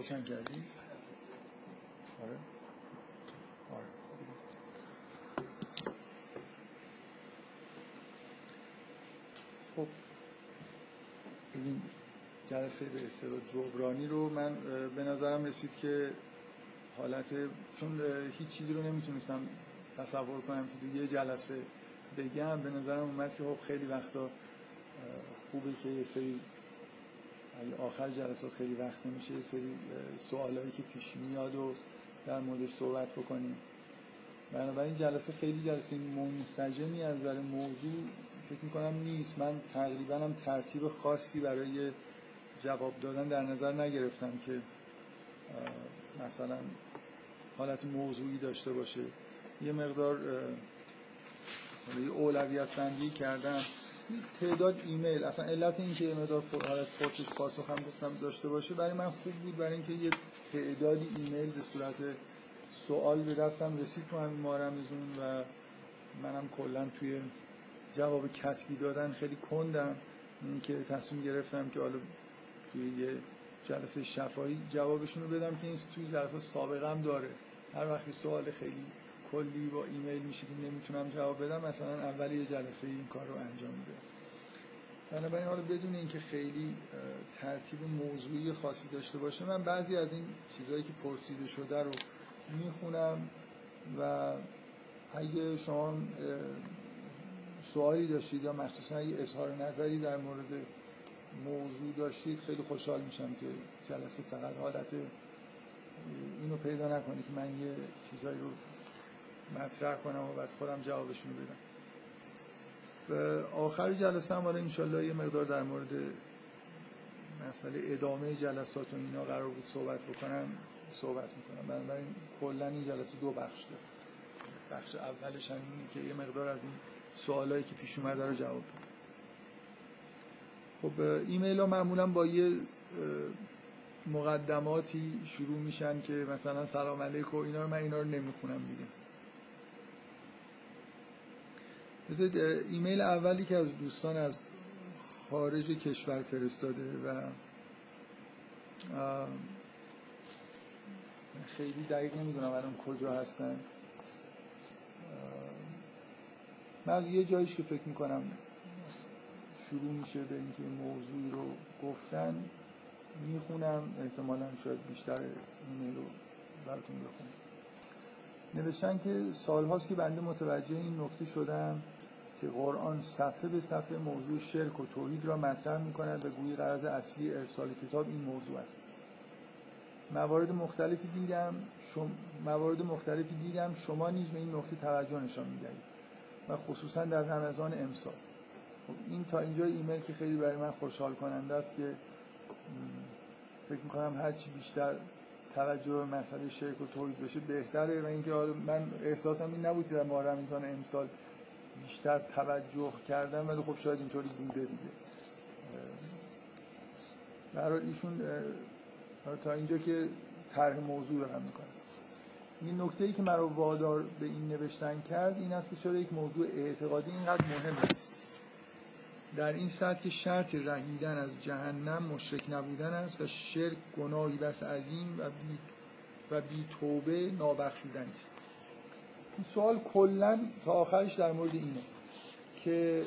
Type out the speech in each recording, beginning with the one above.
روشن کردی؟ آره. آره. خب. این جلسه به اصطلاح جبرانی رو من به نظرم رسید که حالت چون هیچ چیزی رو نمی‌تونستم تصور کنم که تو یه جلسه بگم به نظرم اومد که خب خیلی وقتا خوبه که یه سری آخر جلسات خیلی وقت نمیشه یه سری سوالایی که پیش میاد و در موردش صحبت بکنیم. بنابراین جلسه خیلی جلسه منسجمی از نظر موضوع فکر می‌کنم نیست. من تقریبا هم ترتیب خاصی برای جواب دادن در نظر نگرفتم که مثلا حالت موضوعی داشته باشه. یه مقدار اولویت بندی کردم تعداد ایمیل اصلا علت این که یه مقدار حالت پرسش پاسخ هم گفتم داشته باشه برای من خوب بود برای اینکه یه تعدادی ایمیل به صورت سوال به دستم رسید تو همین ماه رمزون و منم کلا توی جواب کتبی دادن خیلی کندم. این که تصمیم گرفتم که حالا توی یه جلسه شفایی جوابشون رو بدم که این توی جلسه سابقه هم داره. هر وقتی سوال خیلی کلی با ایمیل میشه که نمی‌تونم جواب بدم مثلا اول یه جلسه این کار رو انجام میده. بنابراین حالا بدون اینکه خیلی ترتیب موضوعی خاصی داشته باشه من بعضی از این چیزهایی که پرسیده شده رو می‌خونم و اگه شما سوالی داشتید یا مخصوصا اگه اظهار نظری در مورد موضوع داشتید خیلی خوشحال میشم که جلسه فقط حالت اینو پیدا نکنه که من یه چیزایی رو مطرح کنم و بعد خودم جوابشون بدم. و آخر جلسه هم انشالله یه مقدار در مورد مسئله ادامه جلسات و اینا قرار بود صحبت بکنم صحبت می‌کنم. بنابراین کلا این جلسه دو بخش داره. بخش اولش هم که یه مقدار از این سوالایی که پیش اومده رو جواب بدم. خب ایمیل ها معمولا با یه مقدماتی شروع میشن که مثلا سلام علیکم اینا رو من اینا رو نمی‌خونم دیگه. مثل ایمیل اولی که از دوستان از خارج کشور فرستاده و خیلی دقیق نمی‌دونم الان کجا هستن. من یه جایش که فکر می‌کنم شروع میشه به اینکه موضوعی رو گفتن می‌خونم. احتمالا شاید بیشتر ایمیل رو براتون بخونم. نوشتن که سالهاست که بنده متوجه این نکته شدم. که قرآن صفحه به صفحه موضوع شرک و توحید را مطرح می کند و گویی قرض اصلی ارسال کتاب این موضوع است. موارد مختلفی دیدم شم... موارد مختلفی دیدم شما نیز به این نکته توجه نشان می‌دهید و خصوصا در رمضان امسال. خب این تا اینجا ایمیل که خیلی برای من خوشحال کننده است که فکر می‌کنم هرچی بیشتر توجه به مسئله شرک و توحید بشه بهتره و اینکه من احساسم این نبود که در ماه رمضان امسال بیشتر توجه کردم ولی خب شاید اینطوری بوده دیگه. برای ایشون تا اینجا که طرح موضوع دارم می‌کنم این نکته ای که مرا وادار به این نوشتن کرد این است که چرا یک موضوع اعتقادی اینقدر مهم است در این سطح که شرط رهیدن از جهنم مشرک نبودن است و شرک گناهی بس عظیم و بی, و بی توبه نابخشودن است. این سوال کلا تا آخرش در مورد اینه که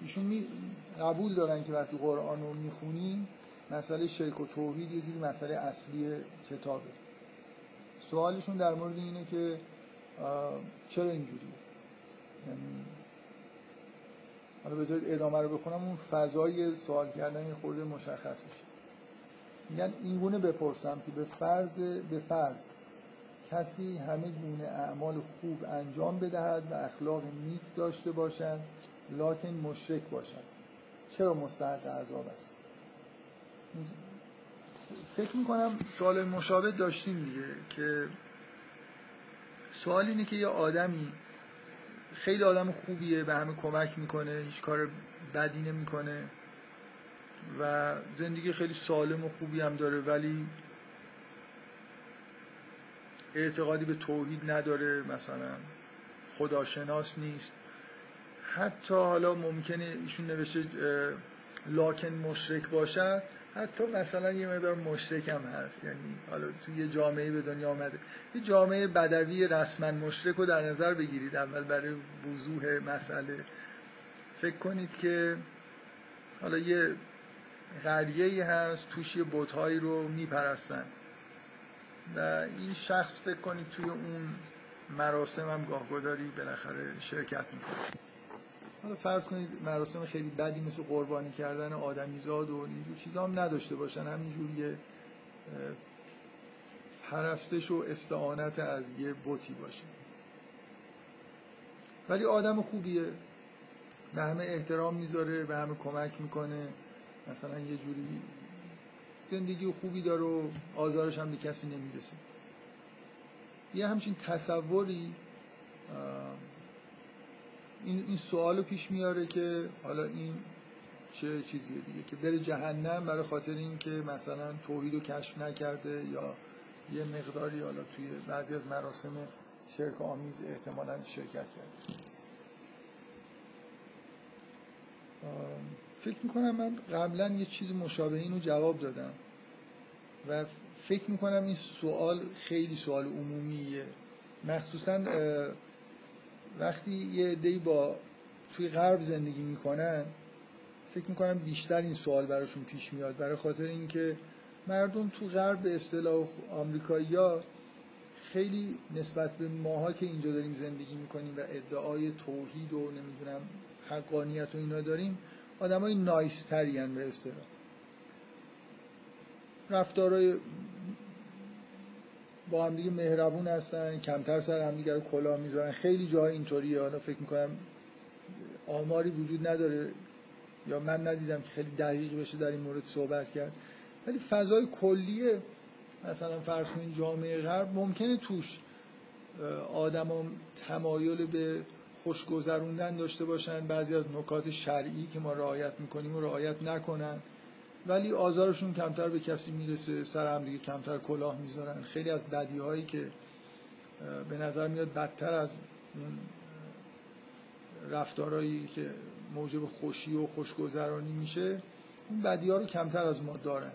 ایشون می قبول دارن که وقتی قرآن رو می‌خونیم مسئله شرک و توحید یه جوری مسئله اصلی کتابه. سوالشون در مورد اینه که چرا اینجوریه؟ یعنی حالا بذارید ادامه رو بخونم اون فضای سوال کردن یه خورده مشخص میشه. میگن اینگونه بپرسم که به فرض به فرض کسی همه گونه اعمال خوب انجام بدهد و اخلاق نیک داشته باشد لکن مشرک باشد چرا مستحق عذاب است؟ فکر می‌کنم سوال مشابه داشتیم دیگه که سوال اینه که یه آدمی خیلی آدم خوبیه به همه کمک می‌کنه هیچ کار بدی نمی‌کنه و زندگی خیلی سالم و خوبی هم داره ولی اعتقادی به توحید نداره مثلا خداشناس نیست. حتی حالا ممکنه ایشون نوشته لاکن مشرک باشن حتی مثلا یه مقدار مشرک هم هست. یعنی حالا توی یه جامعه به دنیا آمده. یه جامعه بدوی رسما مشرک رو در نظر بگیرید اول برای وضوح مسئله. فکر کنید که حالا یه قریه هست توش یه بوتهایی رو میپرستن. و این شخص فکر کنید توی اون مراسم هم گاهگداری بالاخره شرکت می‌کنه. حالا فرض کنید مراسم خیلی بدی مثل قربانی کردن آدمیزاد و اینجور چیزا هم نداشته باشن. همینجور یه پرستش و استعانت از یه بوتی باشه. ولی آدم خوبیه. به همه احترام می‌ذاره به همه کمک می‌کنه. مثلا یه جوری زندگی خوبی داره و آزارش هم به کسی نمی‌رسه. یه همچین تصوری این, این سوال پیش میاره که حالا این چه چیزیه دیگه که بره جهنم برای خاطر اینکه مثلا توحید رو کشف نکرده یا یه مقداری حالا توی بعضی از مراسم شرک آمیز احتمالا شرکت کرده. فکر می‌کنم من قبلا یه چیز مشابه اینو جواب دادم. و فکر می‌کنم این سوال خیلی سوال عمومیه. مخصوصا وقتی یه دی با توی غرب زندگی می‌کنن فکر می‌کنم بیشتر این سوال براشون پیش میاد. برای خاطر اینکه مردم تو غرب به اصطلاح آمریکایی‌ها خیلی نسبت به ماها که اینجا داریم زندگی می‌کنیم و ادعای توحید و نمی‌دونم حقانیت و اینا داریم آدمای نایستری به اصطلاح. رفتارای با هم دیگه مهربون هستن کمتر سر هم دیگه رو کلاه می‌ذارن. خیلی جاها اینطوریه. حالا فکر می‌کنم آماری وجود نداره یا من ندیدم که خیلی دقیق بشه در این مورد صحبت کرد. ولی فضای کلیه مثلا فرض کنید جامعه غرب ممکنه توش آدما تمایل به خوشگذروندن داشته باشن. بعضی از نکات شرعی که ما رعایت می‌کنیم و رعایت نکنن. ولی آزارشون کمتر به کسی می‌رسه. سر هم دیگه کمتر کلاه می‌ذارن. خیلی از بدی هایی که به نظر میاد بدتر از اون رفتارهایی که موجب خوشی و خوشگذرانی میشه اون بدی ها رو کمتر از ما دارن.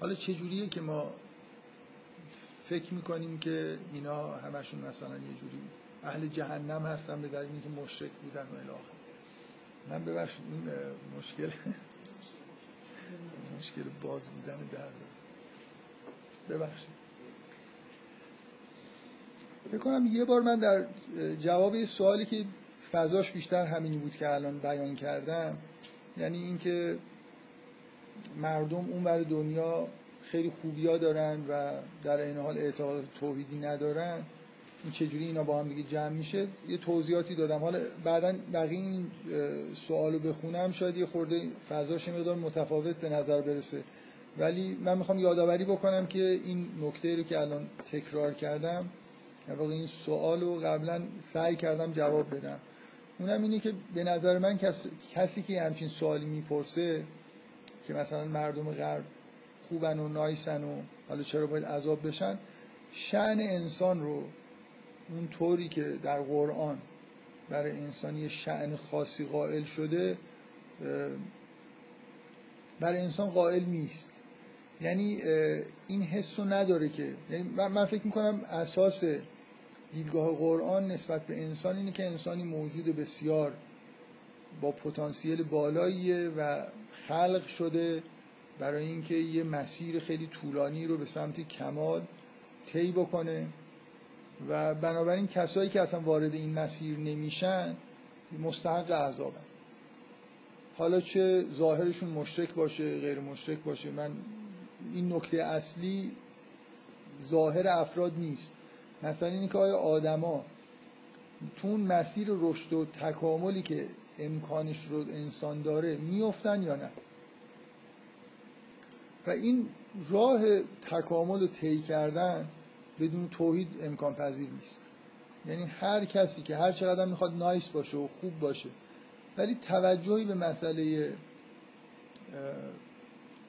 حالا چجوریه که ما فکر می‌کنیم که اینا همشون مثلا یه جوری اهل جهنم هستن به دلیل اینکه مشرک بودن و الاخر من ببخشید این مشکل مشکل باز بودن در ببخشید. فکر کنم یه بار من در جواب یه سوالی که فضاش بیشتر همینی بود که الان بیان کردم یعنی اینکه مردم اون بر دنیا خیلی خوبیا دارن و در این حال اعتقاد توحیدی ندارن. چجوری اینا با هم دیگه جمع میشه یه توضیحاتی دادم. حالا بعدا بقیه این سوالو بخونم شاید یه خورده فضاش مقدار متفاوت به نظر برسه. ولی من می‌خوام یادآوری بکنم که این نکته رو که الان تکرار کردم واقع این سوال رو قبلا سعی کردم جواب بدم. اونم اینه که به نظر من کسی که همچین سوالی می‌پرسه که مثلا مردم غرب خوبن و نایسن و حالا چرا باید عذاب بشن شعن انسان رو اون طوری که در قرآن برای انسان یه شعن خاصی قائل شده برای انسان قائل نیست. یعنی این حس رو نداره که یعنی من فکر می‌کنم اساس دیدگاه قرآن نسبت به انسان اینه که انسانی موجود بسیار با پتانسیل بالاییه و خلق شده برای اینکه یه مسیر خیلی طولانی رو به سمت کمال طی بکنه. و بنابراین کسایی که اصلا وارد این مسیر نمیشن مستحق عذابن. حالا چه ظاهرشون مشرک باشه غیر مشرک باشه من این نکته اصلی ظاهر افراد نیست. مثلا اینکه که آیا آدما تو اون مسیر رشد و تکاملی که امکانش رو انسان داره میفتن یا نه؟ و این راه تکامل رو طی کردن بدون توحید امکان پذیر نیست. یعنی هر کسی که هر چقدر می‌خواد نایس باشه و خوب باشه ولی توجهی به مسئله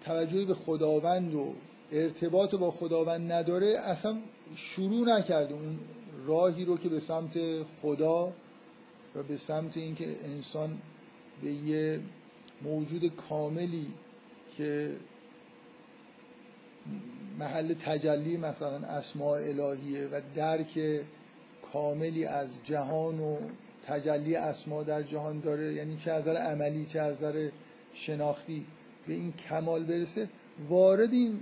توجهی به خداوند و ارتباط با خداوند نداره اصلا شروع نکرده اون راهی رو که به سمت خدا و به سمت اینکه انسان به یه موجود کاملی که محل تجلی مثلا اسماع الهیه و درک کاملی از جهان و تجلی اسما در جهان داره. یعنی چه از نظر عملی چه از نظر شناختی به این کمال برسه. وارد این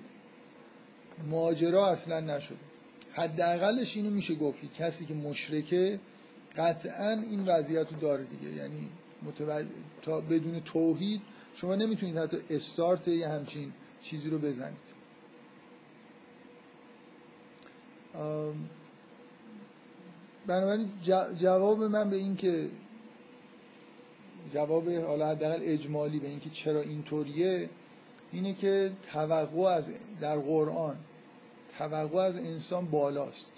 ماجرا اصلا نشده. حداقلش اینو میشه گفت کسی که مشرکه قطعا این وضعیت رو داره دیگه. یعنی متوجه تا بدون توحید شما نمی‌تونید حتی استارت یه همچین چیزی رو بزنید. بنابراین جواب من به این که جواب حالا حداقل اجمالی به اینکه چرا اینطوریه اینه که توقع از در قرآن توقع از انسان بالاست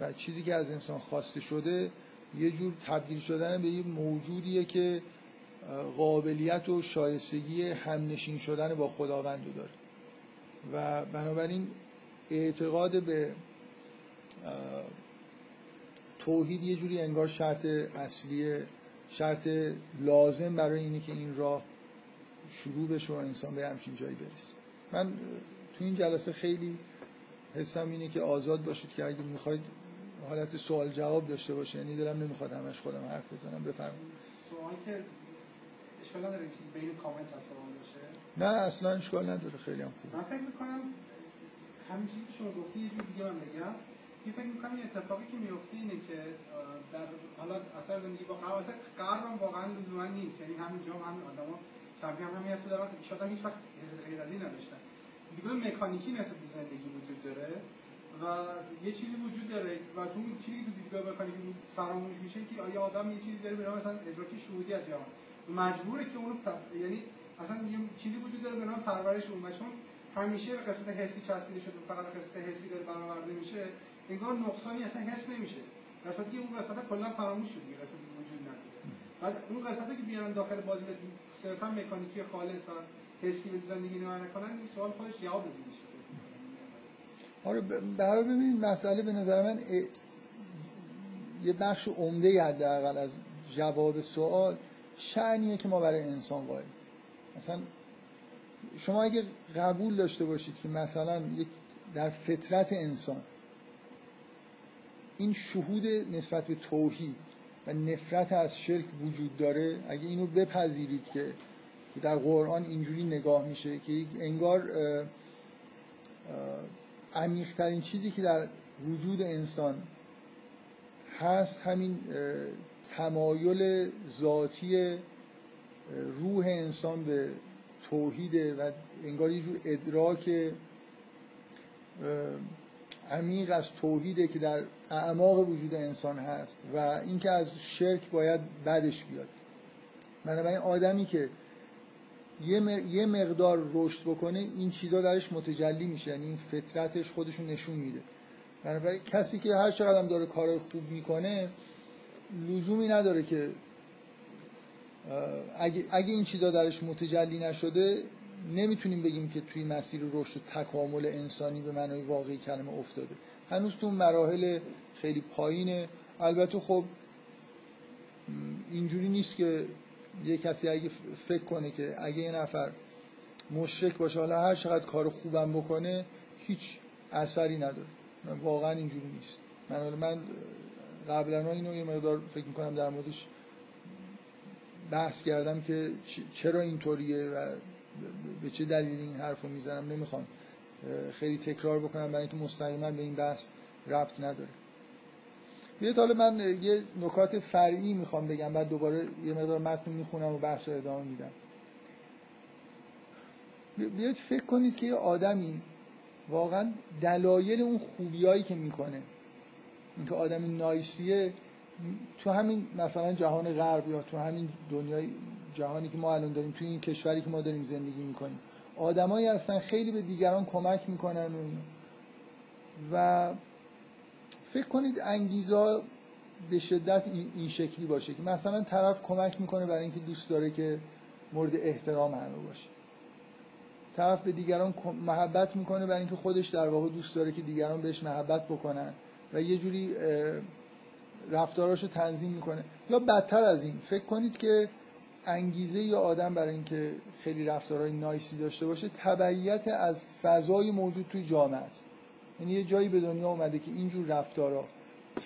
و چیزی که از انسان خواسته شده یه جور تبدیل شدن به یه موجودیه که قابلیت و شایستگی همنشین شدن با خداوند داره. و بنابراین اعتقاد به توحید یه جوری انگار شرط اصلی شرط لازم برای اینه که این راه شروع بشه و انسان به همچین جایی برسه. من تو این جلسه خیلی حسم اینه که آزاد باشید که اگه می‌خواید حالت سوال جواب داشته باشه. یعنی دلم نمی‌خواد همش خودم حرف بزنم. بفرمایید. سوالی که اشکال نداره بین کامنت سوال باشه؟ نه اصلا اشکال نداره. خیلی هم خوب. من فکر می‌کنم همین چیزی که شما گفتی یه جور دیگه من بگم. یه فکر می‌کنم یه اتفاقی که میفته اینه که در حالا اثر زندگی با غرب هم واقعا لزوما نیست. یعنی همینجا هم همین آدما شبیه هم همین هست دارن. شاید هیچ وقت غیر از این نداشتن. دیدگاه مکانیکی نسبت به زندگی وجود داره و یه چیزی وجود داره و تو چیزی که دیدگاه مکانیکی فراموش میشه که آیا آدم یه چیزی داره به نام مثلا ادراک شهودی از جهان. مجبوره که اونو یعنی اصلا یه چیزی وجود داره به نام پرورش اون چون همیشه به قسمت حسی چسبیده شده فقط قسمت حسی داره برآورده میشه انگار نقصانی اصلا حس نمیشه. صورتی که اون قسمت کلا فراموش شده قسمت وجود نداره. بعد اون قسمتی که بیارن داخل بازی صرفا مکانیکی خالص و حسی به زندگی نگاه نکنن این سوال خودش جواب میشه. آره برای ببینید مسئله به نظر من یه بخش عمده حداقل از جواب سوال شعنیه که ما برای انسان قائل مثلا شما اگه قبول داشته باشید که مثلا در فطرت انسان این شهود نسبت به توحید و نفرت از شرک وجود داره اگه اینو بپذیرید که در قرآن اینجوری نگاه میشه که انگار عمیقترین چیزی که در وجود انسان هست همین تمایل ذاتی روح انسان به توحیده و انگار یه جور ادراک عمیق از توحیده که در اعماق وجود انسان هست و اینکه از شرک باید بدش بیاد. بنابراین آدمی که یه مقدار رشد بکنه این چیزا درش متجلی میشه یعنی این فطرتش خودشون نشون میده. بنابراین کسی که هر چقدر داره کار خوب می‌کنه لزومی نداره که اگه, اگه این چیزا درش متجلی نشده نمی‌تونیم بگیم که توی مسیر رشد تکامل انسانی به معنای واقعی کلمه افتاده. هنوز تو مراحل خیلی پایینه. البته خب اینجوری نیست که یه کسی اگه فکر کنه که اگه یه نفر مشرک باشه حالا هر چقدر کار خوبم بکنه هیچ اثری نداره. واقعا اینجوری نیست. من من قبلا اینو یه مقدار فکر می‌کنم در موردش بحث کردم که چرا اینطوریه و به چه دلیل این حرف رو می‌زنم نمی‌خوام خیلی تکرار بکنم برای اینکه مستقیما به این بحث ربط نداره. بیایید حالا من یه نکات فرعی می‌خوام بگم بعد دوباره یه مقدار متن می‌خونم و بحث رو ادامه میدم. بیاید فکر کنید که یه آدمی واقعا دلایل اون خوبیایی که می‌کنه اینکه آدمی نایسیه تو همین مثلا جهان غرب یا تو همین دنیای جهانی که ما الان داریم تو این کشوری که ما داریم زندگی می‌کنیم. آدمایی هستن خیلی به دیگران کمک می‌کنن و فکر کنید انگیزا به شدت این شکلی باشه که مثلا طرف کمک می‌کنه برای اینکه دوست داره که مورد احترام همه باشه. طرف به دیگران محبت می‌کنه برای اینکه خودش در واقع دوست داره که دیگران بهش محبت بکنن و یه جوری رفتاراشو تنظیم می‌کنه. یا بدتر از این فکر کنید که انگیزه یا آدم برای اینکه خیلی رفتارهای نایسی داشته باشه تبعیت از فضای موجود توی جامعه است. یعنی یه جایی به دنیا اومده که اینجور رفتارها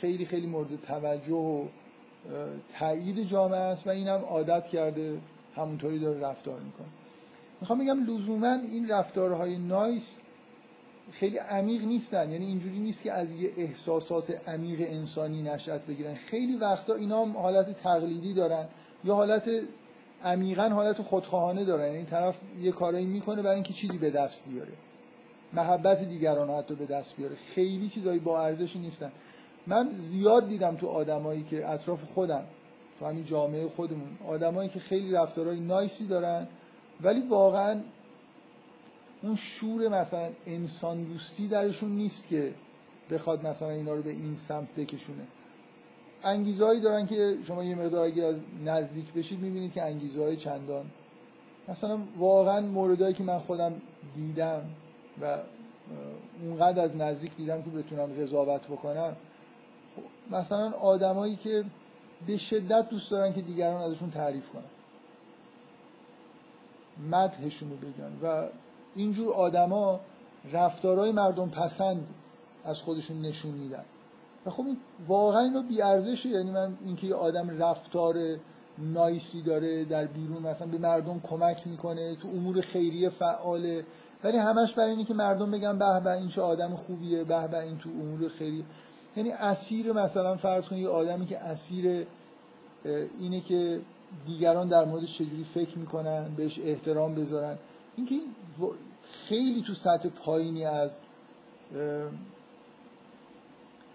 خیلی خیلی مورد توجه و تایید جامعه است و اینم عادت کرده همونطوری داره رفتار می‌کنه. می‌خوام بگم لزوما این رفتارهای نایس خیلی عمیق نیستن. یعنی اینجوری نیست که از یه احساسات عمیق انسانی نشأت بگیرن. خیلی وقتا اینا هم حالت تقلیدی دارن یا حالت عمیقا حالت خودخواهانه یعنی این طرف یه کارایی می‌کنه برای اینکه چیزی به دست بیاره. محبت دیگران حتی به دست بیاره. خیلی چیزایی با ارزشی نیستن. من زیاد دیدم تو آدمایی که اطراف خودم تو همین جامعه خودمون آدمایی که خیلی رفتارهای نایسی دارن ولی واقعا اون شور مثلا انسان دوستی درشون نیست که بخواد مثلا اینا رو به این سمت بکشونه. انگیزهایی دارن که شما یه مقدار اگه از نزدیک بشید می‌بینید که انگیزه های چندان. مثلا واقعا موردهایی که من خودم دیدم و اونقدر از نزدیک دیدم که بتونم قضاوت بکنم خب، مثلا آدمایی که به شدت دوست دارن که دیگران ازشون تعریف کنن. مدحشون رو بگن و اینجور آدما رفتارهای مردم پسند از خودشون نشون میدن. خب واقعا اینو بی ارزشه یعنی من اینکه یه آدم رفتار نایسی داره در بیرون مثلا به مردم کمک می‌کنه تو امور خیریه فعاله. ولی همش برای اینه که مردم بگن به به این چه آدم خوبیه به به این تو امور خیریه. یعنی اسیر مثلا فرض کنید یه آدمی که اسیر اینه که دیگران در موردش چجوری فکر می‌کنن بهش احترام بذارن. اینکه خیلی تو سطح پایینی از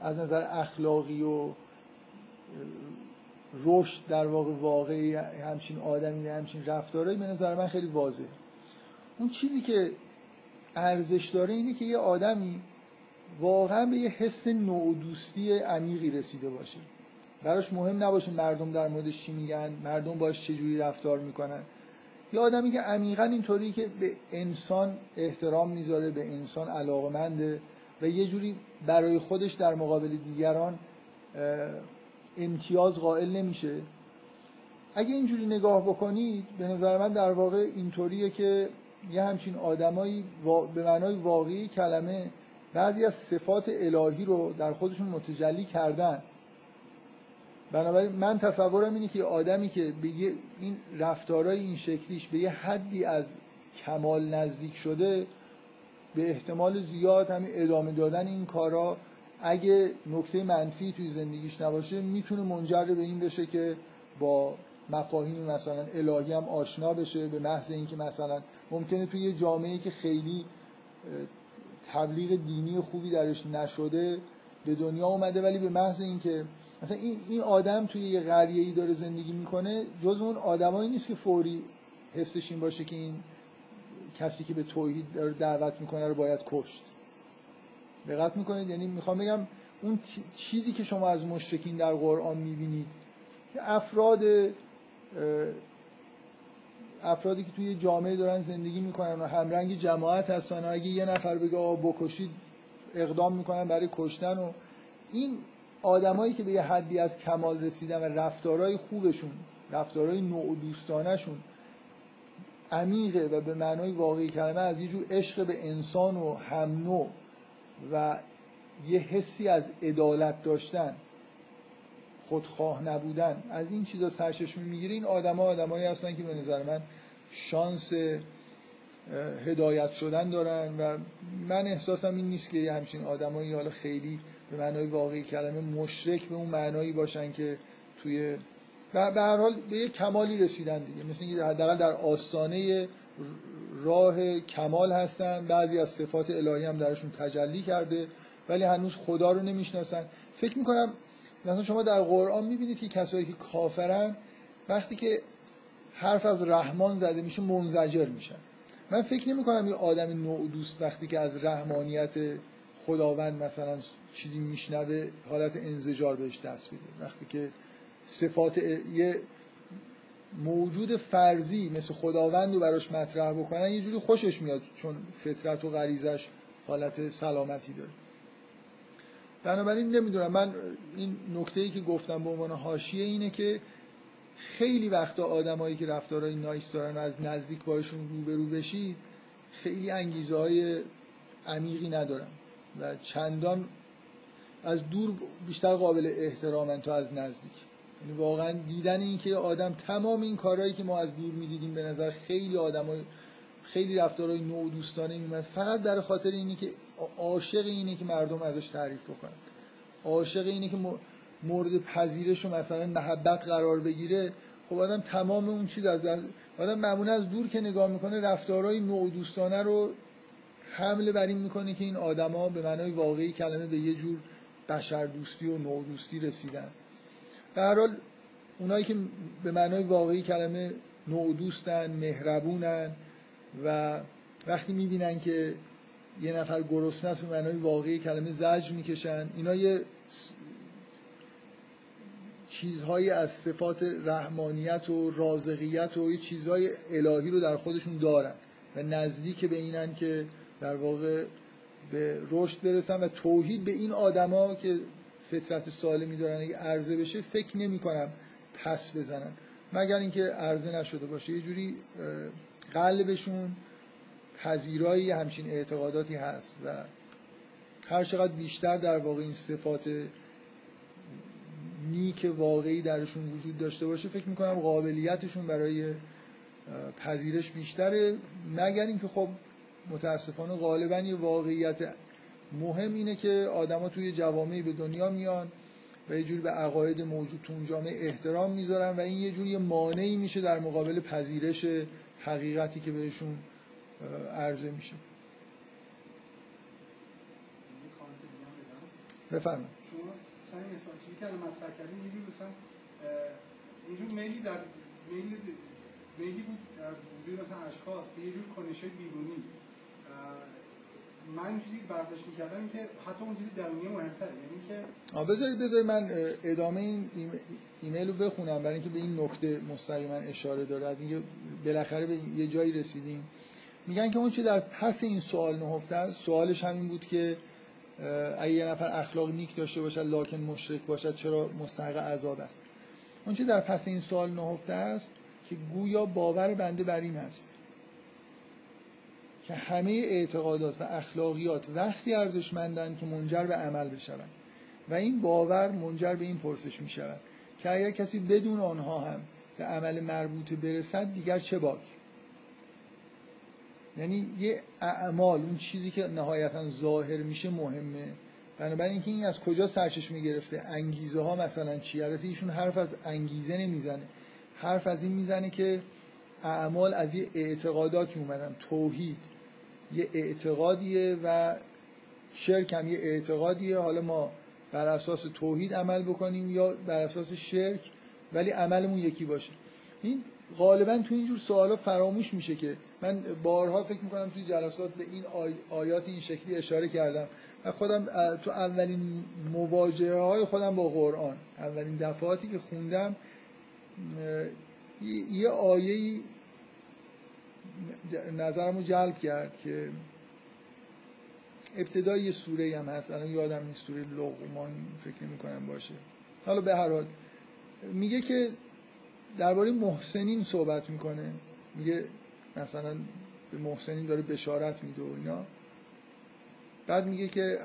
از نظر اخلاقی و رشد در واقع واقعی همچین آدمی همچین رفتارهایی به نظر من خیلی واضحه. اون چیزی که ارزش داره اینه که یه آدمی واقعا به یه حس نوع دوستی عمیقی رسیده باشه. براش مهم نباشه مردم در موردش چی میگن مردم باش چجوری رفتار می‌کنن. یه آدمی که عمیقا اینطوری که به انسان احترام می‌ذاره به انسان علاقمنده و یه جوری برای خودش در مقابل دیگران امتیاز قائل نمیشه. اگه اینجوری نگاه بکنید به نظر من در واقع اینطوریه که یه همچین آدمایی به معنای واقعی کلمه بعضی از صفات الهی رو در خودشون متجلی کردن. بنابراین من تصورم اینه که آدمی که به این رفتارهای این شکلیش به یه حدی از کمال نزدیک شده به احتمال زیاد همین ادامه دادن این کارا اگه نکته منفی توی زندگیش نباشه می‌تونه منجر به این بشه که با مفاهیم مثلا الهی هم آشنا بشه به محض اینکه مثلا ممکنه توی یه جامعه که خیلی تبلیغ دینی خوبی درش نشده به دنیا اومده ولی به محض اینکه مثلا این, این آدم توی یه قریه ای داره زندگی می‌کنه جز اون آدمایی نیست که فوری حسش این باشه که این کسی که به توحید داره دعوت می‌کنه رو باید کشت. دقت می‌کنید؟ یعنی می‌خوام بگم اون چیزی که شما از مشرکین در قرآن می‌بینید که افراد افرادی که توی جامعه دارن زندگی می‌کنن و همرنگ جماعت هستن اگه یه نفر بگه آقا بکشید اقدام می‌کنن برای کشتن و این آدمایی که به یه حدی از کمال رسیدن و رفتارهای خوبشون رفتارهای نوع دوستانشون عمیقه و به معنای واقعی کلمه از یه جور عشق به انسان و هم نوع و یه حسی از عدالت داشتن خودخواه نبودن از این چیزا سرچشمه می‌گیره. این آدما آدمایی هستن که به نظر من شانس هدایت شدن دارن و من احساسم این نیست که همچین آدمایی حالا خیلی به معنای واقعی کلمه مشرک به اون معنایی باشن که توی به هر حال به یه کمالی رسیدن دیگه. مثل اینکه حداقل در آستانه راه کمال هستن. بعضی از صفات الهی هم درشون تجلی کرده ولی هنوز خدا رو نمی‌شناسن. فکر می‌کنم مثلا شما در قرآن می‌بینید که کسایی که کافرن وقتی که حرف از رحمان زده میشه منزجر میشن. من فکر نمی کنم یه آدم نوع دوست وقتی که از رحمانیت خداوند مثلا چیزی میشنوه حالت انزجار بهش دست بده. وقتی که صفات یه موجود فرضی مثل خداوند رو براش مطرح بکنن یه جوری خوشش میاد چون فطرت و غریزش حالت سلامتی داره. بنابراین نمی‌دونم من این نکته ای که گفتم به عنوان حاشیه اینه که خیلی وقتا آدمایی که رفتارهای نایس دارن و از نزدیک باشون روبرو بشید خیلی انگیزه های عمیقی ندارن و چندان از دور بیشتر قابل احترامن تا از نزدیک. واقعا دیدن این که آدم تمام این کارهایی که ما از دور می‌دیدیم به نظر خیلی آدمای خیلی رفتارهای نو دوستانه میمد فقط در خاطر اینی که عاشق اینه که مردم ازش تعریف بکنن. عاشق اینه که مورد پذیرش و مثلا محبت قرار بگیره. خب آدم تمام اون چیز از آدم معمولا از دور که نگاه می‌کنه رفتارهای نوع دوستانه رو حمله بر این می‌کنه که این آدما به معنای واقعی کلمه به یه جور بشر دوستی و نوع دوستی رسیدن. در حال اونایی که به معنای واقعی کلمه نوع دوستن مهربونن و وقتی می‌بینن که یه نفر گرسنه است به معنای واقعی کلمه زجر می‌کشن اینا یه چیزهایی از صفات رحمانیت و رازقیت و یه چیزهای الهی رو در خودشون دارن و نزدیک به اینن که در واقع به رشد برسن و توحید به این آدما که فطرت سالمی دارن اگه عرضه بشه فکر نمی کنم پس بزنن. مگر اینکه عرضه نشده باشه یه جوری قلبشون پذیرایی همچین اعتقاداتی هست و هر چقدر بیشتر در واقع این صفات نیک واقعی درشون وجود داشته باشه فکر می‌کنم قابلیتشون برای پذیرش بیشتره. مگر اینکه خب متاسفانه غالبا یه واقعیت مهم اینه که آدما توی جوامعی به دنیا میان و یه جوری به عقاید موجود تو اون جامعه احترام می‌ذارن و این یه جوری مانعی میشه در مقابل پذیرش حقیقتی که بهشون عرضه میشه. بفرمایید. شما مثلا چیزی که مطرح کردیم یه مثلا اینجور میلی در میلی میلی بود در وجود مثلا اشخاص به یه جور کنشه بیرونی. من چیزی برداشت می‌کردم که حتی اون چیزی درونی مهمتره. یعنی که آ بذارید بذارید من ادامه این ایمیل رو بخونم برای اینکه به این نکته مستقیما اشاره داره. از اینکه بالاخره به یه جایی رسیدیم. میگن که اون چه در پس این سوال نهفته است سوالش همین بود که اگه یه نفر اخلاق نیک داشته باشد لکن مشرک باشد چرا مستحق عذاب است؟ اون چه در پس این سوال نهفته است که گویا باور بنده بر این است. که همه اعتقادات و اخلاقیات وقتی ارزشمندند که منجر به عمل بشوند. و این باور منجر به این پرسش می شود که اگر کسی بدون آنها هم به عمل مربوطه برسد دیگر چه باک؟ یعنی یه اعمال اون چیزی که نهایتا ظاهر میشه مهمه. بنابراین اینکه این از کجا سرچشمه گرفته انگیزه ها مثلا چی؟ البته ایشون حرف از انگیزه نمی‌زنه. حرف از این می‌زنه که اعمال از یه اعتقاداتی اومدن. توحید. یه اعتقادیه و شرک هم یه اعتقادیه. حالا ما بر اساس توحید عمل بکنیم یا بر اساس شرک ولی عملمون یکی باشه. این غالبا تو اینجور سوالا فراموش میشه که من بارها فکر می‌کنم توی جلسات به این آیات این شکلی اشاره کردم و خودم تو اولین مواجهه های خودم با قرآن اولین دفعاتی که خوندم یه آیه نظرمو جلب کرد که ابتدای یه سوره هم هست. الان یادم نیست سوره لقمان فکر می‌کنم باشه. حالا به هر حال میگه که درباره محسنین صحبت می‌کنه. میگه مثلا به محسنین داره بشارت میده و اینا. بعد میگه که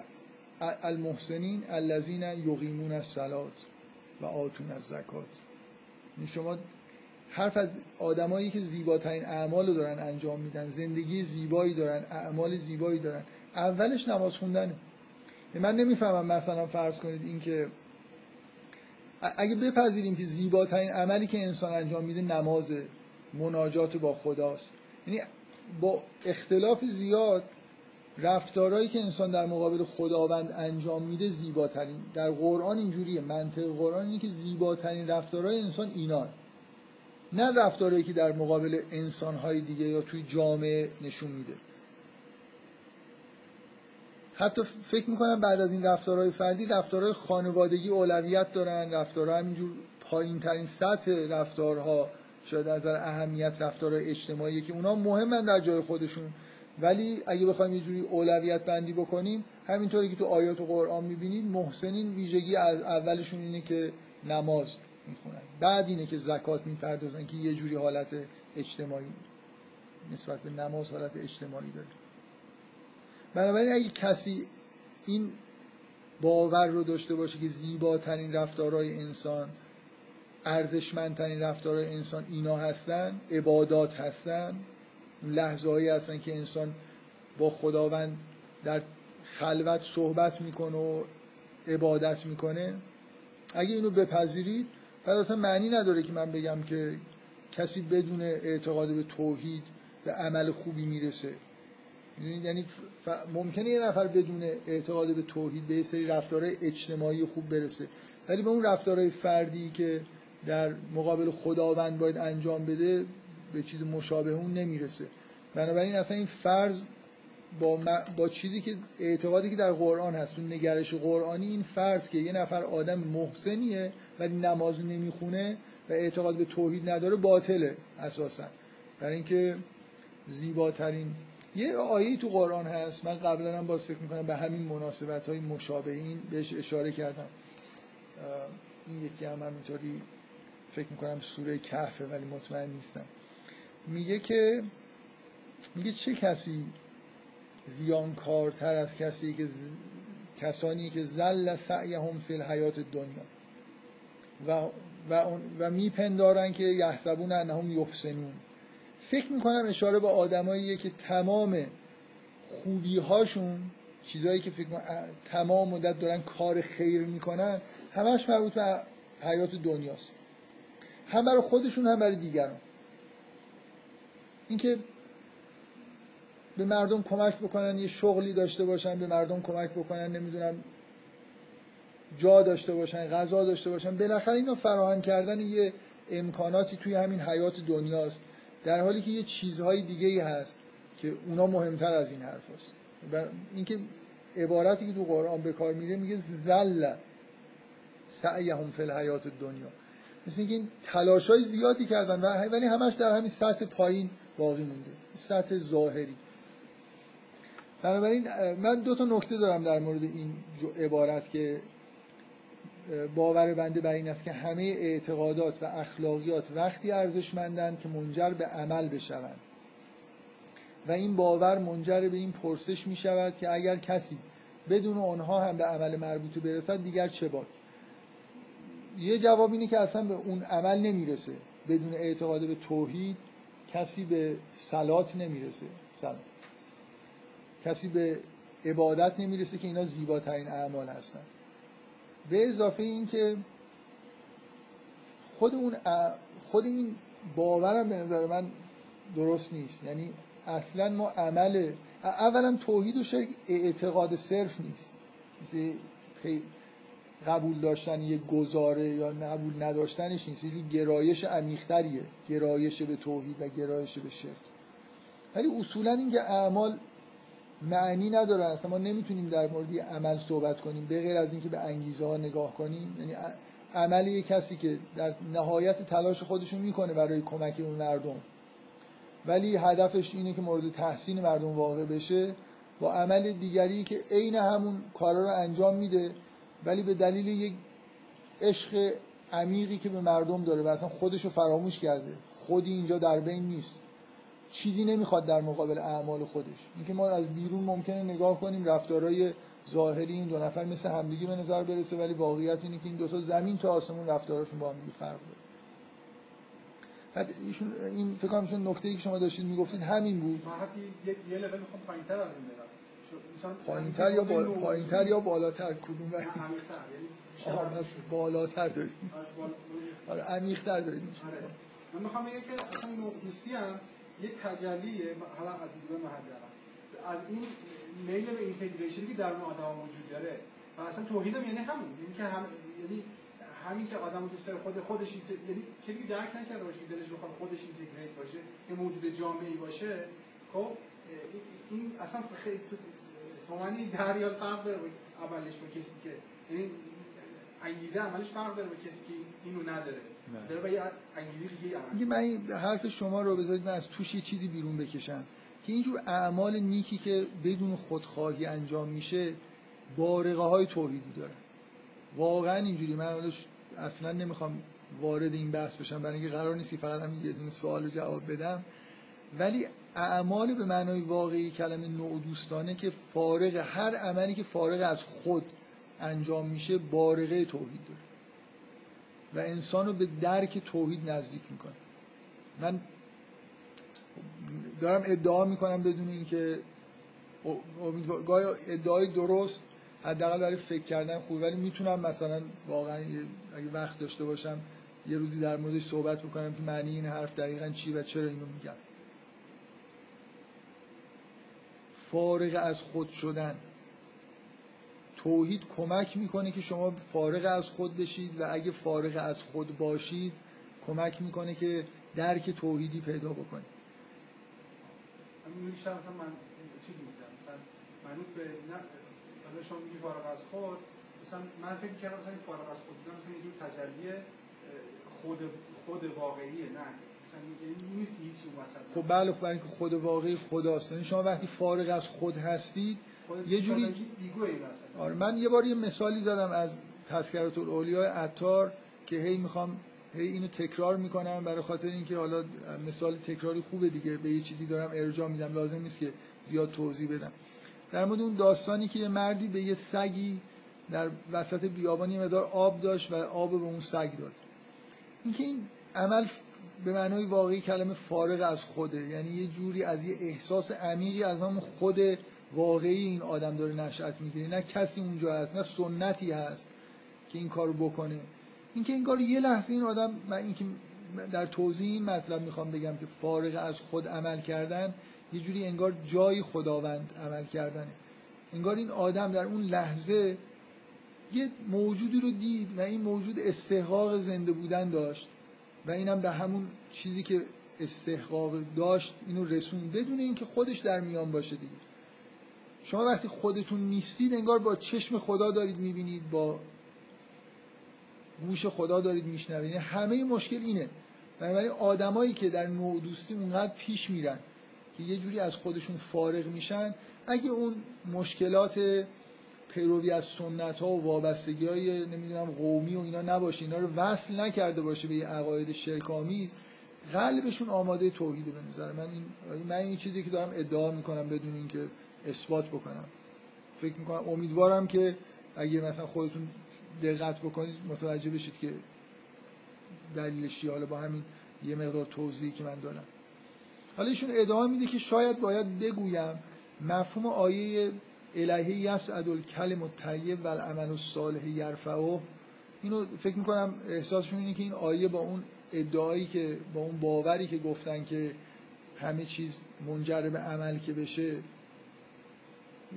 المحسنین الذین یقیمون الصلات و آتون از زکات یعنی شما حرف از آدمایی که زیباترین اعمال رو دارن انجام میدن زندگی زیبایی دارن اعمال زیبایی دارن. اولش نماز خوندنه. یعنی من نمی‌فهمم مثلا فرض کنید این که اگه بپذیریم که زیباترین عملی که انسان انجام میده نماز مناجات با خداست. یعنی با اختلاف زیاد رفتارهایی که انسان در مقابل خداوند انجام میده زیباترین. در قرآن اینجوریه. منطق قرآن اینه که زیباترین رفتارهای انسان اینان. نه رفتارهایی که در مقابل انسانهای دیگه یا توی جامعه نشون میده. حتی فکر می‌کنم بعد از این رفتارهای فردی رفتارهای خانوادگی اولویت دارن رفتارها همینجور پایین ترین سطح رفتارها شاید از نظر اهمیت رفتارهای اجتماعی که اونا مهمن در جای خودشون. ولی اگه بخوایم یه جوری اولویت بندی بکنیم همینطوری که تو آیات و قرآن می‌بینید محسنین ویژگی از اولشون اینه که نماز. می‌خونن بعد اینه که زکات می‌پردازن که یه جوری حالت اجتماعی نسبت به نماز حالت اجتماعی داره. بنابراین اگه کسی این باور رو داشته باشه که زیباترین رفتارهای انسان ارزشمندترین رفتارهای انسان اینا هستن عبادات هستن لحظه هایی هستن که انسان با خداوند در خلوت صحبت می‌کنه و عبادت می‌کنه اگه اینو بپذیرید پس اصلا معنی نداره که من بگم که کسی بدون اعتقاد به توحید به عمل خوبی می‌رسه. یعنی ممکنه یه نفر بدون اعتقاد به توحید به یه سری رفتارهای اجتماعی خوب برسه. ولی به اون رفتارهای فردی که در مقابل خداوند باید انجام بده به چیز مشابه اون نمی‌رسه. بنابراین اصلا این فرض با, با چیزی که اعتقادی که در قرآن هست تو نگرش قرآنی این فرض که یه نفر آدم محسنیه ولی نماز نمی‌خونه و اعتقاد به توحید نداره باطله اساسا. برای اینکه زیباترین یه آیه تو قرآن هست من قبلا هم باز فکر می‌کنم به همین مناسبت های مشابه این بهش اشاره کردم. این یکی هم همینطوری فکر می‌کنم سوره کهفه ولی مطمئن نیستم. میگه که میگه چه کسی زیانکارتر از کسی که کسانی که زل سعیهم فی الحیات دنیا و و, و میپندارن که یحسبون انهم یحسنون. فکر می‌کنم اشاره به آدماییه که تمام خوبی هاشون چیزهایی که فکر تمام مدت دارن کار خیر می‌کنن همش مربوط به حیات دنیاست. هم برای خودشون هم برای دیگران. اینکه به مردم کمک بکنن یه شغلی داشته باشن به مردم کمک بکنن نمی‌دونم جا داشته باشن غذا داشته باشن. بالاخره اینو فراهم کردن یه امکاناتی توی همین حیات دنیاست. در حالی که یه چیزهای دیگه ای هست که اونا مهمتر از این حرف هست. اینکه عبارتی که تو قرآن به کار میره میگه زل سعیهم فی الحیات دنیا مثل اینکه این تلاش های زیادی کردن ولی همش در همین سطح پایین باقی مونده. سطح ظاهری. بنابراین من دو تا نکته دارم در مورد این عبارت که باور بنده بر این است که همه اعتقادات و اخلاقیات وقتی ارزشمندند که منجر به عمل بشوند. و این باور منجر به این پرسش می شود که اگر کسی بدون آنها هم به عمل مربوطه برسد دیگر چه باد یه جواب اینه که اصلا به اون عمل نمی‌رسه. بدون اعتقاد به توحید کسی به سلات نمی‌رسه. سلام کسی به عبادت نمی‌رسه که اینا زیباترین اعمال هستن. به اضافه این که خود اون خود این باورم به نظر من درست نیست. یعنی اصلا ما عمل اولا توحید و شرک اعتقاد صرف نیست. مثل قبول داشتن یه گزاره یا قبول نداشتنش نیست. یه گرایش عمیق‌تریه. گرایش به توحید و گرایش به شرک. ولی اصولا اینکه اعمال معنی نداره. اصلا ما نمی‌تونیم در مورد عمل صحبت کنیم. به غیر از اینکه به انگیزه ها نگاه کنیم. یعنی عمل یه کسی که در نهایت تلاش خودشون می‌کنه برای کمک به مردم. ولی هدفش اینه که مورد تحسین مردم واقع بشه. با عمل دیگری که عین همون کارا رو انجام میده ولی به دلیل یک عشق عمیقی که به مردم داره و اصلا خودش رو فراموش کرده. خودی اینجا در بین نیست. چیزی نمی‌خواد در مقابل اعمال خودش. اینکه ما از بیرون ممکنه نگاه کنیم رفتارهای ظاهری این دو نفر مثل همدیگه به نظر برسه ولی واقعیت اینه که این دو تا زمین تا آسمون رفتارشون با هم فرق داره. بعد ایشون این فکر کنم ایشون نکته‌ای که شما داشتید می‌گفتید همین بود. من حتی یه لول می‌خوام پایینتر از این پایینتر یا. پایینتر یا بالاتر؟ کدوم ولی؟ عمیق‌تر یعنی بس بالاتر دارید آره عمیق‌تر دارید آره. من می‌خوام بگم که اصلا هم یه تجلیه حالا از دیدگاه محدرم از این میل به اینتگریشنی که در اون آدم وجود داره. و اصلا توحید هم یعنی همون. یعنی که هم یعنی همین که آدم دوست داره خود خودش یعنی کسی درک نکرده باشه که دلش بخواد خودش اینتگریت باشه یه موجود جامعی باشه خب این اصلا خیلی تو معنی دریا فرق داره اولش با کسی که یعنی انگیزه عملش فرق داره با کسی که اینو نداره. داره انگیزه دیگه من حرف شما رو بذارید من از توش یه چیزی بیرون بکشم که اینجور اعمال نیکی که بدون خودخواهی انجام میشه بارقه های توحیدی داره. واقعا اینجوری. من اصلا نمی‌خوام وارد این بحث بشم. برای اینکه قرار نیست فقط هم یه دونه سوال رو جواب بدم. ولی اعمال به معنای واقعی کلمه نوع دوستانه که فارغ هر عملی که فارغ از خود انجام میشه بارقه توحید داره. و انسان رو به درک توحید نزدیک می‌کنه. من دارم ادعا می‌کنم بدون اینکه گاهی ادعای درست حداقل برای فکر کردن خوبه ولی می‌تونم مثلا واقعا اگه وقت داشته باشم یه روزی در موردش صحبت بکنم که معنی این حرف دقیقا چی و چرا اینو میگم. فارغ از خود شدن. توحید کمک می‌کنه که شما فارغ از خود بشید و اگه فارغ از خود باشید کمک می‌کنه که درک توحیدی پیدا بکنید. مثلا من چیز میگم مثلا منوط به نه حالا شما میگی فارغ از خود مثلا من فکر کردم مثلا فارغ از خود بودن مثلا یه جور تجلی خود خود واقعیه نه. نیست خب بله خب برای اینکه خود واقعی خداست. یعنی شما وقتی فارغ از خود هستید یه جوری آره من یه بار یه مثالی زدم از تذکرات الاولیاء عطار که هی می‌خوام هی اینو تکرار می‌کنم برای خاطر اینکه حالا مثال تکراری خوبه دیگه به یه چیزی دارم ارجاع میدم لازم نیست که زیاد توضیح بدم. در مورد اون داستانی که یه مردی به یه سگی در وسط بیابانی مدار آب داشت و آب به اون سگ داد. اینکه این عمل به معنای واقعی کلمه فارغ از خوده یعنی یه جوری از یه احساس عمیقی از هم خود واقعی این آدم داره نشأت می‌گیره. نه کسی اونجا هست نه سنتی هست که این کارو بکنه. اینکه این کار یه لحظه این آدم من اینکه در توضیح این مطلب می‌خوام بگم که فارغ از خود عمل کردن یه جوری انگار جای خداوند عمل کردنه. انگار این آدم در اون لحظه یه موجودی رو دید و این موجود استحقاق زنده بودن داشت و اینم به همون چیزی که استحقاق داشت اینو رسون بدون اینکه خودش در میان باشه دیگه. شما وقتی خودتون نیستید انگار با چشم خدا دارید می‌بینید با گوش خدا دارید میشنوید. یعنی همه مشکل اینه. بنابراین آدمایی که در نوع دوستی اونقدر پیش میرن که یه جوری از خودشون فارغ میشن اگه اون مشکلات پیروی از سنت ها و وابستگی های نمی‌دونم قومی و اینا نباشه اینا رو وصل نکرده باشه به یه عقاید شرک آمیز قلبشون آماده توحیده به من این من این چیزی که دارم ادعا می‌کنم بدون اینکه اثبات بکنم. فکر می‌کنم امیدوارم که اگه مثلا خودتون دقت بکنید متوجه بشید که دلیلش حالا با همین یه مقدار توضیحی که من دارم حالا ایشون ادامه میده که شاید باید بگویم مفهوم آیه الهی یسعد الکلم الطیب و الصالح یرفعه. اینو فکر می‌کنم احساسشون اینه که این آیه با اون ادعایی که با اون باوری که گفتن که همه چیز منجر به عمل که بشه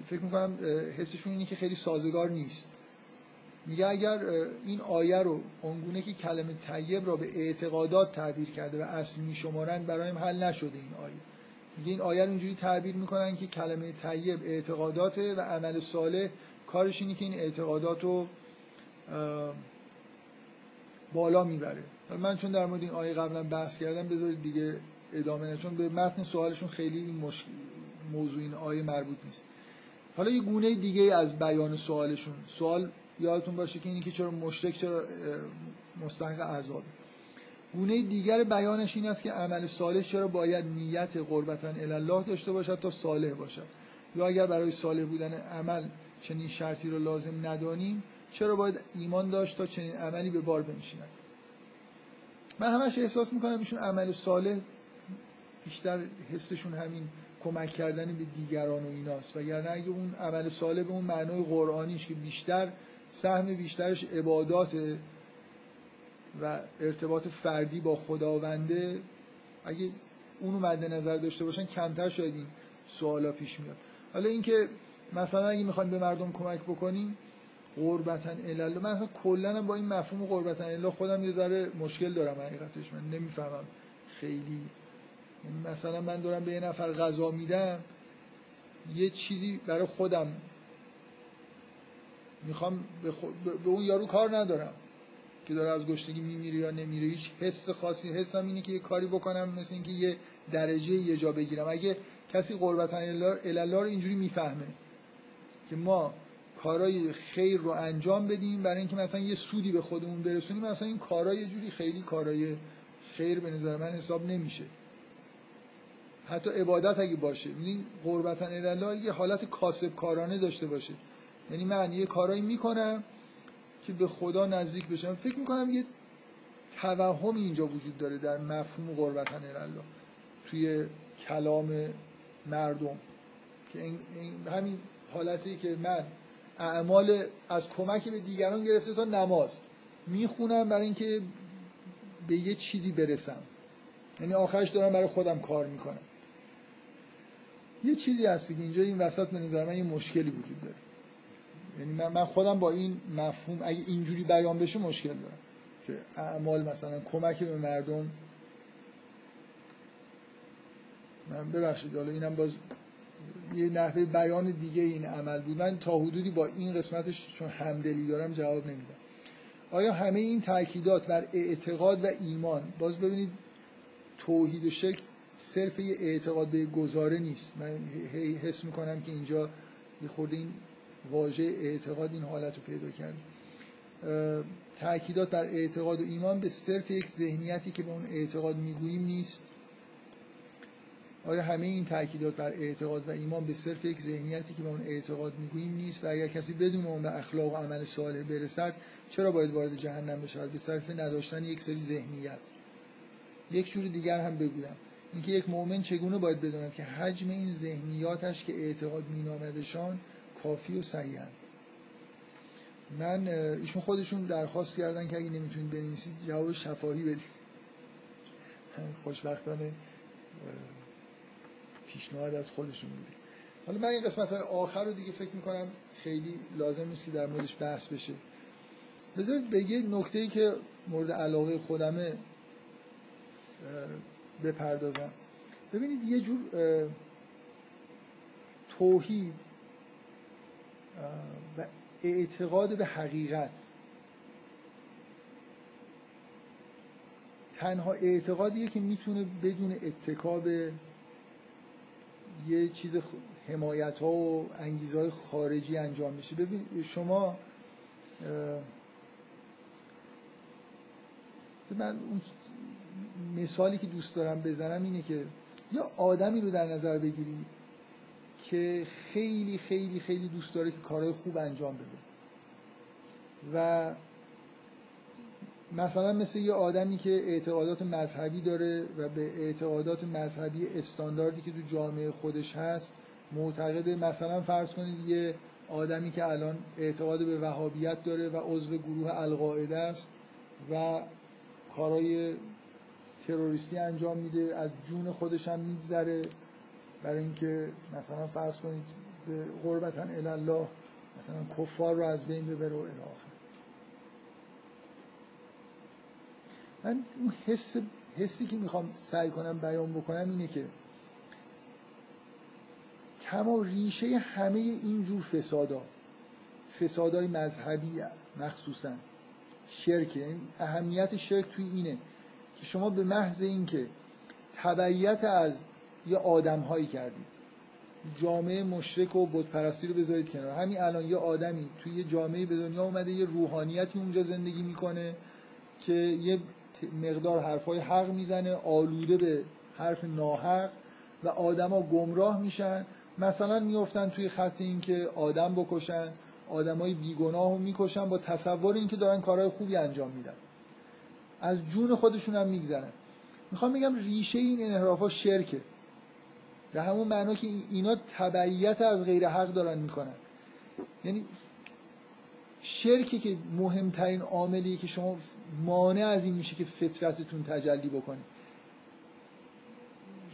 فکر می‌کنم حسشون اینه که خیلی سازگار نیست. میگه اگر این آیه رو اونگونه که کلمه طیب را به اعتقادات تعبیر کرده و اصل میشمارن برایم حل نشده این آیه. میگه این آیه رو اینجوری تعبیر می‌کنن که کلمه طیب اعتقاداته و عمل صالح کارش اینه که این اعتقادات رو بالا می‌بره. من چون در مورد این آیه قبلا بحث کردم بذارید دیگه ادامه نه چون به متن سوالشون خیلی این مش... موضوع این آیه مربوط نیست. حالا یه گونه دیگه از بیان سوالشون. سوال یادتون باشه که اینی که چرا مشرک چرا مستحق عذاب گونه دیگر بیانش این است که عمل صالح چرا باید نیت قربتا الله داشته باشد تا صالح باشد. یا اگر برای صالح بودن عمل چنین شرطی رو لازم ندانیم چرا باید ایمان داشت تا چنین عملی به بار بنشیند؟ من همش احساس می‌کنم ایشون عمل صالح بیشتر حسشون همین کمک کردن به دیگران و ایناست. وگرنه اگه اون عمل صالح به اون معنای قرآنیش که بیشتر سهم بیشترش عباداته و ارتباط فردی با خداونده اگه اونو مد نظر داشته باشن کمتر شاید این سوالا پیش میاد. حالا اینکه مثلا اگه می‌خوایم به مردم کمک بکنیم قربتا الاله. من اصلا کلا با این مفهوم قربتا الاله خودم یه ذره مشکل دارم حقیقتش. من نمی‌فهمم خیلی مثلا من دارم به یه نفر غذا میدم یه چیزی برای خودم می‌خوام به, به اون یارو کار ندارم که داره از گشتگی میمیره یا نمیره. هیچ حس خاصی حسم اینه که یه کاری بکنم مثل اینکه یه درجه یه جا بگیرم. اگه کسی قربتا الله رو اینجوری می‌فهمه که ما کارای خیر رو انجام بدیم برای اینکه مثلا یه سودی به خودمون برسونیم مثلا این کارای جوری خیلی کارای خیر به نظر من حساب نمیشه. حتی عبادت اگه باشه. یعنی قربتا الله یه حالت کاسب کارانه داشته باشه یعنی من یه کارایی می‌کنم که به خدا نزدیک بشم. فکر می‌کنم یه توهم اینجا وجود داره در مفهوم قربتا الله. توی کلام مردم. که این همین حالتی که من اعمال از کمک به دیگران گرفته تا نماز می‌خونم برای اینکه به یه چیزی برسم. یعنی آخرش دارم برای خودم کار می‌کنم. یه چیزی هستی که اینجا این وسط به نظر من یه مشکلی وجود داره. یعنی من خودم با این مفهوم اگه اینجوری بیان بشه مشکل دارم. که اعمال مثلا کمک به مردم من ببخشید حالا اینم باز یه نحوه بیان دیگه این عمل بود. من تا حدودی با این قسمتش چون همدلی دارم جواب نمیدم. آیا همه این تاکیدات بر اعتقاد و ایمان باز ببینید توحید و شرک صرف یه اعتقاد به گزاره نیست. من هی حس می‌کنم که اینجا یه خورده این واژه اعتقاد این حالت رو پیدا کرد. تاکیدات بر اعتقاد و ایمان به صرف یک ذهنیتی که به اون اعتقاد می‌گوییم نیست. آیا همه این تاکیدات بر اعتقاد و ایمان به صرف یک ذهنیتی که به اون اعتقاد می‌گوییم نیست؟ و اگر کسی بدون اون به اخلاق و عمل صالح برسد چرا باید وارد جهنم بشود؟ به صرف نداشتن یک سری ذهنیت. یک جور دیگر هم بگویم. اینکه یک مؤمن چگونه باید بداند که حجم این ذهنیاتش که اعتقاد مینامدشان کافی و صحیح من ایشون خودشون درخواست کردن که اگه نمی‌تونید بنویسید جواب شفاهی بدید. خوشبختانه پیشنهاد از خودشون بوده. حالا من این قسمت های آخر رو دیگه فکر می‌کنم خیلی لازم نیست در موردش بحث بشه. بذارید به یه نکته ای که مورد علاقه خودمه. بپردازم ببینید یه جور توحید و اعتقاد به حقیقت. تنها اعتقادیه که می‌تونه بدون اتکا یه چیز حمایت ها و انگیزه های خارجی انجام بشه. ببین شما من اون مثالی که دوست دارم بزنم اینه که یا آدمی رو در نظر بگیرید که خیلی خیلی خیلی دوست داره که کارهای خوب انجام بده. و مثلا مثل یه آدمی که اعتقادات مذهبی داره و به اعتقادات مذهبی استانداردی که تو جامعه خودش هست معتقد مثلا فرض کنید یه آدمی که الان اعتقاد به وهابیت داره و عضو گروه القاعده است و کارهای تروریستی انجام میده از جون خودش هم میگذره. برای اینکه مثلا فرض کنید به قربتا الله مثلا کفار رو از بین ببره و الاخر من اون حس حسی که می‌خوام سعی کنم بیان بکنم اینه که تمام ریشه همه اینجور فسادا فسادای مذهبی مخصوصا شرک یعنی اهمیت شرک توی اینه. شما به محض اینکه تبعیت از یه آدم هایی کردید جامعه مشرک و بتپرستی رو بذارید کنار. همین الان یه آدمی توی یه جامعه به دنیا اومده یه روحانیتی اونجا زندگی می‌کنه که یه مقدار حرفای حق می‌زنه آلوده به حرف ناحق و آدما گمراه میشن. مثلا میفتن توی خط اینکه آدم بکشن آدمای بیگناه رو می‌کشن با تصور اینکه دارن کارهای خوبی انجام میدن. از جون خودشون هم میگذرن می‌خوام بگم ریشه این انحرافا شرکه. به همون معنا که اینا تبعیت از غیر حق دارن می‌کنن. یعنی شرکی که مهمترین عاملیه که شما مانع از این میشه که فطرتتون تجلی بکنه.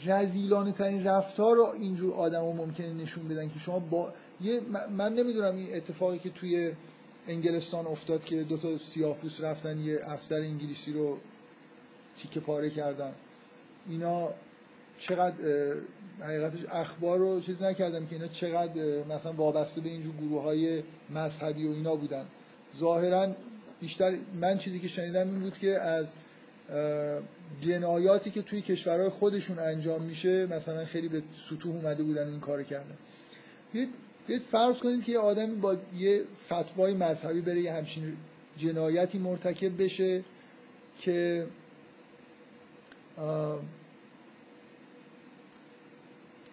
رزیلانه ترین رفتار رو اینجور آدم ها ممکنه نشون بدن که شما با یه من نمی‌دونم این اتفاقی که توی انگلستان افتاد که دو تا سیاه‌پوست رفتن یه افسر انگلیسی رو تیکه پاره کردن. اینا چقدر حقیقتش اخبار رو چیز نکردم که اینا چقدر مثلا وابسته به اینجور گروه های مذهبی و اینا بودن. ظاهرا بیشتر من چیزی که شنیدم این بود که از جنایاتی که توی کشورهای خودشون انجام میشه مثلا خیلی به سطوح اومده بودن این کار کردن. بیاید فرض کنید که یه آدمی با یه فتوای مذهبی بره یه همچین جنایتی مرتکب بشه که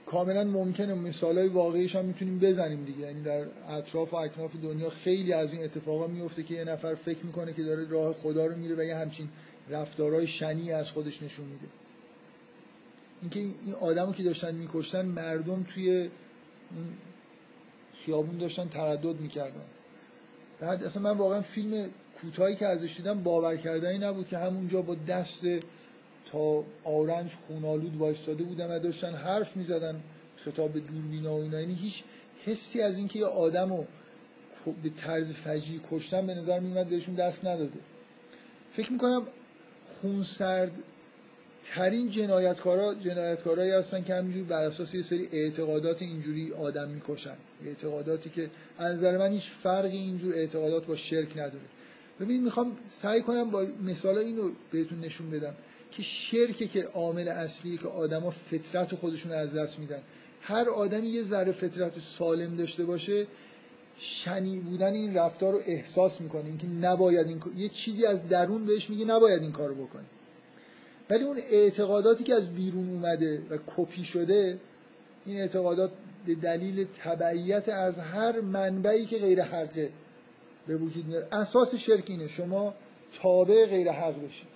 کاملا ممکنه مثال های واقعیش هم می‌تونیم بزنیم دیگه. یعنی در اطراف و اکناف دنیا خیلی از این اتفاقا میفته که یه نفر فکر می‌کنه که داره راه خدا رو میره و یه همچین رفتارهای شنی از خودش نشون میده. اینکه این آدمو که داشتن میکشتن مردم توی خیابون داشتن تردد می‌کردن. بعد اصلا من واقعا فیلم کوتاهی که ازش دیدم باور کردنی نبود که همونجا با دست تا آرنج خونالود وایستاده بودن و داشتن حرف می‌زدن خطاب به دوربینا و اینا. یعنی هیچ حسی از اینکه یه آدم رو به طرز فجی کشتن به نظر میومد بهشون دست نداده. فکر می‌کنم خونسرد ترین جنایتکارا جنایتکارایی هستن که همینجور بر اساس یه سری اعتقادات اینجوری آدم می‌کشن. اعتقاداتی که از نظر من هیچ فرقی اینجور اعتقادات با شرک نداره. ببینید می‌خوام سعی کنم با مثال اینو بهتون نشون بدم که شرکه که عامل اصلی که آدما فطرت خودشون از دست میدن. هر آدمی یه ذره فطرت سالم داشته باشه شنی بودن این رفتار رو احساس می‌کنه. اینکه نباید این یه چیزی از درون بهش میگه نباید این کارو بکنی ولی اون اعتقاداتی که از بیرون اومده و کپی شده این اعتقادات به دلیل تبعیت از هر منبعی که غیر حقه به وجود میاد. اساس شرک اینه شما تابع غیر حق بشید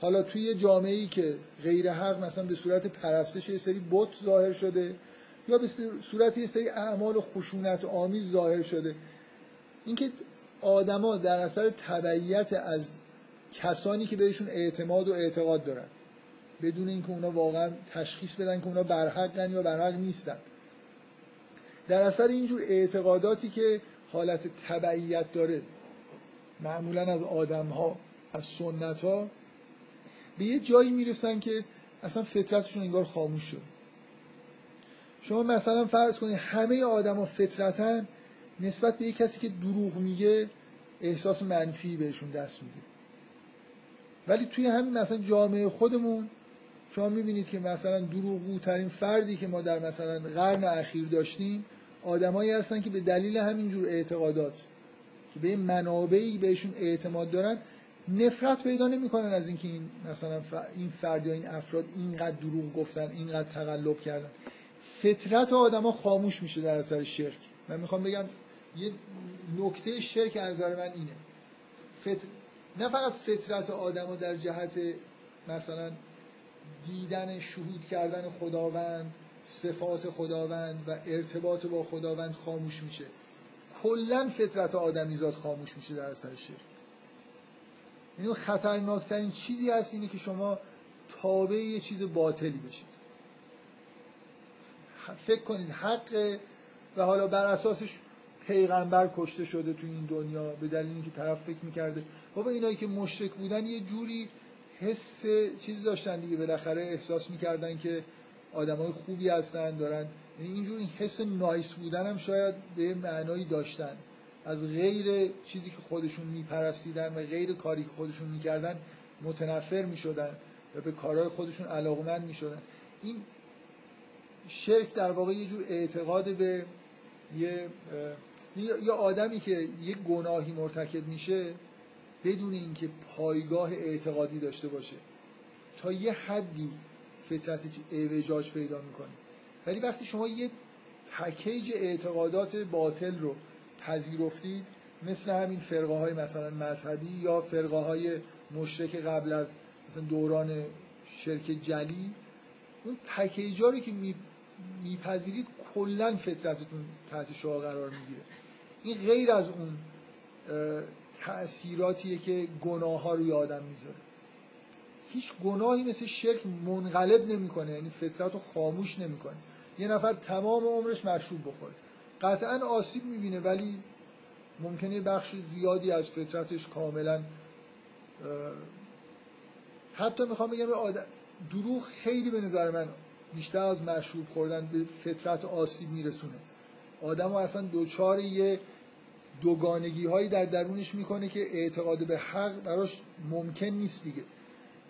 حالا توی جامعه ای که غیر حق مثلا به صورت پرستش یه سری بت ظاهر شده یا به صورت یه سری اعمال خشونت آمیز ظاهر شده اینکه آدما در اثر تبعیت از کسانی که بهشون اعتماد و اعتقاد دارن بدون اینکه اونا واقعا تشخیص بدن که اونا برحقن یا برحق نیستن. در اثر اینجور اعتقاداتی که حالت تبعیت داره معمولا از آدم ها از سنت ها به یه جایی می‌رسن که اصلا فطرتشون انگار خاموش شد شما مثلا فرض کنید همه آدما فطرتن نسبت به یه کسی که دروغ میگه احساس منفی بهشون دست میده. ولی توی همین مثلا جامعه خودمون شما می‌بینید که مثلا دروغگوترین فردی که ما در مثلا قرن اخیر داشتیم آدمایی هستن که به دلیل همینجور اعتقادات که به منابعی بهشون اعتماد دارن نفرت پیدا نمی‌کنن از اینکه این مثلا این فرد یا این افراد اینقدر دروغ گفتن اینقدر تقلب کردن. فطرت آدما خاموش میشه در اثر شرک. من می‌خوام بگم یه نکته شرک از نظر من اینه. فطر... نه فقط فطرت آدما در جهت مثلا دیدن شهود کردن خداوند صفات خداوند و ارتباط با خداوند خاموش میشه. کلا فطرت آدمیزاد خاموش میشه در اثر شرک. یعنی خطرناکترین چیزی هست اینه که شما تابع یه چیز باطلی بشید. فکر کنید حق و حالا بر اساسش پیغمبر کشته شده تو این دنیا به دلیل اینکه طرف فکر می‌کرده. بابا اینایی که مشرک بودن یه جوری حس چیز داشتن دیگه. بالاخره احساس می‌کردن که آدمای خوبی هستن دارن. یعنی اینجور این حس نایس بودن هم شاید به معنایی داشتن. از غیر چیزی که خودشون میپرستیدن و غیر کاری که خودشون می‌کردن متنفر می‌شدن و به کارهای خودشون علاقمند می‌شدن. این شرک در واقع یه جور اعتقاد به یه یه آدمی که یه گناهی مرتکب میشه بدون اینکه پایگاه اعتقادی داشته باشه. تا یه حدی فطرت اعوجاج پیدا می‌کنه. ولی وقتی شما یه پکیج اعتقادات باطل رو پذیرفتید مثل همین فرقه های مثلا مذهبی یا فرقه های مشرک قبل از مثلا دوران شرک جلی اون پکیجاری که میپذیرید کلا فطرتتون تحت شعا قرار می‌گیره. این غیر از اون تأثیراتیه که گناه ها روی آدم می‌ذاره. هیچ گناهی مثل شرک منقلب نمی‌کنه یعنی فطرت رو خاموش نمی‌کنه. یه نفر تمام عمرش مشروب بخوره. قطعا آسیب می‌بینه ولی ممکنه بخش زیادی از فطرتش کاملا حتی می‌خوام بگم دروغ خیلی به نظر من بیشتر از مشروب خوردن به فطرت آسیب میرسونه. آدم اصلا دوچار یه دوگانگی هایی در درونش می‌کنه که اعتقاد به حق براش ممکن نیست دیگه.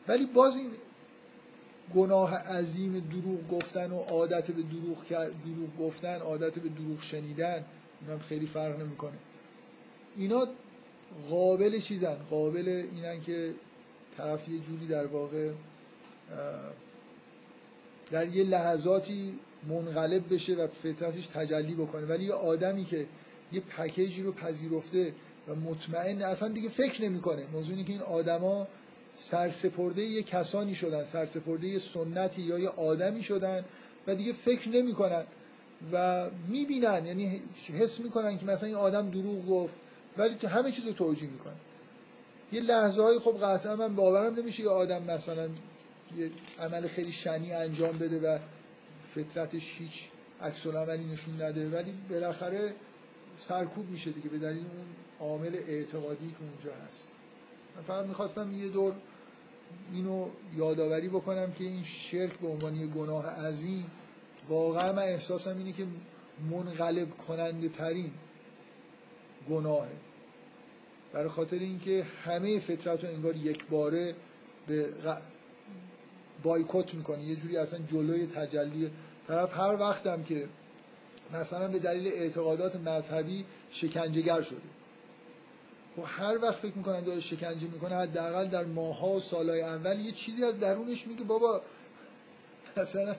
ولی باز این گناه عظیم دروغ گفتن و عادت به دروغ, دروغ گفتن عادت به دروغ شنیدن هم خیلی فرق نمی‌کنه. اینا قابل چیزن. قابل اینن که طرف یه جوری در واقع در یه لحظاتی منقلب بشه و فطرتش تجلی بکنه. ولی یه آدمی که یه پکیجی رو پذیرفته و مطمئن اصلا دیگه فکر نمی‌کنه. موضوعی که این آدما سرسپرده یه کسانی شدن سرسپرده یه سنتی یا یه آدمی شدن و دیگه فکر نمی‌کنن و می‌بینن. یعنی حس می‌کنن که مثلا این آدم دروغ گفت ولی که همه چیز رو توجیه می‌کنن. یه لحظه های خب قطعا من باورم نمیشه یه آدم مثلا یه عمل خیلی شنی انجام بده و فطرتش هیچ عکس عملی نشون نده. ولی بالاخره سرکوب میشه دیگه به دلیل اون عامل اعتقادی که اونجا هست. من فقط می‌خواستم یه دور اینو یادآوری بکنم که این شرک به عنوان یه گناه عظیم واقعا من احساسم اینه که منقلب کننده ترین گناهه. برای خاطر اینکه همه فطرت رو انگار یک باره به بایکوت می‌کنه. یه جوری اصلا جلوی تجلی طرف. هر وقتم که مثلا به دلیل اعتقادات مذهبی شکنجهگر شده. خب هر وقت فکر می‌کنن داره شکنجه می‌کنه حداقل در ماها و سالهای اول یه چیزی از درونش میگه بابا مثلا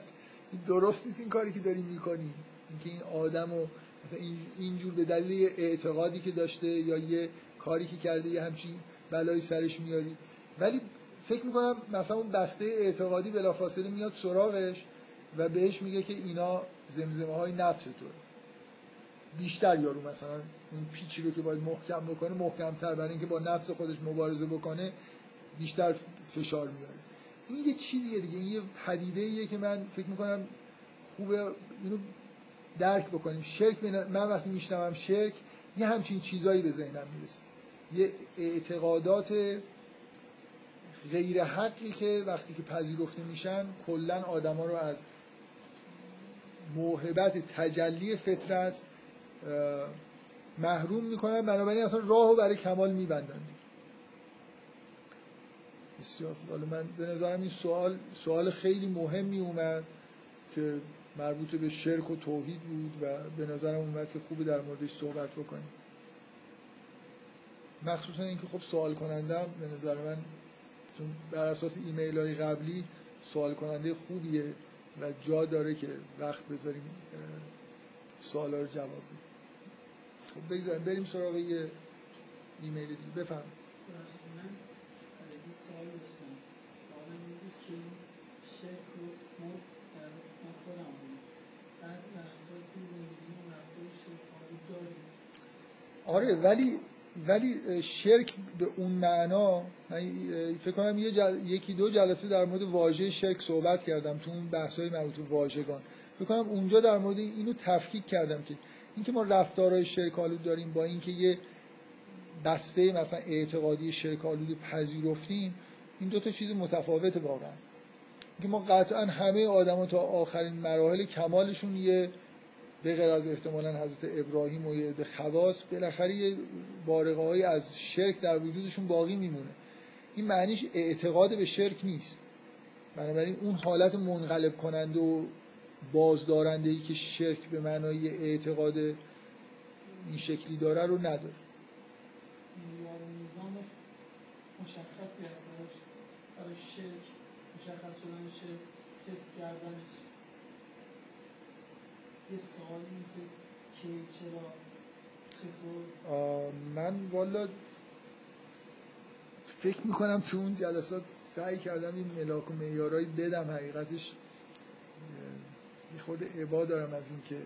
درست نیست این کاری که داری می‌کنی. اینکه این آدم و مثلا اینجور به دلیل اعتقادی که داشته یا یه کاری که کرده یه همچین بلایی سرش میاری. ولی فکر می‌کنم مثلا اون بسته اعتقادی بلافاصله میاد سراغش. و بهش میگه که اینا زمزمه های نفس تو بیشتر یارو مثلا اون پیچی رو که باید محکم بکنه محکم تر برای اینکه با نفس خودش مبارزه بکنه بیشتر فشار میاره. این یه چیزیه دیگه. این یه پدیده ایه که من فکر می‌کنم خوبه اینو درک بکنیم. شرک من وقتی میشنوم شرک یه همچین چیزایی به ذهنم می‌رسه. یه اعتقادات غیر حقی که وقتی که پذیرفته میشن کلا آدما رو از موهبت تجلی فطرت محروم می‌کنن. بنابراین اصلا راهو برای کمال میبندن. بسیار خوب. حالا من به نظرم این سوال سوال خیلی مهمی اومد که مربوط به شرک و توحید بود و به نظرم اومد که خوبه در موردش صحبت بکنیم. مخصوصا اینکه خب سوال کنندم به نظر من چون بر اساس ایمیل های قبلی سوال کننده خوبیه. و جا داره که وقت بذاریم سوال رو جواب بدیم. خب بگذاریم بریم سراغ یه ایمیل دیگه. بفهم آره ولی ولی شرک به اون معنا من فکر کنم یه یکی دو جلسه در مورد واژه شرک صحبت کردم تو اون بحث‌های مربوط به واژگان. فکر کنم اونجا در مورد اینو تفکیک کردم که اینکه ما رفتارهای شرک آلود داریم با اینکه یه بسته مثلا اعتقادی شرک آلود پذیرفتیم این دو تا چیز متفاوت واقعا. که ما قطعا همه آدما تا آخرین مراحل کمالشون یه به غیر از احتمالا حضرت ابراهیم و یه خواص بالاخره یه بارقه از شرک در وجودشون باقی میمونه. این معنیش اعتقاد به شرک نیست. بنابراین اون حالت منقلب کننده و بازدارنده ای که شرک به معنای اعتقاد این شکلی داره رو نداره. مشخصی هست شرک مشخص شدن شرک تست کردنش. من والا فکر می‌کنم تو اون جلسات سعی کردم این ملاک و میارایی بدم. حقیقتش یه خود عبا دارم از این که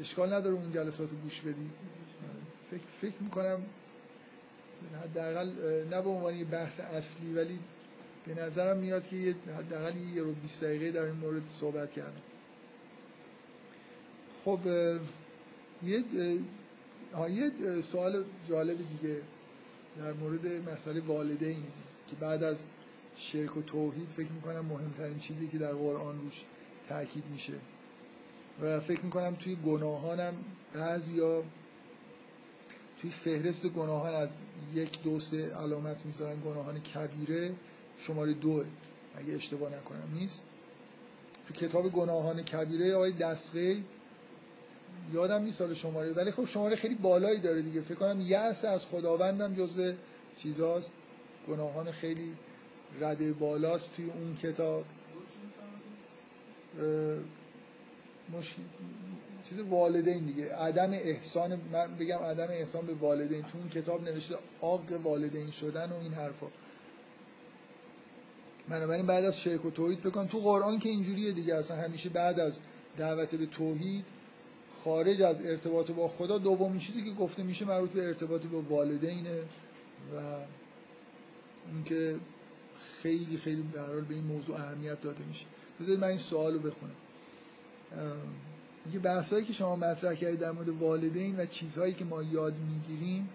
اشکال نداره اون جلسات رو گوش بدی. فکر, فکر می‌کنم حداقل نه به عنوان بحث اصلی ولی به نظرم میاد که حداقل یه رو 20 دقیقه در این مورد صحبت کردم. خب یه یه سوال جالب دیگه در مورد مسئله والدین که بعد از شرک و توحید فکر می‌کنم مهمترین چیزی که در قرآن روش تاکید میشه. و فکر می‌کنم توی گناهانم بعضیا توی فهرست گناهان از یک دو سه علامت می‌ذارن. گناهان کبیره شماره دو اگه اشتباه نکنم نیست. تو کتاب گناهان کبیره آقای دستقی یادم نیست سال شماره ولی خب شماره خیلی بالایی داره دیگه. فکر کنم یأس از خداوندم جزو چیزاست. گناهان خیلی رده بالاست توی اون کتاب. مشکل چیز والدین دیگه. عدم احسان من بگم عدم احسان به والدین. تو اون کتاب نوشته آق والدین شدن و این حرفا. بنابراین بعد از شرک و توحید فکر کنم تو قرآن که اینجوریه دیگه. اصلا همیشه بعد از دعوت به توحید خارج از ارتباط با خدا دومین چیزی که گفته میشه مربوط به ارتباط با والدینه و اینکه خیلی خیلی به به این موضوع اهمیت داده میشه. بذارید من این سوال رو بخونم اینکه بحثایی که شما مطرح کردید در مورد والدین و چیزهایی که ما یاد می‌گیریم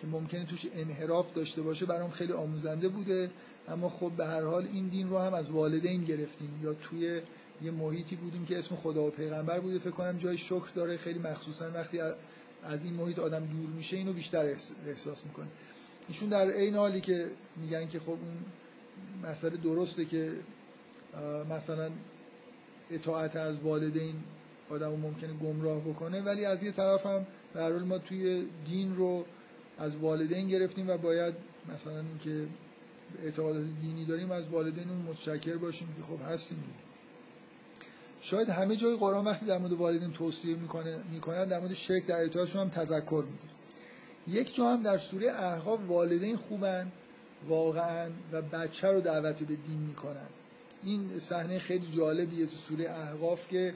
که ممکنه توش انحراف داشته باشه برام خیلی آموزنده بوده اما خب به هر حال این دین رو هم از والدین گرفتیم یا توی یه محیطی بودیم که اسم خدا و پیغمبر بوده. فکر کنم جای شکر داره. خیلی مخصوصا وقتی از این محیط آدم دور میشه اینو بیشتر احساس می‌کنه. ایشون در عین حالی که میگن که خب اون مسئله درسته که مثلا اطاعت از والدین آدم ممکنه گمراه بکنه ولی از یه طرف هم به ما توی دین رو از والدین گرفتیم و باید مثلا اینکه اعتقادات دینی داریم از والدینمون متشکر باشیم که خب هستیم. شاید همه جای قرآن وقتی در مورد والدین توصیه می‌کنه می‌کنن در مورد شرک در اطاعتشون هم تذکر میده یک جا هم در سوره احقاف والدین خوبن واقعا و بچه رو دعوت به دین می‌کنن. این صحنه خیلی جالبیه تو سوره احقاف که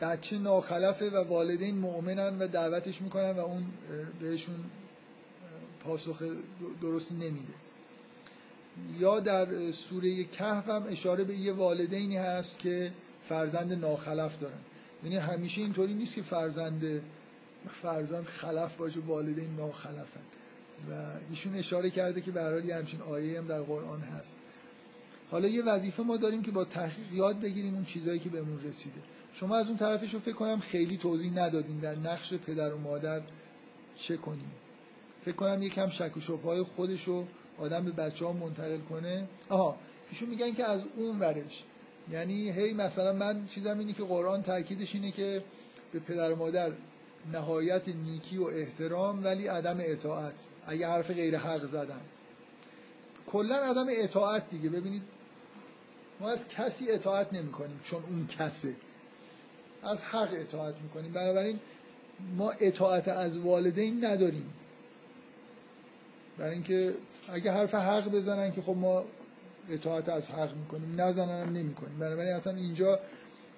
بچه ناخلفه و والدین مؤمنن و دعوتش می‌کنن و اون بهشون پاسخ درستی نمیده. یا در سوره کهف هم اشاره به یه والدینی هست که فرزند ناخلف دارن. یعنی همیشه اینطوری نیست که فرزند فرزند خلف باشه والدین ناخلفن. و ایشون اشاره کرده که به هر همچین آیه هم در قرآن هست. حالا یه وظیفه ما داریم که با تحقیق یاد بگیریم اون چیزایی که بهمون رسیده. شما از اون طرفش رو فکر کنم خیلی توضیح ندادین در نقش پدر و مادر چه کنیم. فکر کنم یکم شک و شبهای خودش رو آدم به بچه ها منتقل کنه. آها ایشون میگن که از اون ورش یعنی هی مثلا من چیزم اینه که قرآن تاکیدش اینه که به پدر و مادر نهایت نیکی و احترام ولی عدم اطاعت. اگه حرف غیر حق زدن کلا عدم اطاعت دیگه. ببینید ما از کسی اطاعت نمی کنیم چون اون کسه. از حق اطاعت می‌کنیم. بنابراین ما اطاعت از والدین نداریم. برای اینکه اگه حرف حق بزنن که خب ما اطاعت از حق می‌کنیم هم نمی‌کنیم. بنابراین اصلا اینجا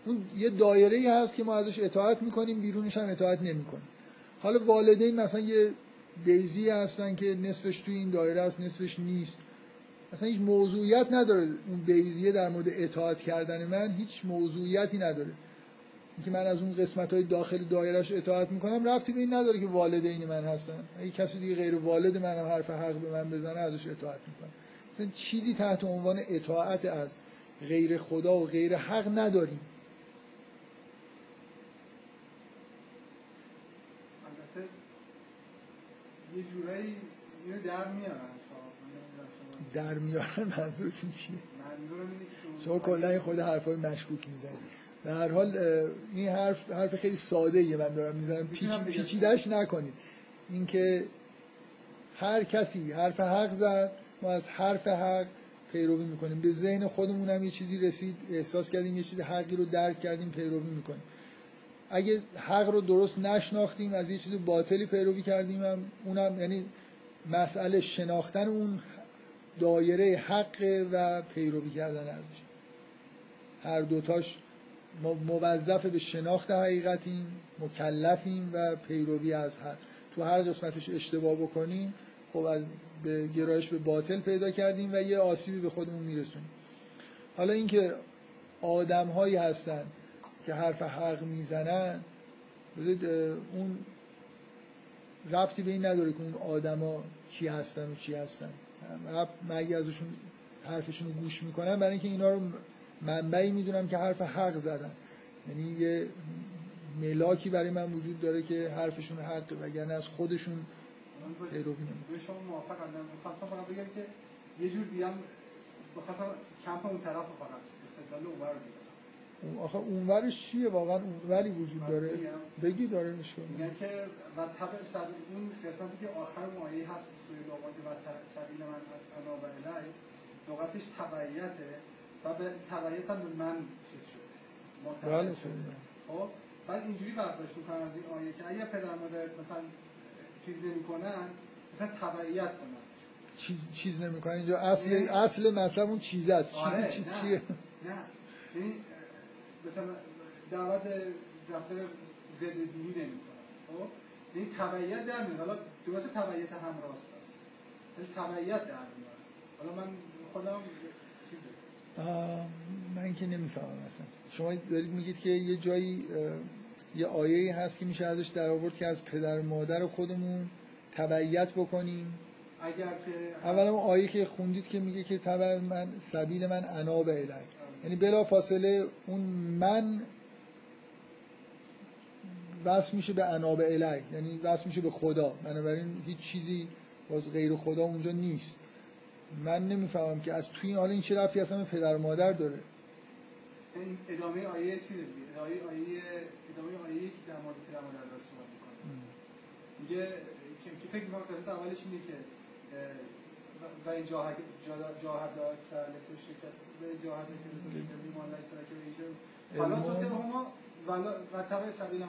اون یه دایره ای هست که ما ازش اطاعت می‌کنیم بیرونش هم اطاعت نمی‌کنیم. حالا والدین مثلا یه بیزی هستن که نصفش توی این دایره است نصفش نیست. اصلا هیچ موضوعیت نداره اون بیزیه در مورد اطاعت کردن من هیچ موضوعیتی نداره. که من از اون قسمت های داخل دایرش اطاعت می‌کنم رفتی به این نداره که والدین من هستن. اگه کسی دیگه غیر والد من هم حرف حق به من بزنه ازش اطاعت می‌کنم. چیزی تحت عنوان اطاعت از غیر خدا و غیر حق نداریم. یه جورایی اینو در میارن در میارن منظورتون چیه؟ شما کلا خود حرفای مشکوک می‌زنید. به هر حال این حرف حرف خیلی ساده یه من دارم می‌زنم. پیچ پیچیدش نکنید. اینکه هر کسی حرف حق زد ما از حرف حق پیروی می‌کنیم. به ذهن خودمون هم یه چیزی رسید احساس کردیم یه چیز حقی رو درک کردیم پیروی می‌کنیم. اگه حق رو درست نشناختیم از یه چیز باطلی پیروی کردیم هم اونم یعنی مسئله شناختن اون دایره حق و پیروی کردن ازش. هر دوتاش موظف به شناخت حقیقتیم مکلفیم و پیروی از حق. تو هر قسمتش اشتباه بکنیم خب از به گرایش به باطل پیدا کردیم و یه آسیبی به خودمون میرسونیم. حالا اینکه آدم هایی هستن که حرف حق می‌زنن اون ربطی به این نداره که اون آدما کی هستن و چی هستن. مگه ازشون حرفشون رو گوش می‌کنن برای اینکه اینا رو منبعی می‌دونم که حرف حق زدن. یعنی یه ملاکی برای من وجود داره که حرفشون حق وگرنه از خودشون پیروی به شما موافقم. می‌خواستم فقط بگم که یه جور دیگه هم بخواستم کمپ اون طرف فقط استدلال اونور اون آخه اونورش چیه واقعا؟ اونوری وجود داره. بگی داره نداره. میگن که و تبع سبیل اون قسمتی که آخر مایه هست سوی لغات و سبیل من انا و الی لغتش تبعیته و به تبعیت هم به من چیز شده. بله، متصل شده خب. بعد اینجوری برداشت می‌کنم از این آیه که اگر پدر مادر مثلا چیز نمی‌کنن مثلا تبعیت کنن. چیز چیز نمی‌کنه اینجا اصل نه. اصل مطلب اون چیز است. چیز آره، چیز نه. چیه؟ نه. یعنی مثلا دعوت رفتار ضد دینی نمی‌کنن خب؟ یعنی تبعیت در میاد. حالا درست تبعیت هم راست است. ولی تبعیت در میاد. حالا من خودم من که نمی‌فهمم اصلا. شما دارید میگید که یه جایی یه آیه هست که میشه ازش در آورد که از پدر و مادر خودمون تبعیت بکنیم. اگر که اولا اون آیه که خوندید که میگه که تبع من سبیل من انا به الی یعنی بلا فاصله اون من وصل میشه به انا به الی یعنی وصل میشه به خدا. بنابراین هیچ چیزی باز غیر خدا اونجا نیست. من نمی‌فهمم که از توی این حالا این چه رفتی اصلا به پدر و مادر داره. این ادامه آیه دیگه ادامه آیه ادامه آیه که در مورد پدر مادر داره صحبت می‌کنه. میگه که که فکر می‌کنم قصد اولش اینه که و- این جاهد جاهد که شرکت این جاهد که لتشرک بی ما لیس لک به ایجاب فلا. تطعهما ولا- و سبیل من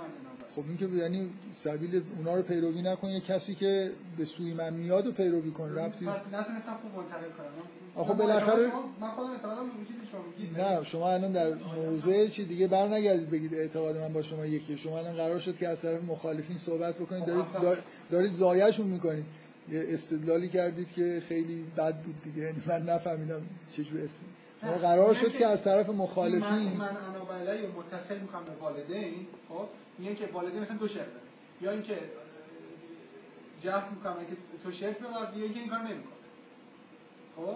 خب این که یعنی سبیل اونا رو پیروی نکن یه کسی که به سوی من میاد و پیروی کن ربطی پس نتونستم خوب منتقل کنم. آخه من بالاخره- من خودم اعتقادم نه شما الان در موضع چی دیگه بر نگردید بگید اعتقاد من با شما یکی شما الان قرار شد که از طرف مخالفین صحبت بکنید. دارید دار- دارید زایهشون می‌کنید. یه استدلالی کردید که خیلی بد بود دیگه. یعنی من نفهمیدم چجور است. نه، قرار شد که از طرف من مخالفین من انابعلی رو متصل می‌کنم به والدین خب؟ میگن که والدین مثلا دو شرط داره یا اینکه جهت می‌کنم که تو بورزی یا اینکه این کار نمی‌کنه. خب؟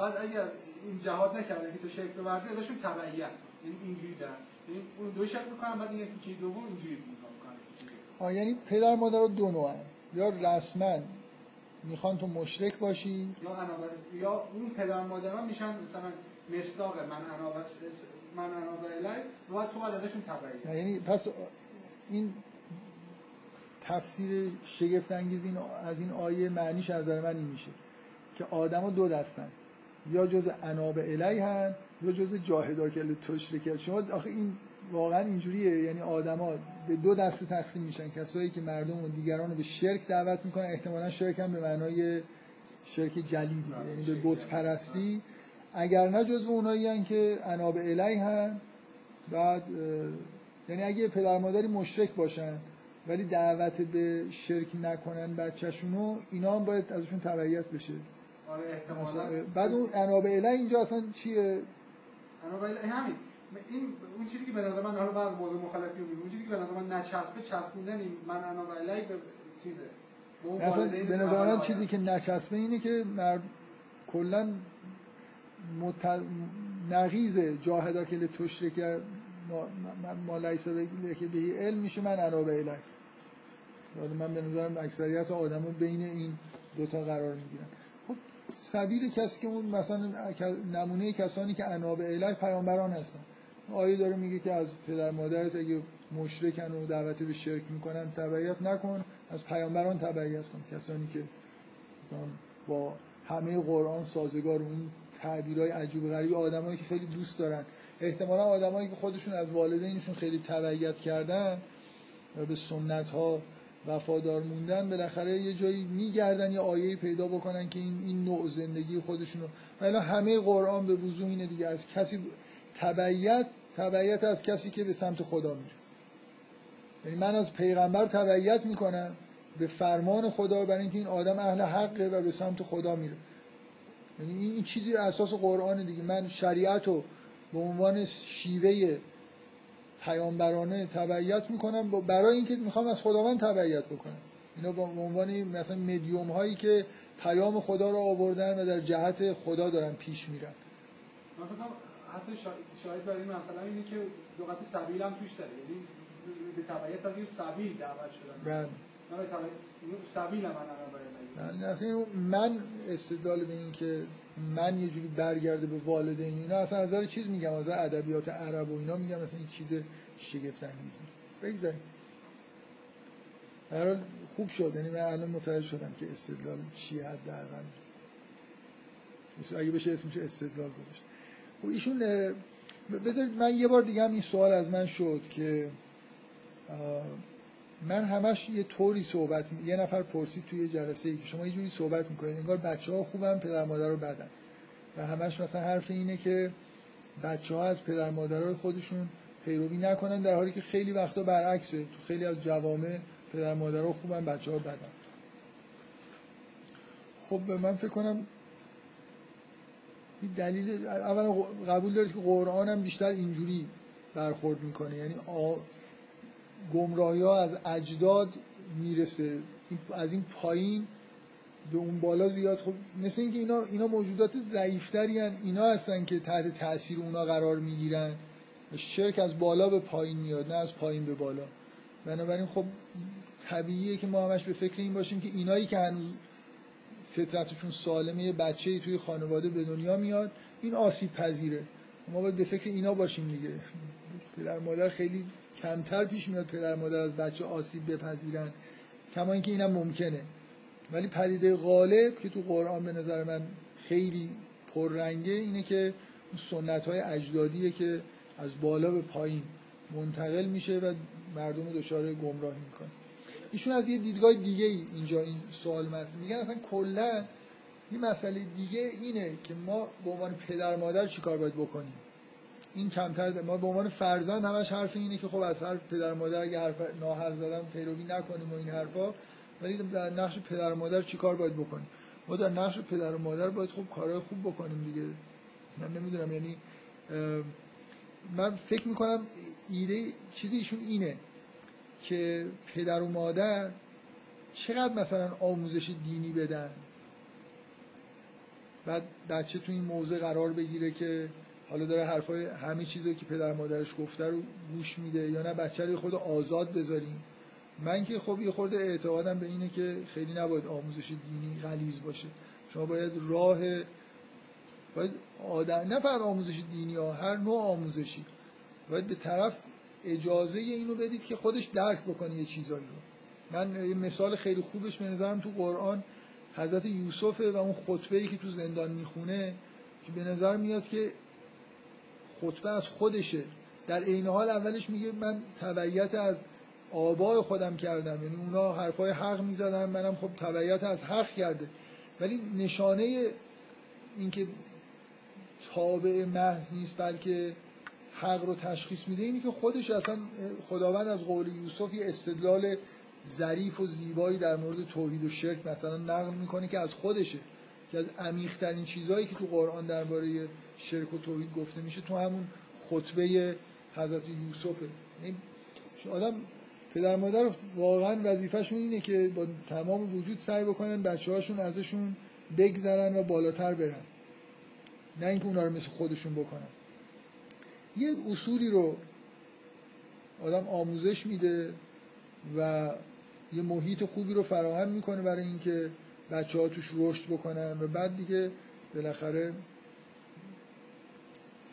بعد اگر این جهاد نکردن که تو شرک بورزی ازشون تبعیت. یعنی اینجوری دارن. یعنی اون دو شرط می‌کنن بعد میگن تیکه دوم اینجوری می‌کنن. یعنی پدر مادر رو دو نوعن یا رسما می‌خوان تو مشرک باشی. یا انابع یا اون پدر مادران میشن مثلا مصداق من انابع من انابعلی و بعد تو باید ازشون تبعیت یعنی پس این تفسیر شگفت انگیز این از این آیه معنیش از نظر من این میشه که آدما دو دستن. یا جز اناب الی هن یا جز جاهدا که تشرک. شما آخه این واقعا اینجوریه. یعنی آدما به دو دسته تقسیم میشن. کسایی که مردم و دیگران رو به شرک دعوت می‌کنن احتمالا شرک هم به معنای شرک جلی دیگه یعنی به بت پرستی. اگر نه جزو اونایی هن که اناب الی هن بعد یعنی اگه پدر مادری مشرک باشن ولی دعوت به شرک نکنن بچهشونو اینا هم باید ازشون تبعیت بشه. آره احتمالاً. بعد اون اناب الی اینجا اصلا چیه؟ انابعلی همین. این اون چیزی که به نظر من حالا بعض موضوع مخالفی میگم اون چیزی که به نظر من نچسبه چسبوندن من انابعلی به چیزه. به اصلا به نظر من آدم. چیزی که نچسبه اینه که مرد کلا مت... نقیز جاهدا که تشرک ما, ما, لیس که بهی علم میشه من الی بعد من به نظرم اکثریت آدما بین این دوتا قرار می‌گیرن. سبیل کسی که اون مثلا نمونه کسانی که اناب الی پیامبران هستن. آیه داره میگه که از پدر مادرت اگه مشرکن و دعوت به شرک می‌کنن تبعیت نکن. از پیامبران تبعیت کن. کسانی که با همه قرآن سازگار و این تعبیرهای عجیب غریب آدمایی که خیلی دوست دارن. احتمالا آدمایی که خودشون از والدینشون خیلی تبعیت کردن و به سنت ها وفادار موندن بالاخره یه جایی میگردن یه آیه پیدا بکنن که این این نوع زندگی خودشونو. و همه قرآن به وضوح اینه دیگه. از کسی تبعیت تبعیت از کسی که به سمت خدا میره. یعنی من از پیغمبر تبعیت می‌کنم به فرمان خدا برای اینکه این آدم اهل حقه و به سمت خدا میره. یعنی این, چیزی اساس قرآن دیگه. من شریعت رو به عنوان شیوه پیامبرانه تبعیت می‌کنم برای اینکه می‌خوام از خداوند تبعیت بکنم اینا به عنوان مثلا مدیوم هایی که پیام خدا رو آوردن و در جهت خدا دارن پیش میرن. من کنم حتی شاهد برای این مثلا اینه که لغت سبیل هم توش داره. یعنی به تبعیت از این سبیل دعوت شدن. بله. سبیل من عربه من اصلا من استدلال به این که من یه جوری برگرده به والدین اینا اصلا از نظر چیز میگم از ادبیات عرب و اینا میگم اصلا این چیز شگفت انگیزی بگذاریم هر خوب شد یعنی من الان متوجه شدم که استدلال چیه حداقل. اگه بشه اسمش استدلال گذاشت. و ایشون بذارید من یه بار دیگه هم این سوال از من شد که من همش یه طوری صحبت می... یه نفر پرسید توی جلسه ای که شما یه جوری صحبت می‌کنید انگار بچه ها خوبن پدر مادر رو بدن. و همش مثلا حرف اینه که بچه ها از پدر مادرای خودشون پیروی نکنن در حالی که خیلی وقتا برعکسه. تو خیلی از جوامع پدر مادر ها خوبن بچه ها بدن. خب من فکر کنم دلیل اولا قبول دارید که قرآن هم بیشتر اینجوری برخورد می‌کنه. یعنی گمراهی ها از اجداد می‌رسه. از این پایین به اون بالا زیاد. خب مثل اینکه اینا اینا موجودات ضعیفتری هن. اینا هستن که تحت تاثیر اونا قرار می‌گیرن. شرک از بالا به پایین میاد نه از پایین به بالا. بنابراین خب طبیعیه که ما همش به فکر این باشیم که اینایی که هنوز فطرتشون سالمه یه بچه توی خانواده به دنیا میاد این آسیب پذیره. ما باید به فکر اینا باشیم دیگه. پدر مادر خیلی کمتر پیش میاد پدر مادر از بچه آسیب بپذیرن. کما اینکه اینم ممکنه. ولی پدیده غالب که تو قرآن به نظر من خیلی پررنگه اینه که سنت های اجدادیه که از بالا به پایین منتقل میشه و مردم رو دچار گمراهی می‌کنه. ایشون از یه دیدگاه دیگه ای اینجا این سوال مطرح میگن اصلا کلا این مسئله دیگه اینه که ما به عنوان پدر مادر چیکار باید بکنیم؟ این کمتر ما به عنوان فرزند همش حرف اینه که خب از هر پدر مادر اگه حرف ناحق زدن پیروی نکنیم و این حرفا ولی در نقش پدر مادر چیکار باید بکنیم؟ ما در نقش پدر و مادر باید خوب کارهای خوب بکنیم دیگه. من نمی‌دونم یعنی من فکر می‌کنم ایده چیزی ایشون اینه که پدر و مادر چقدر مثلا آموزش دینی بدن. بعد بچه تو این موضع قرار بگیره که حالا داره حرفای همه چیزی که پدر مادرش گفته رو گوش میده یا نه بچه رو خود آزاد بذاریم. من که خب یه خورده اعتقادم به اینه که خیلی نباید آموزش دینی غلیظ باشه. شما باید راه باید آدم نه فقط آموزش دینی ها هر نوع آموزشی. باید به طرف اجازه اینو بدید که خودش درک بکنه یه چیزایی رو. من یه مثال خیلی خوبش به نظرم تو قرآن حضرت یوسفه و اون خطبه ای که تو زندان می‌خونه که به نظر میاد که خطبه از خودشه. در عین حال اولش میگه من تبعیت از آبای خودم کردم. یعنی اونا حرفای حق می‌زدن منم خب تبعیت از حق کرده. ولی نشانه اینکه تابع محض نیست بلکه حق رو تشخیص میده اینی که خودش اصلا خداوند از قول یوسف یه استدلال ظریف و زیبایی در مورد توحید و شرک مثلا نقل می‌کنه که از خودشه. که از عمیق‌ترین چیزهایی که تو قرآن درباره شرک و توحید گفته میشه تو همون خطبه حضرت یوسفه. یعنی آدم پدر مادر واقعا وظیفهشون اینه که با تمام وجود سعی بکنن بچه هاشون ازشون بگذرن و بالاتر برن. نه اینکه اونا رو مثل خودشون بکنن. یه اصولی رو آدم آموزش میده و یه محیط خوبی رو فراهم می‌کنه برای اینکه بچه ها توش رشد بکنن و بعد دیگه بالاخره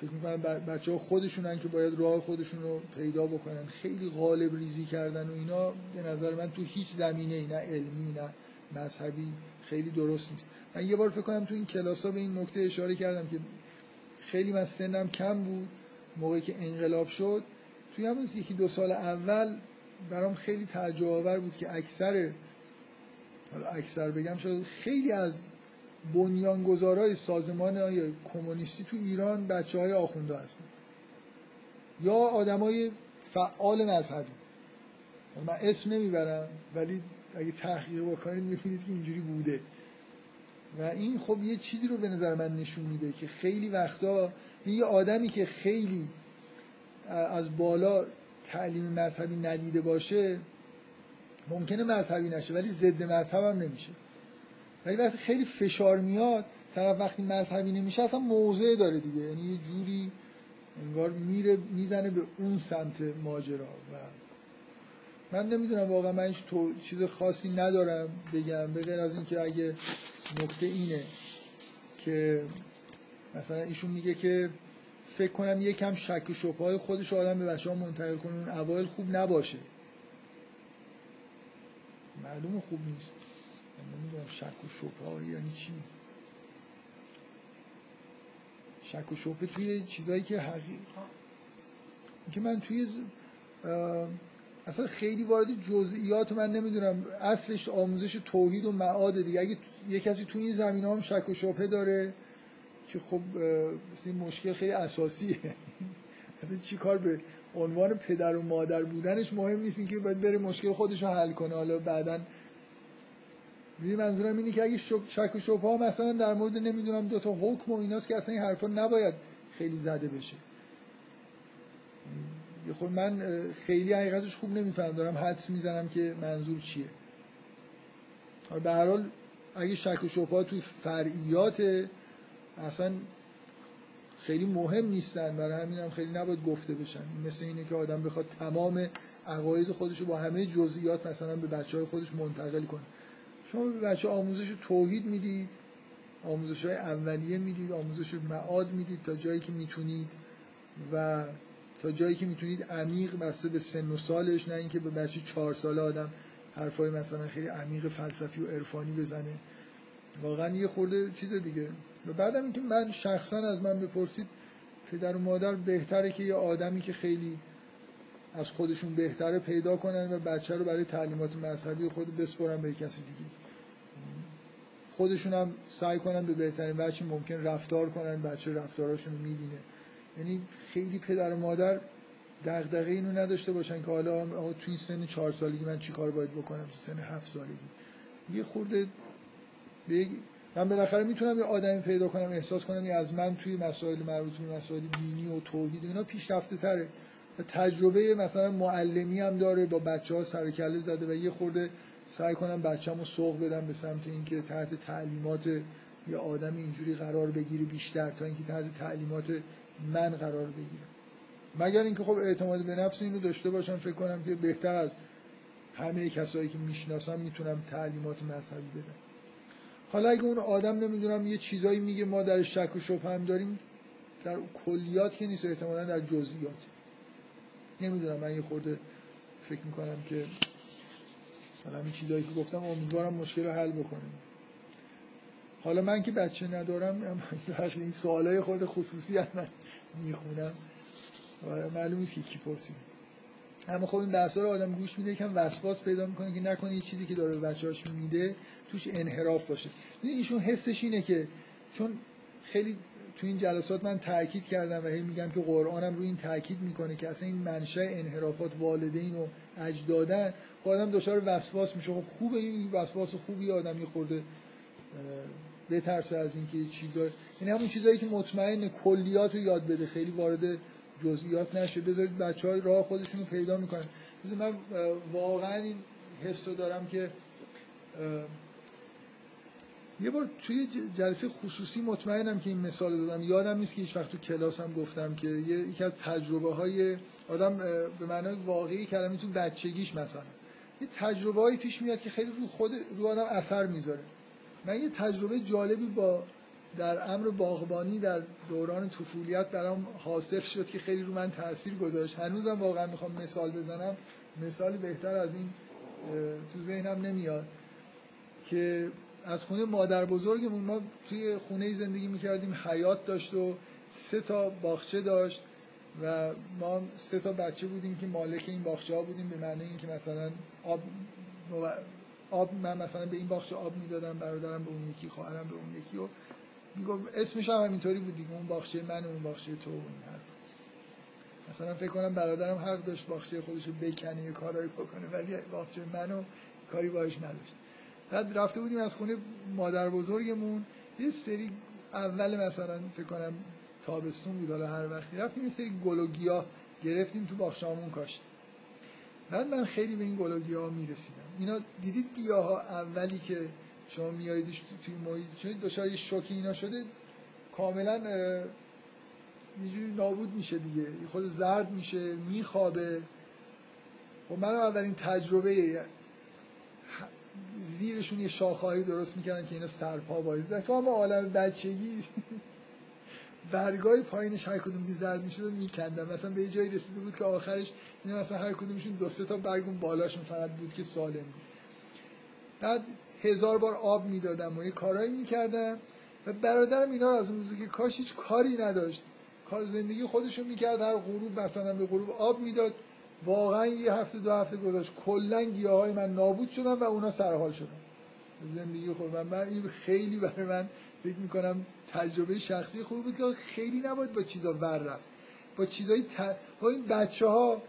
فکر می‌کنم بچه ها خودشونن که باید راه خودشون رو پیدا بکنن. خیلی غالب ریزی کردن و اینا به نظر من تو هیچ زمینه ای نه علمی نه مذهبی خیلی درست نیست. من یه بار فکر کنم تو این کلاس ها به این نکته اشاره کردم که خیلی من سنم کم بود موقعی که انقلاب شد. توی همون یکی دو سال اول برام خیلی تعجب بود که اکثر اکثر بگم شد خیلی از بنیانگذارای سازمان کمونیستی تو ایران بچه های آخونده هستن. یا آدمای فعال مذهبی. من اسم نمی‌برم ولی اگه تحقیق بکنید می‌بینید که اینجوری بوده. و این خب یه چیزی رو به نظر من نشون میده که خیلی وقتا یه آدمی که خیلی از بالا تعلیم مذهبی ندیده باشه ممکنه مذهبی نشه ولی ضد مذهب هم نمیشه. ولی وقتی خیلی فشار میاد طرف وقتی مذهبی نمیشه اصلا موضع داره دیگه. یعنی یه جوری انگار میره می‌زنه به اون سمت ماجرا. و من نمی‌دونم واقعا من هیچ تو... چیز خاصی ندارم بگم به غیر از اینکه اگه نکته اینه که مثلا ایشون میگه که فکر کنم یکم شک و شبه های خودش آدم به بچه ها منتقل کنه اون اوایل خوب نباشه. معلوم خوب نیست. نمی‌دونم شک و شبه یعنی چی. شک و شبه توی چیزایی که حقیق که من توی اصلا خیلی وارد جزئیات من نمی‌دونم. اصلش آموزش توحید و معاد دیگه. اگه یه کسی توی این زمین هم شک و شبه داره که خب این مشکل خیلی اساسیه. چی کار به عنوان پدر و مادر بودنش مهم نیست که باید بره مشکل خودش رو حل کنه. حالا بعدا می‌دونی منظورم اینه که اگه شک و شبه ها مثلا در مورد نمی‌دونم دو تا حکم و ایناست که اصلا این حرفا نباید خیلی زده بشه. یه خود من خیلی حقیقتش خوب نمیفهم دارم حدس می‌زنم که منظور چیه. به هر حال اگه شک و شبه توی فرعیات اصلا خیلی مهم نیستن. برای همین هم خیلی نباید گفته بشن. مثل اینه که آدم بخواد تمام عقاید خودش رو با همه جزئیات مثلا به بچه های خودش منتقل کنه. شما به بچه آموزش توحید می‌دید آموزش های اولیه می‌دید آموزش معاد می‌دید تا جایی که می‌تونید و تا جایی که می‌تونید عمیق بسته به سن و سالش نه اینکه به بچه چهار ساله آدم حرفای مثلا خیلی عمیق فلسفی و عرفانی بزنه. واقعا یه خورده چیز دیگه. و بعدم اینکه من شخصا از من بپرسید پدر و مادر بهتره که یه آدمی که خیلی از خودشون بهتره پیدا کنن و بچه رو برای تعلیمات مذهبی خود بسپرن به کسی دیگه. خودشون هم سعی کنن به بهترین بچه ممکن رفتار کنن بچه رفتاراشون رو می‌بینه. یعنی خیلی پدر و مادر دغدغه اینو نداشته باشن که حالا توی سن چهار سالگی من چی کار باید بکنم؟ توی سن هفت سالگی. یه خورده به من بالاخره می‌تونم یه آدمی پیدا کنم احساس کنم یه از من توی مسائل مربوط به مسائل دینی و توحید اینا پیشرفته تره و تجربه مثلا معلمی هم داره با بچه ها سر کله زده و یه خورده سعی کنم بچه‌مو سوق بدم به سمت اینکه تحت تعلیمات یه آدم اینجوری قرار بگیره بیشتر تا اینکه تحت تعلیمات من قرار بگیرم مگر اینکه خب اعتماد به نفس اینو داشته باشم فکر کنم که بهتر از همه کسایی که می‌شناسم می‌تونم تعلیمات مذهبی بدم. حالا اگه اون آدم نمی‌دونم یه چیزایی میگه ما در شک و شبه هم داریم در کلیات که نیست احتمالا در جزئیات. نمی‌دونم من یه خورده فکر می‌کنم که حالا این چیزایی که گفتم امیدوارم مشکل رو حل بکنیم. حالا من که بچه ندارم این سوالای خود خصوصی هم من می‌خونم. و معلوم نیست که کی پرسید اما خب این بحثا رو آدم گوش میده یکم وسواس پیدا می‌کنه که نکنه یه چیزی که داره به بچه‌هاش میده توش انحراف باشه. ایشون حسش اینه که چون خیلی تو این جلسات من تاکید کردم و هی میگم که قرآنم رو این تاکید می‌کنه که اصلا این منشأ انحرافات والدین و اجدادن خب آدم دچار وسواس میشه. خب خوبه این وسواس خوبی آدم خورده بترسه از اینکه چیزا. یعنی همون چیزایی که مطمئن کلیات رو یاد بده خیلی وارد جزئیات نشه بذارید بچه های راه خودشون رو پیدا می‌کنن. من واقعا این حس رو دارم که یه بار توی جلسه خصوصی مطمئنم که این مثال دادم. یادم نیست که هیچ وقت تو کلاسم گفتم که یکی از تجربه های آدم به معنای واقعی کلمه تو بچگیش مثلا. یه تجربه پیش میاد که خیلی رو خود رو آدم اثر می‌ذاره. من یه تجربه جالبی با در امر باغبانی در دوران طفولیت برام حاصل شد که خیلی رو من تاثیر گذاشت. هنوزم واقعا می‌خوام مثال بزنم. مثالی بهتر از این تو ذهنم نمیاد که از خونه مادر بزرگمون ما توی خونه زندگی می‌کردیم حیات داشت و سه تا باغچه داشت و ما سه تا بچه بودیم که مالک این باغچه ها بودیم به معنی اینکه مثلا آب آب من مثلا به این باغچه آب می‌دادم برادرم به اون یکی خواهرم به اون یکی و اسمش هم همینطوری بود دیگه اون باغچه من و اون باغچه تو و این حرف. مثلا فکر کنم برادرم حق داشت باغچه خودش رو بکنه یه کارایی بکنه ولی باغچه منو کاری باش نداشت. بعد رفته بودیم از خونه مادر بزرگمون. یه سری اول مثلا فکر کنم تابستون بود حالا هر وقتی رفتیم یه سری گل و گیاه گرفتیم تو باغچه‌مون کاشتیم بعد من خیلی به این گل و گیاه می‌رسیدم. اینا دیدید گیاه ها اولی که شما میاریدش توی محیط چون دچار یه شوکی اینا شده کاملا یه جوری نابود میشه دیگه. خود زرد میشه میخوابه. خب من اولین تجربه زیرشون یه شاخهایی درست می‌کردن که اینا سرپا باید در ما عالم بچگی برگای پایینش هر کدوم که زرد می‌شد و میکندم مثلا به یه جایی رسیده بود که آخرش اینا مثلا هر کدومشون دو سه تا برگون بالاشون فقط بود که سالم بود. بعد هزار بار آب می‌دادم و یه کارایی می‌کردم و برادرم اینا از اون روزی که کاش هیچ کاری نداشت کار زندگی خودشو می‌کرد هر غروب مثلا به غروب آب می‌داد. واقعا یه هفته دو هفته گذاشت کلا گیاهای من نابود شدن و اونا سرحال شدن. زندگی خود من, من این خیلی برای من فکر می‌کنم تجربه شخصی خوب بود که خیلی نباید با چیزا ور رفت. با چیزای ت... با این بچه ها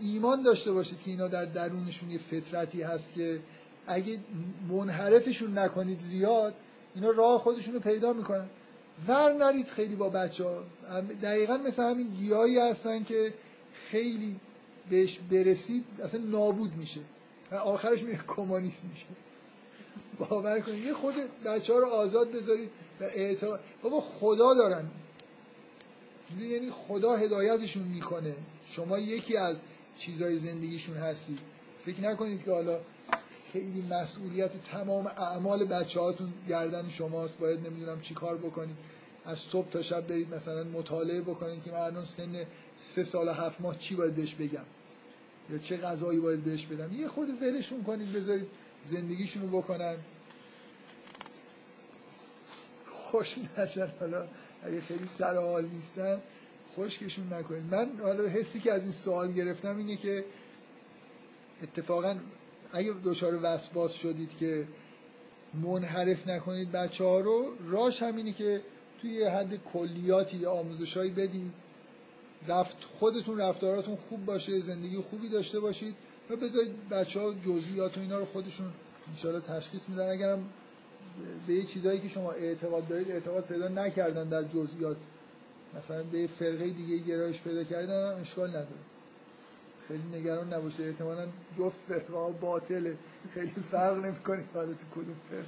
ایمان داشته باشید که اینا در درونشون یه فطرتی هست که اگه منحرفشون نکنید زیاد اینا راه خودشون رو پیدا می‌کنن. ور نرید خیلی با بچه ها دقیقا مثل همین گیاهی هستن که خیلی بهش برسید اصلا نابود میشه. و آخرش میره کمونیست میشه. باور کنید. یه خود بچه ها رو آزاد بذارید و اعتقاد بابا خدا دارن. یعنی خدا هدایتشون می‌کنه. شما یکی از چیزای زندگیشون هستی. فکر نکنید که حالا خیلی مسئولیت تمام اعمال بچه هاتون گردن شماست. باید نمی‌دونم چی کار بکنید. از صبح تا شب برید مثلا مطالعه بکنید که من الان سن سه سال و هفت ماه چی باید بهش بگم؟ یا چه غذایی باید بهش بدم؟ یه خود ولشون کنید بذارید زندگیشون رو بکنن. خوش نشن. حالا اگه خیلی سر حال نیستن خشکشون نکنید. من حالا حسی که از این سوال گرفتم اینه که اتفاقا اگه دچار وسواس شدید که منحرف نکنید بچه ها رو راش همینه که توی حد کلیاتی یا آموزشایی بدید رفت خودتون رفتاراتون خوب باشه زندگی خوبی داشته باشید و بذارید بچه ها جزئیات و اینا رو خودشون انشاءالله تشخیص میدن. اگرم به یه چیزایی که شما اعتقاد دارید اعتقاد پیدا نکردن در جزئیات مثلا به فرقه دیگه گرایش پیدا کردن اشکال نداره. خیلی نگران نباشه احتمالا جفت فرقه باطله. خیلی فرق نمی‌کنه حالا تو کدوم فرقه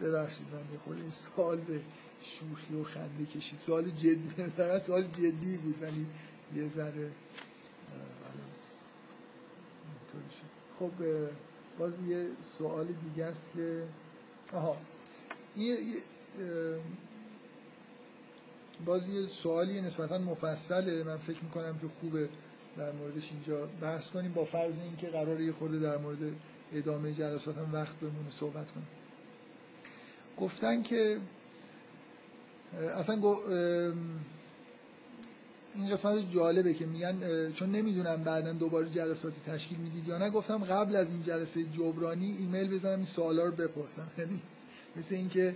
ببخشید من خود این سوال به شوخی و خنده کشید. سوال جدی مثلا سوال جدی بود ولی یه ذره خب باز یه سوال دیگه است که آها. این باز یه سوالی نسبتا مفصله. من فکر می‌کنم که خوبه در موردش اینجا بحث کنیم. با فرض اینکه قراره یه خورده در مورد ادامه جلسات هم وقت بمونه صحبت کنیم. گفتن که اصلا گو این قسمت جالبه که میگن چون نمی‌دونم بعدا دوباره جلساتی تشکیل می‌دید یا نه. گفتم قبل از این جلسه جبرانی ایمیل بزنم این سوالا رو بپرسم. یعنی مثل اینکه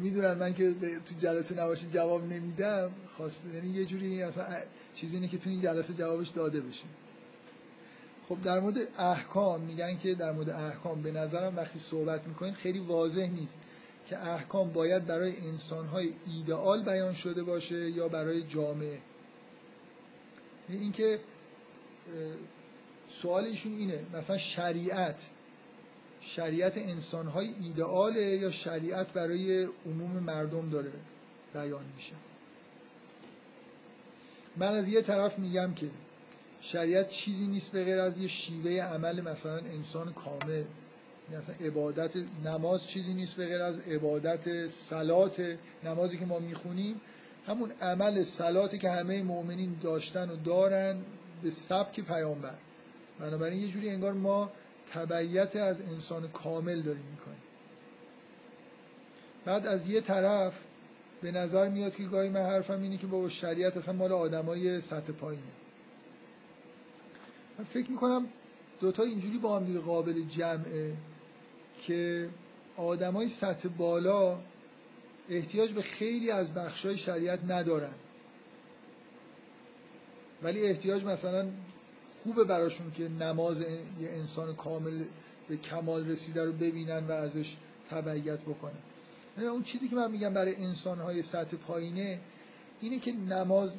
می‌دونن من که تو جلسه نباشه جواب نمیدم خواسته یعنی یه جوری اصلا چیزی اینه که تو این جلسه جوابش داده بشه. خب در مورد احکام میگن که در مورد احکام به نظرم وقتی صحبت می‌کنید خیلی واضح نیست که احکام باید برای انسانهای ایدئال بیان شده باشه یا برای جامعه. اینکه سوال ایشون اینه مثلا شریعت شریعت انسانهای ایدئاله یا شریعت برای عموم مردم داره بیان میشه. من از یه طرف میگم که شریعت چیزی نیست به غیر از یه شیوه عمل مثلا انسان کامل. مثلا عبادت نماز چیزی نیست به غیر از عبادت سلات نمازی که ما می‌خونیم. همون عمل سلاتی که همه مؤمنین داشتن و دارن به سبک پیامبر. بنابراین یه جوری انگار ما تبعیت از انسان کامل داریم می‌کنیم. بعد از یه طرف به نظر میاد که گاهی من حرفم اینه که با شریعت اصلا مال آدمای سطح پایینه. من فکر می‌کنم دوتا اینجوری با هم دیگه قابل جمعه که آدمای سطح بالا احتیاج به خیلی از بخشای شریعت ندارن. ولی احتیاج مثلا خوبه براشون که نماز یه انسان کامل به کمال رسیده رو ببینن و ازش تبعیت بکنن. یعنی اون چیزی که من میگم برای انسانهای سطح پایینه اینه که نماز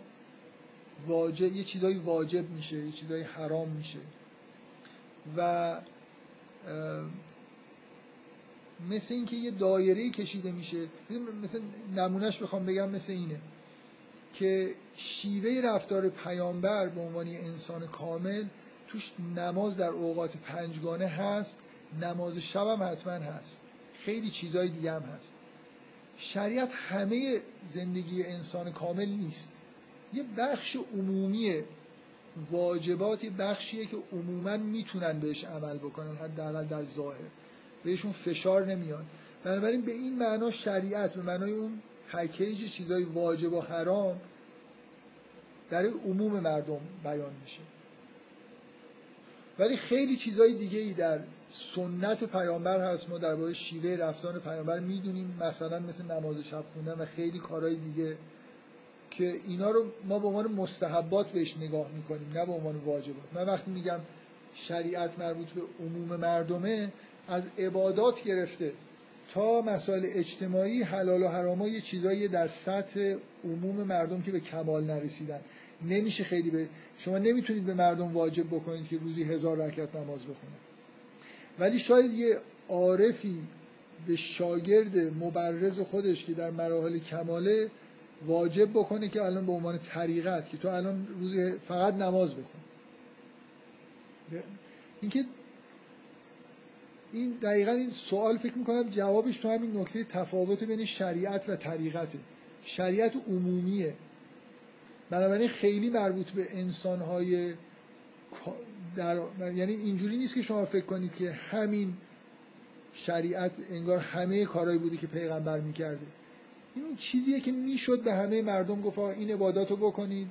واجب یه چیزایی واجب میشه یه چیزایی حرام میشه. و مثل اینکه یه دایره کشیده میشه. مثل نمونهش بخوام بگم مثل اینه. که شیوه رفتار پیامبر به عنوان انسان کامل توش نماز در اوقات پنجگانه هست نماز شب هم حتما هست. خیلی چیزهای دیگه هم هست. شریعت همه زندگی انسان کامل نیست. یه بخش عمومی واجبات یه بخشیه که عموما می‌تونن بهش عمل بکنن حداقل در ظاهر. بهشون فشار نمیاد. بنابراین به این معنا شریعت به معنای اون پکیج چیزای واجب و حرام در عموم مردم بیان میشه. ولی خیلی چیزای دیگه ای در سنت پیامبر هست. ما درباره شیوه رفتار پیامبر می‌دونیم. مثلا مثل نماز شب خوندن و خیلی کارهای دیگه که اینا رو ما به عنوان مستحبات بهش نگاه می‌کنیم نه به عنوان واجبات. من وقتی میگم شریعت مربوط به عموم مردمه از عبادات گرفته. تا مسائل اجتماعی حلال و حراما یه چیزایی در سطح عموم مردم که به کمال نرسیدن. نمیشه خیلی به شما نمی‌تونید به مردم واجب بکنید که روزی هزار رکعت نماز بخونه ولی شاید یه عارفی به شاگرد مبرز خودش که در مراحل کماله واجب بکنه که الان به عنوان طریقت که تو الان روزی فقط نماز بخون. اینکه این دقیقا این سوال فکر می‌کنم جوابش تو همین نکته تفاوت بین شریعت و طریقته شریعت عمومیه. بنابراین خیلی مربوط به انسانهای در... یعنی اینجوری نیست که شما فکر کنید که همین شریعت انگار همه کارهایی بوده که پیغمبر می‌کرده. این اون چیزیه که می‌شد به همه مردم گفت این عبادات رو بکنید.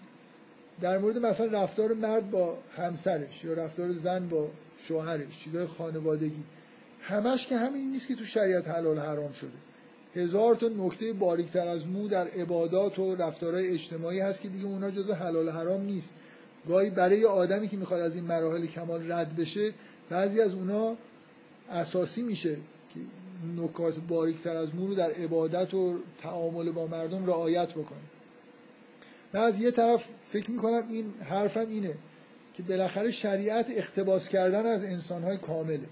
در مورد مثلا رفتار مرد با همسرش یا رفتار زن با شوهرش چیزای خانوادگی. همش که همین نیست که تو شریعت حلال حرام شده. هزار تا نکته باریکتر از مو در عبادات و رفتارهای اجتماعی هست که دیگه اونا جز حلال حرام نیست. گاهی برای آدمی که می‌خواد از این مراحل کمال رد بشه بعضی از اونا اساسی میشه که نکات باریکتر از مو رو در عبادت و تعامل با مردم رعایت بکنه. من از یه طرف فکر می‌کنم این حرفم اینه که بالاخره شریعت اختباس کردن از انسانهای کامله.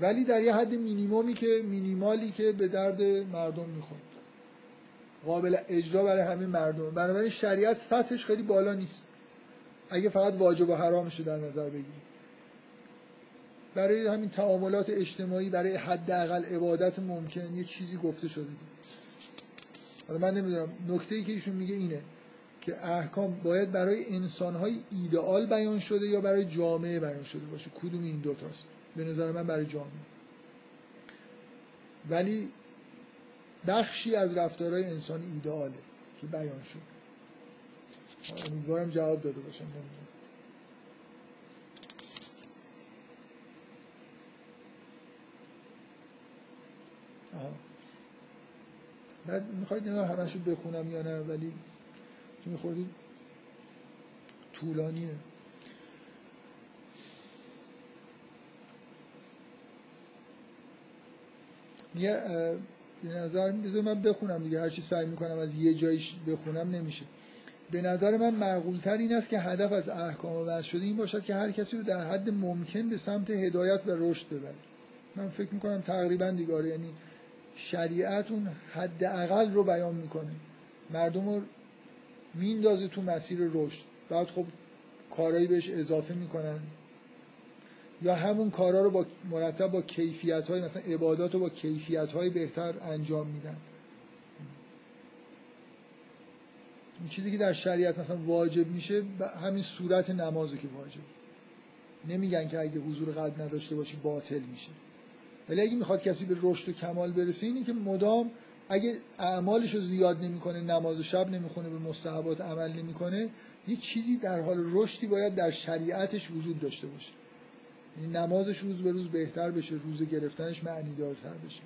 ولی در یه حد مینیمومی که مینیمالی که به درد مردم می‌خواد قابل اجرا برای همه مردم. بنابراین شریعت سطحش خیلی بالا نیست. اگه فقط واجب و حرامش در نظر بگیریم. برای همین تعاملات اجتماعی برای حداقل عبادت ممکن یه چیزی گفته شده. حالا من نمی‌دونم. نکته ای که ایشون میگه اینه که احکام باید برای انسانهای ایدئال بیان شده یا برای جامعه بیان شده باشه. کدوم این دوتاست؟ به نظر من برای جامعه. ولی بخشی از رفتارهای انسان ایدئاله که بیان شد. امیدوارم جواب داده باشم. نمی‌دونم. بعد می‌خواید نه همشو بخونم یا نه؟ ولی چون خوردی طولانیه. یه نظر بذار من بخونم دیگه هرچی سعی می‌کنم از یه جایش بخونم نمیشه. به نظر من معقولتر این است که هدف از احکام وضع شده این باشد که هر کسی رو در حد ممکن به سمت هدایت و رشد ببره. من فکر می‌کنم تقریبا دیگه آره، یعنی شریعت اون حد اقل رو بیان می‌کنه. مردم رو میندازه تو مسیر رشد. بعد خب کارهایی بهش اضافه می‌کنن. یا همون کارا رو با مرتب با کیفیت های مثلا عبادات رو با کیفیت های بهتر انجام میدن. این چیزی که در شریعت مثلا واجب میشه همین صورت نمازه که واجب. نمیگن که اگه حضور قلب نداشته باشی باطل میشه. ولی اگه می‌خواد کسی به رشد و کمال برسه اینه که مدام اگه اعمالش رو زیاد نمی‌کنه نماز شب نمی‌خونه به مستحبات عمل نمی‌کنه یه چیزی در حال رشدی باید در شریعتش وجود داشته باشه. نمازش روز به روز بهتر بشه روز گرفتنش معنی دارتر بشه.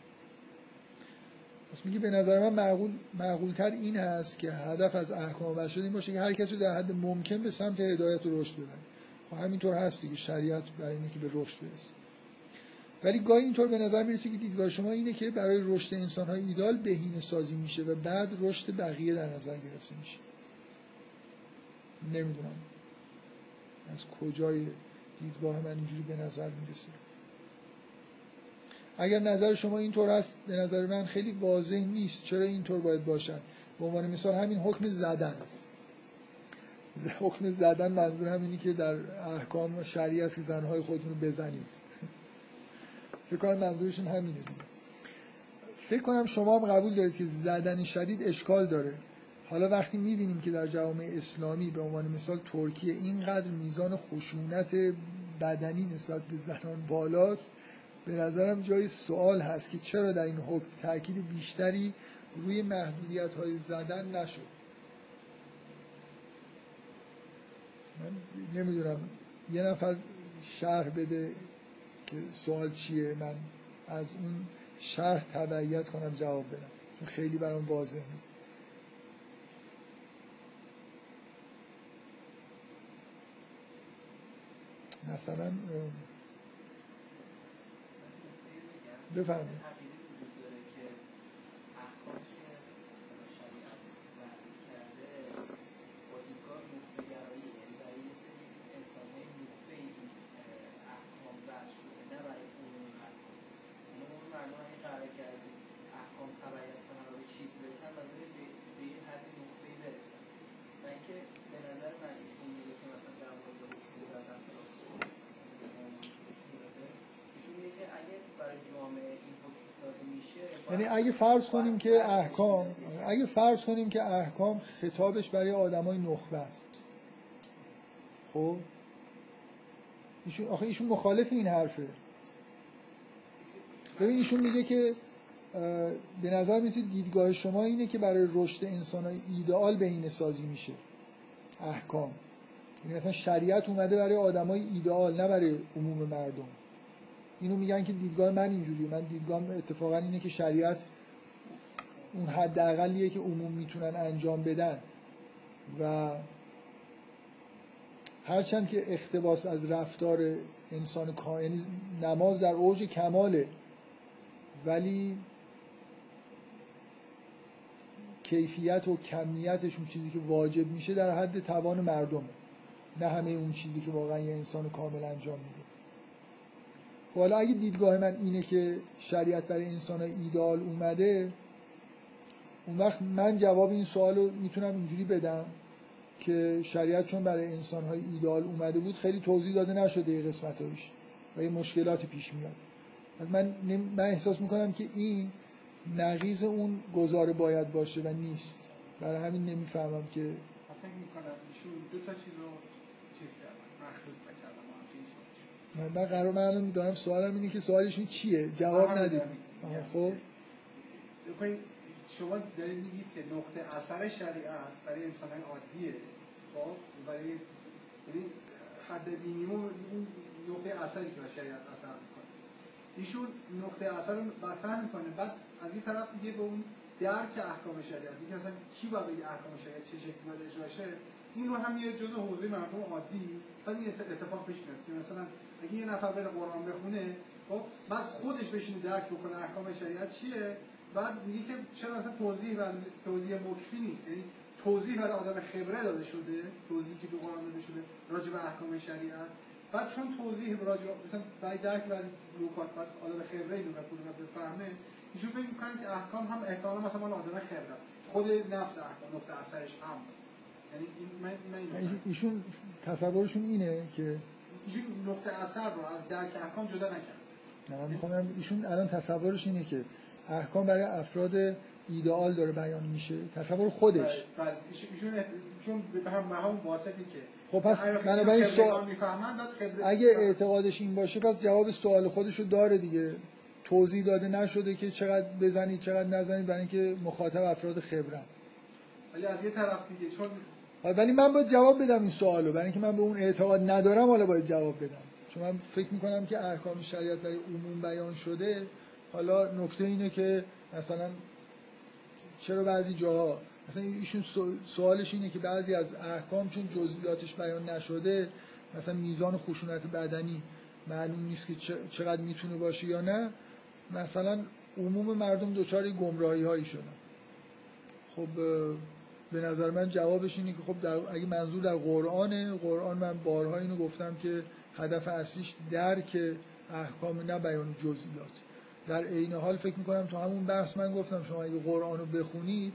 پس میگه به نظر من معقول معقولتر این هست که هدف از احکام شده این باشه که هر کسی در حد ممکن به سمت هدایت و رشد ببره. خب همینطور هست دیگه شریعت برای اینه که به رشد برسه. ولی گاهی اینطور به نظر می‌رسه که دیدگاه شما اینه که برای رشد انسان های ایدال بهینه سازی میشه و بعد رشد بقیه در نظر گرفته میشه. نمی‌دونم از کجای دیدگاه من اینجوری به نظر می‌رسه. اگر نظر شما اینطور هست به نظر من خیلی واضح نیست چرا اینطور باید باشد. به عنوان مثال همین حکم زدن. حکم زدن منظور همینی که در احکام شریع است که زنهای خودتون رو بزنید. فکر کنم منظورشون همینه دیگه. فکر کنم شما هم قبول دارید که زدن شدید اشکال داره. حالا وقتی می‌بینیم که در جوامع اسلامی به عنوان مثال ترکیه اینقدر میزان خشونت بدنی نسبت به زنان بالاست به نظرم جای سوال هست که چرا در این حکم تاکید بیشتری روی محدودیت های زدن نشد. من نمی‌دونم یه نفر شرح بده که سوال چیه من از اون شرح تبعیت کنم جواب بدم. خیلی برام واضح نیست. مثلا بفرمایید. یعنی اگه فرض کنیم که احکام اگه فرض کنیم که احکام خطابش برای آدمای نخبه است. خب؟ ایشون آخه ایشون مخالف این حرفه. ببین ایشون میگه که به نظر میسید دیدگاه شما اینه که برای رشد انسان های ایدئال بهینه سازی میشه. احکام. یعنی مثلا شریعت اومده برای آدمای ایدئال نه برای عموم مردم. اینو میگن که دیدگاه من اینجوریه. من دیدگاه اتفاقا اینه که شریعت اون حداقلیه که عموم می‌تونن انجام بدن. و هرچند که اختباس از رفتار انسان یعنی نماز در اوج کماله ولی کیفیت و کمیتش اون چیزی که واجب میشه در حد توان مردمه. نه همه اون چیزی که واقعا یه انسان کامل انجام میده. حالا اگه دیدگاه من اینه که شریعت برای انسان ایدال اومده اون وقت من جواب این سوال رو می‌تونم اینجوری بدم که شریعت چون برای انسان های ایدال اومده بود خیلی توضیح داده نشده یه قسمت هایش و یه مشکلاتی پیش میاد. من, من احساس می‌کنم که این نقیز اون گزاره باید باشه و نیست. برای همین نمی‌فهمم که فکر می‌کنم دو تا چیز رو چیز من قرار من الان می‌دونم سوالم اینه که سوالشون چیه؟ جواب ندید. خب. شما دارید میگید که نقطه اثر شریعت برای انسان عادیه. خب برای یعنی حد مینیموم اون نقطه اثری که شریعت اثر می‌کنه. ایشون نقطه اثر رو مطرح می‌کنه بعد از این طرف میگه به اون درک احکام شریعت اینکه مثلا کی باید بگه احکام شریعت چه شکلی باید اجرا این رو هم یه جزء حوزه مردم عادی بعد این اتفاق پیش میاد که مثلا اگه یه نفر بره قرآن بخونه خب بعد خودش بشینه درک بکنه احکام شریعت چیه؟ بعد میگه که چرا اصلا توضیح و توضیح مکفی نیست. یعنی توضیح برای آدم خبره داده شده توضیحی که به قرآن داده شده راجع به احکام شریعت. بعد چون توضیح راجع مثلا برای درک بعضی نکات بعد آدم خبره اینو بکنه و بفهمه ایشون فکر می‌کنن که احکام هم احتمالا مثلا مال آدم خبره است. خود نفس احکام نقطه اثرش هم. یعنی این من, من ایشون تصورشون اینه که نقطه اثر رو از درک احکام جدا نکرد. نه من می‌خوام ایشون الان تصورش اینه که احکام برای افراد ایدئال داره بیان میشه. تصور خودش. بله, بله. ایشون چون به هم هم واسطی که خب پس بنابراین سوال اگه اعتقادش این باشه پس جواب سوال خودش رو داره دیگه. توضیح داده نشده که چقدر بزنید چقدر نزنید برای اینکه مخاطب افراد خبرن. ولی از یه طرف دیگه چون ولی من باید جواب بدم این سوالو. برای اینکه من به اون اعتقاد ندارم حالا باید جواب بدم. چون من فکر می‌کنم که احکام شریعت برای عموم بیان شده حالا نکته اینه که مثلا چرا بعضی جاها مثلا ایشون سوالش اینه که بعضی از احکام چون جزئیاتش بیان نشده مثلا میزان خشونت بدنی معلوم نیست که چقدر می‌تونه باشه یا نه. مثلا عموم مردم دچار گمراهی هایی شدن. خب به نظر من جوابش اینه که خب در اگه منظور در قرآنه قرآن من بارها اینو گفتم که هدف اصلیش درک احکام نه بیان جزئیات. در عین حال فکر می‌کنم تو همون بحث من گفتم شما اگه قرآن رو بخونید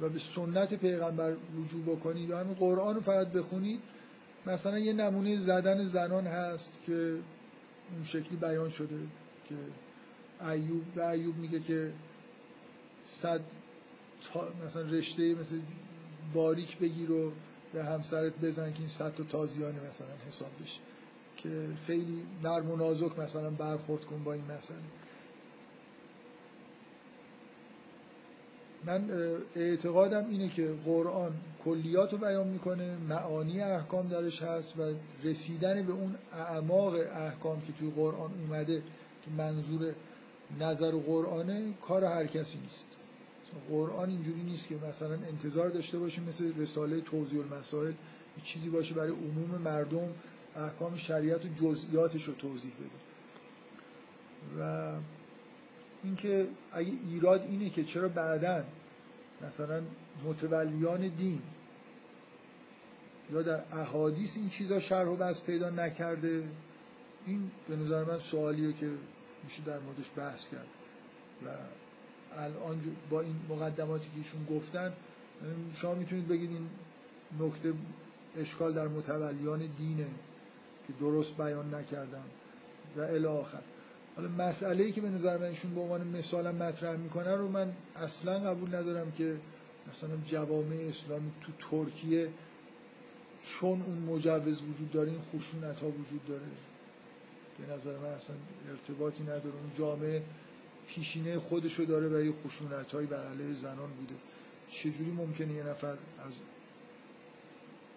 و به سنت پیغمبر رجوع بکنید و همین قرآن رو فقط بخونید مثلا یه نمونه زدن زنان هست که اون شکلی بیان شده که ایوب به ایوب میگه که صد مثلا رشته مثل باریک بگیر و به همسرت بزن که این صد تا تازیانه مثلا حساب بشه. که خیلی نرم و نازک مثلا برخورد کن با این مسئله. من اعتقادم اینه که قرآن کلیات رو بیان می‌کنه معانی احکام درش هست و رسیدن به اون اعماق احکام که توی قرآن اومده که منظور نظر قرآنه کار هر کسی نیست. قرآن اینجوری نیست که مثلا انتظار داشته باشیم مثل رساله توضیح المسائل چیزی باشه برای عموم مردم احکام شریعت و جزئیاتش رو توضیح بده. و اینکه اگه ایراد اینه که چرا بعدا مثلا متولیان دین یا در احادیث این چیزا شرح و بس پیدا نکرده این به نظر من سوالیه که میشه در موردش بحث کرد. و الان با این مقدماتی که ایشون گفتن شما می‌تونید بگید این نکته اشکال در متولیان دینه که درست بیان نکردم و الی آخر. حالا مسئله ای که به نظر من ایشون به عنوان مثالم مطرح می‌کنه رو من اصلا قبول ندارم که مثلا جوامع اسلامی تو ترکیه چون اون مجوز وجود داره این خشونت ها وجود داره. به نظر من اصلا ارتباطی نداره. اون جامعه پیشینه خودشو داره و یه خشونت هایی بر علیه زنان بوده. چجوری ممکنه یه نفر از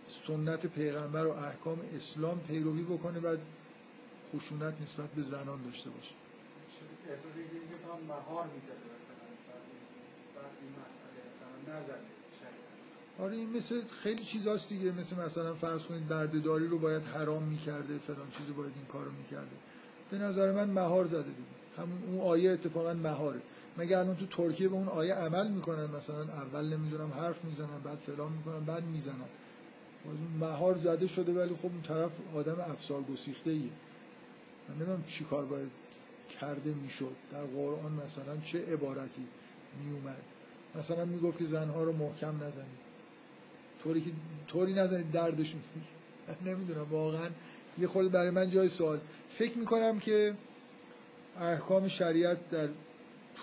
سنت پیغمبر و احکام اسلام پیروی بکنه و خشونت نسبت به زنان داشته باشه؟ آره این مثل خیلی چیزاست دیگه. مثل مثلا فرض کنید بردهداری رو باید حرام می‌کرده فلان چیزی باید این کارو می‌کرده. به نظر من مهار زده دیگه. همون اون آیه اتفاقا مهاره مگه الان تو ترکیه به اون آیه عمل می‌کنن؟ مثلا اول نمی‌دونم حرف می‌زنن بعد فلان می‌کنن بعد می‌زنن. مهار زده شده ولی خب اون طرف آدم افسار گسیخته ایه من نمی‌دونم چی کار باید کرده می‌شد. در قرآن مثلا چه عبارتی میومد مثلا می‌گفت که زنها رو محکم نزنید. طوری که طوری نزنید دردشون نمی‌دونم واقعا یه خود برای من جای سوال. فکر می‌کنم که احکام شریعت در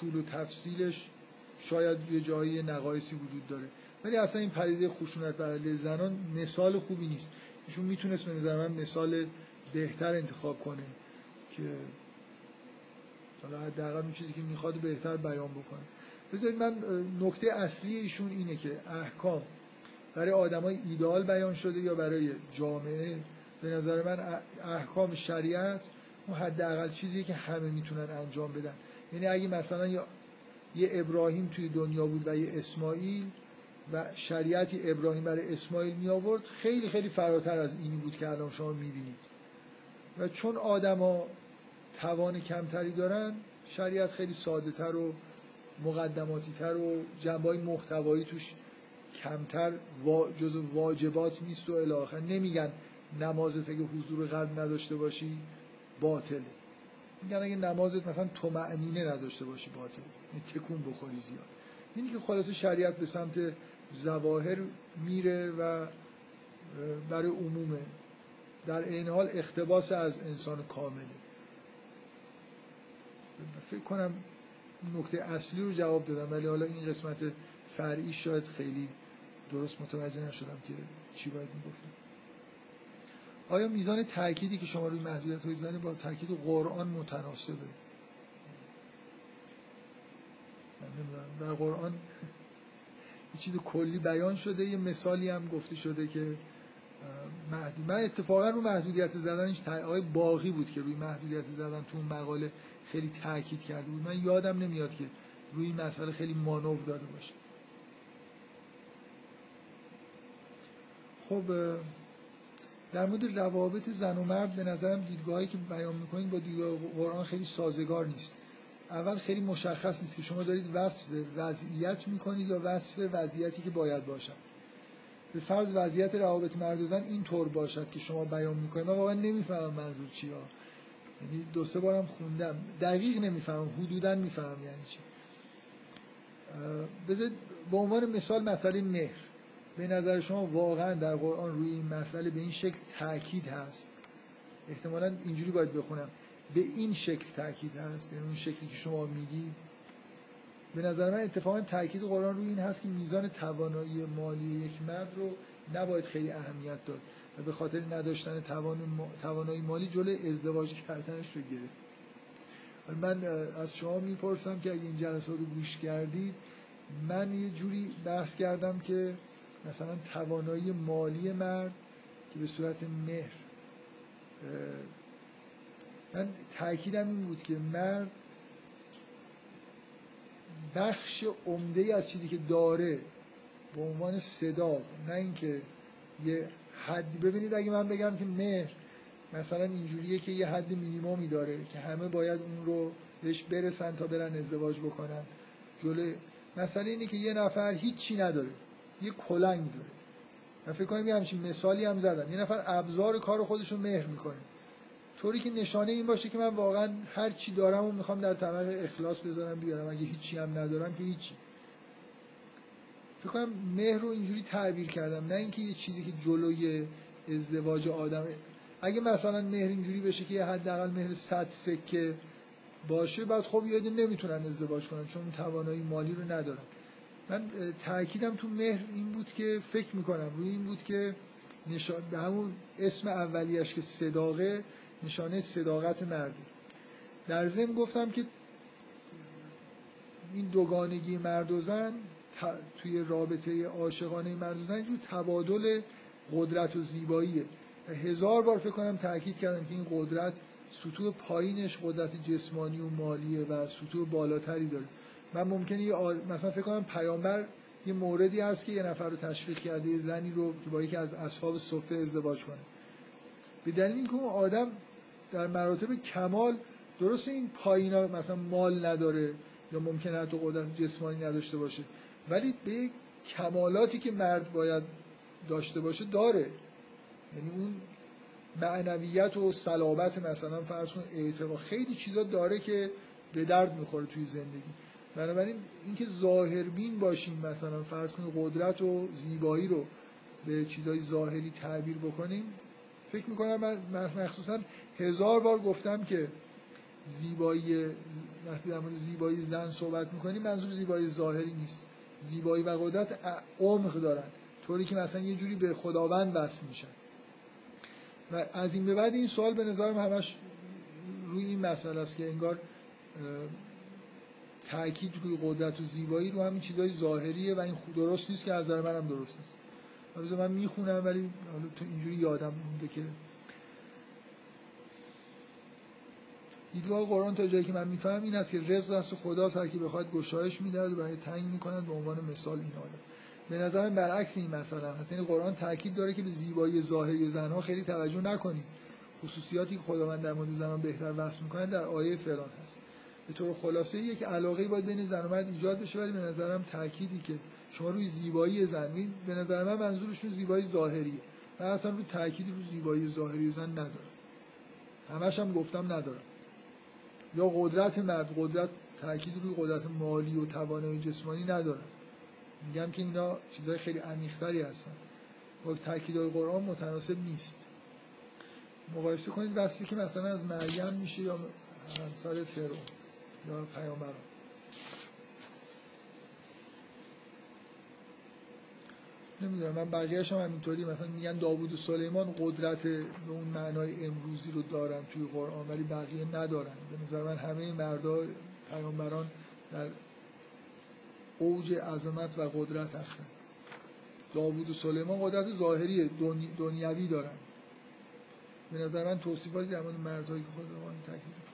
طول و تفصیلش شاید یه جایی نقایصی وجود داره. ولی اصلا این پدیده خشونت بر علیه زنان مثال خوبی نیست. ایشون می‌تونست به نظر من مثال بهتر انتخاب کنه که حالا حداقل اون چیزی که می‌خواد بهتر بیان بکنه. بذارید من نکته اصلی ایشون اینه که احکام برای آدمای ایدال بیان شده یا برای جامعه؟ به نظر من احکام شریعت حداقل چیزی که همه می‌تونن انجام بدن. یعنی اگه مثلا یه ابراهیم توی دنیا بود و یه اسماعیل و شریعتی ابراهیم برای اسماعیل می آورد خیلی خیلی فراتر از اینی بود که الان شما می‌بینید. و چون آدما توان کمتری دارن شریعت خیلی ساده تر و مقدماتی تر و جنبای محتوایی توش کمتر جز واجبات نیست و الاخر نمیگن نمازت اگه حضور قلب نداشته باشی. باطله میگن اگه نمازت مثلا معنینه نداشته باشی باطل. تکون بخوری زیاد. اینی که خلاص شریعت به سمت زواهر میره و برای عمومه. در این حال اختباس از انسان کامله. فکر کنم نکته اصلی رو جواب دادم ولی حالا این قسمت فرعی شاید خیلی درست متوجه نشدم که چی باید می‌گفتم. آیا میزان تأکیدی که شما روی محدودیت های با تاکید قرآن متناسبه؟ در قرآن یه چیز کلی بیان شده یه مثالی هم گفته شده که محدود من اتفاقا رو محدودیت زدنش آقای باقی بود که روی محدودیت زدن تو اون مقاله خیلی تاکید کرده بود. من یادم نمیاد که روی این مسئله خیلی مانور داده باشه. خب در مورد روابط زن و مرد به نظرم دیدگاهی که بیان می‌کنید با دیدگاه قرآن خیلی سازگار نیست. اول خیلی مشخص نیست که شما دارید وصف وضعیت می‌کنید یا وصف وضعیتی که باید باشد. به فرض وضعیت روابط مرد و زن این طور باشد که شما بیان می‌کنید. من واقعا نمی‌فهمم منظور چی ها یعنی دو سه بارم خوندم. دقیق نمی‌فهمم. حدودا می‌فهمم یعنی چی. بذارید به عنوان مثال مسئله مهر. به نظر شما واقعا در قرآن روی این مسئله به این شکل تاکید هست؟ احتمالا اینجوری باید بخونم. به این شکل تاکید هست؟ یعنی اون شکلی که شما میگید به نظر من اتفاقا تاکید قرآن روی این هست که میزان توانایی مالی یک مرد رو نباید خیلی اهمیت داد و به خاطر نداشتن توانایی مالی جلوی ازدواج کردنش رو گرفت. من از شما می‌پرسم که اگه این جلسات رو گوش کردید من یه جوری بحث کردم که مثلا توانایی مالی مرد که به صورت مهر من تاکیدم این بود که مرد بخش عمده از چیزی که داره به عنوان صدا نه اینکه یه حدی. ببینید اگه من بگم که مهر مثلا اینجوریه که یه حد مینیمومی داره که همه باید اون رو بهش برسن تا برن ازدواج بکنن. جلو مثلا اینه که یه نفر هیچی نداره. یه کلنگ داره. من فکر کنم یه همچین مثالی هم زدم. یه نفر ابزار کار خودش رو مهر می‌کنه. طوری که نشانه این باشه که من واقعا هر چی دارم و می‌خوام در طبق اخلاص بذارم بیارم. اگه هیچی هم ندارم که هیچی. فکر کنم مهر رو اینجوری تعبیر کردم. نه اینکه یه چیزی که جلوی ازدواج آدم. اگه مثلا مهر اینجوری بشه که حداقل مهر 100 سکه باشه بعد خب یه نمی‌تونن ازدواج کنن چون توانایی مالی رو ندارن. من تاکیدم تو مهر این بود که فکر می‌کنم. روی این بود که نشان به همون اسم اولیش که صداقه نشانه صداقت مردی. در ضمن گفتم که این دوگانگی مرد و زن توی رابطه عاشقانه مرد و زن اینجور تبادل قدرت و زیباییه. هزار بار فکر کنم تاکید کردم که این قدرت سطوح پایینش قدرت جسمانی و مالیه و سطوح بالاتری داره. من ممکنه یه مثلا فکر کنم پیامبر یه موردی هست که یه نفر رو تشویق کرده یه زنی رو که با یکی از اصحاب صفه ازدواج کنه. به دلیل اینکه اون آدم در مراتب کمال درست این پایینا مثلا مال نداره یا ممکنه حتی قدرت جسمانی نداشته باشه ولی به کمالاتی که مرد باید داشته باشه داره. یعنی اون معنویت و صلابت مثلا فرض کن اعتقاد خیلی چیزا داره که به درد می‌خوره توی زندگی. بنابراین اینکه ظاهربین باشیم مثلا فرض کنید قدرت و زیبایی رو به چیزای ظاهری تعبیر بکنیم فکر می‌کنم من مخصوصا هزار بار گفتم که زیبایی وقتی در مورد زیبایی زن صحبت می‌کنیم منظور زیبایی ظاهری نیست. زیبایی و قدرت عمق دارن طوری که مثلا یه جوری به خداوند وصل میشن. و از این به بعد این سوال به نظرم همش روی این مسئله است که انگار تاکید روی قدرت و زیبایی رو همین چیزای ظاهریه و این درست نیست که از نظر منم درست نیست. من می‌خونم ولی حالا تو اینجوری یادم مونده که دیدگاه قرآن تا جایی که من میفهم این است که رزق است و خدا هر کی بخواد گشایش می‌دهد و برای تنگ می‌کنند به عنوان مثال این آیه. به نظر برعکس این مسئله هست یعنی قرآن تاکید داره که به زیبایی ظاهری زنها خیلی توجه نکنید خصوصیاتی که خداوند در مورد زنان بهتر وصف می‌کنه در آیه فلان هست. به طور خلاصه یک علاقه باید بین زن و مرد ایجاد بشه ولی به نظرم تأکیدی که شما روی زیبایی زن به نظر من منظورشون زیبایی ظاهریه. من اصلا روی تأکیدی روی زیبایی ظاهری زن ندارم. همش هم گفتم ندارم. یا قدرت مرد قدرت تأکید روی قدرت مالی و توانایی جسمانی ندارم. میگم که اینا چیزهای خیلی عمیق‌تری هستن. با تاکیدهای قرآن متناسب نیست. مقایسه کنید وصفی که مثلا از مریم میشه یا همسر فرعون. یا پیامبران نمی‌دونم من بقیهش هم همینطوری مثلا میگن داوود و سلیمان قدرت به اون معنای امروزی رو دارن توی قرآن ولی بقیه ندارن. به نظر من همه مردا پیامبران در اوج عظمت و قدرت هستن. داوود و سلیمان قدرت ظاهری دنیوی دارن. به نظر من توصیفاتی در مورد مردهایی که خودمان تکلیف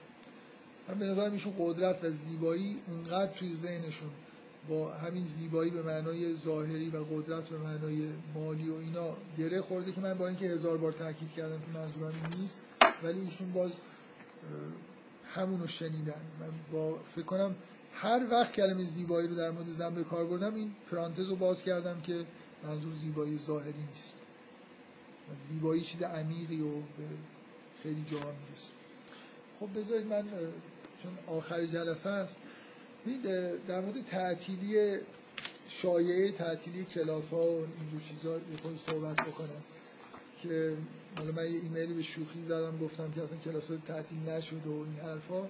من به نظر ایشون قدرت و زیبایی اونقدر توی ذهنشون با همین زیبایی به معنای ظاهری و قدرت به معنای مالی و اینا گره خورده که من با اینکه هزار بار تاکید کردم که منظورم نیست ولی ایشون باز همونو شنیدن. من با فکر کنم هر وقت کلمه زیبایی رو در مورد زن به کار بردم این پرانتز رو باز کردم که منظور زیبایی ظاهری نیست. زیبایی چیز عمیقی و به خیلی جاها می‌رسه. خب بذارید من چون آخر جلسه است. در مورد تعطیلی شایعه تعطیلی کلاس ها و اینجور چیزا یه صحبت بکنم که حالا من یه ایمیلی به شوخی زدم گفتم که اصلا کلاس ها تعطیل نشد و این حرفا.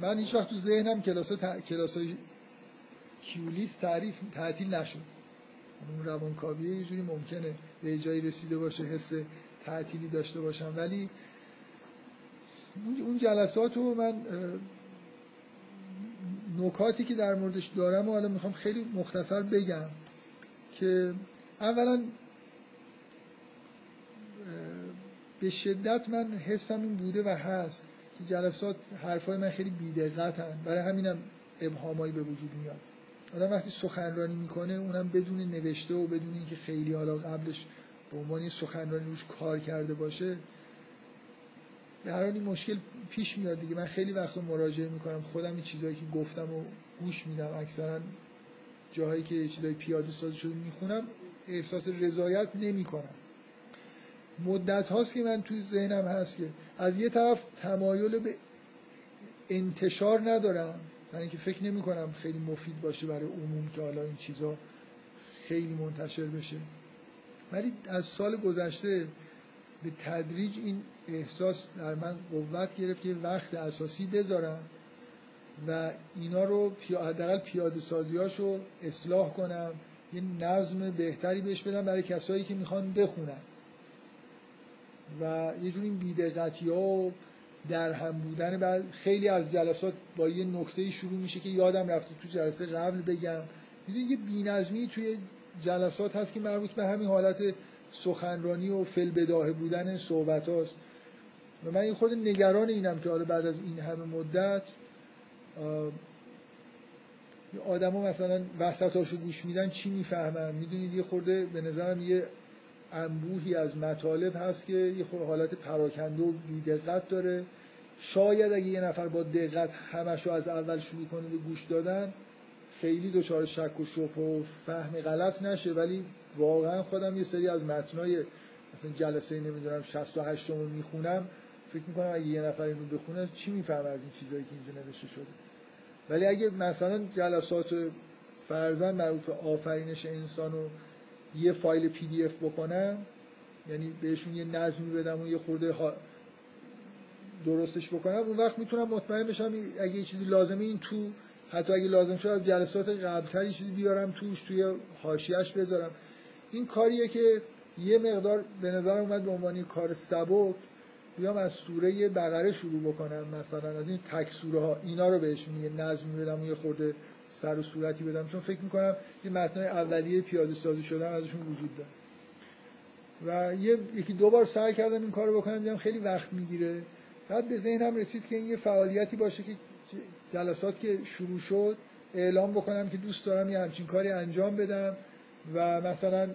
من هیچ وقت تو ذهنم کلاس ها کلاس های کیولیس تعریف تعطیل نشد. اون روانکاویه یه جوری ممکنه به جایی رسیده باشه حس تعطیلی داشته باشم. ولی اون جلسات رو من نکاتی که در موردش دارم و حالا می‌خوام خیلی مختصر بگم که اولا به شدت من حسم این بوده و هست که جلسات حرفای من خیلی بیدقتن. برای همینم ابهامایی به وجود میاد. آدم وقتی سخنرانی می‌کنه اونم بدون نوشته و بدون اینکه خیلی حالا قبلش به عنوان سخنرانی روش کار کرده باشه به هر این مشکل پیش میاد دیگه. من خیلی وقت مراجعه می‌کنم. خودم این چیزهایی که گفتم و گوش میدم. اکثرا جاهایی که چیزای پیاده سازی شده می‌خونم احساس رضایت نمی‌کنم. مدت هاست که من توی ذهنم هست که از یه طرف تمایل به انتشار ندارم. برای اینکه فکر نمی کنم خیلی مفید باشه برای عموم که حالا این چیزا خیلی منتشر بشه. ولی از سال گذشته به تدریج این احساس در من قوت گرفت که وقت اساسی بذارم و اینا رو حداقل پیاده سازیاشو اصلاح کنم یه نظم بهتری بهش بدم برای کسایی که می‌خوان بخونن. و یه جور این بیدقتی ها و در هم بودن بعد خیلی از جلسات با یه نکته شروع میشه که یادم رفته تو جلسه قبل بگم. می‌دونی یه بینظمی توی جلسات هست که مربوط به همین حالت سخنرانی و فل بداهه بودن صحبت هاست. و من این خود نگران اینم که حالا بعد از این همه مدت آدما مثلا وسطاشو گوش میدن چی می‌فهمن؟ می‌دونید یه خورده به نظرم یه انبوهی از مطالب هست که یه خورده حالت پراکنده و بیدقت داره. شاید اگه یه نفر با دقت همشو از اول شروع کنه به گوش دادن خیلی دچار شک و شبه و فهم غلط نشه ولی واقعا خودم یه سری از متنای مثلا جلسه نمی‌دونم 68 رو می‌خونم. فکر می‌کنم اگه یه نفر اینو بخونه چی می‌فهمه از این چیزایی که اینجا نوشته شده؟ ولی اگه مثلا جلسات فرزن مربوط به آفرینش انسان رو یه فایل پی دی اف بکنم یعنی بهشون یه نظمی بدم و یه خورده درستش بکنم اون وقت می‌تونم مطمئن بشم اگه یه چیزی لازمه این تو حتی اگه لازم شد از جلسات قبلتر چیزی بیارم توش توی حاشیهش بذارم. این کاریه که یه مقدار به نظر اومد به عنوان کار سبک بیام از سوره بقره شروع بکنم مثلا از این تک سوره ها. اینا رو بهشون یه نظمی بدم و یه خورده سر و صورتی بدم. چون فکر می‌کنم این متنای اولیه پیاده سازی شدن ازشون وجود داره. و یه یکی دو بار سعی کردم این کارو بکنم دیدم خیلی وقت می‌گیره. بعد به ذهنم رسید که این یه فعالیتی باشه که جلسات که شروع شد اعلام بکنم که دوست دارم یه همچین کاری انجام بدم. و مثلا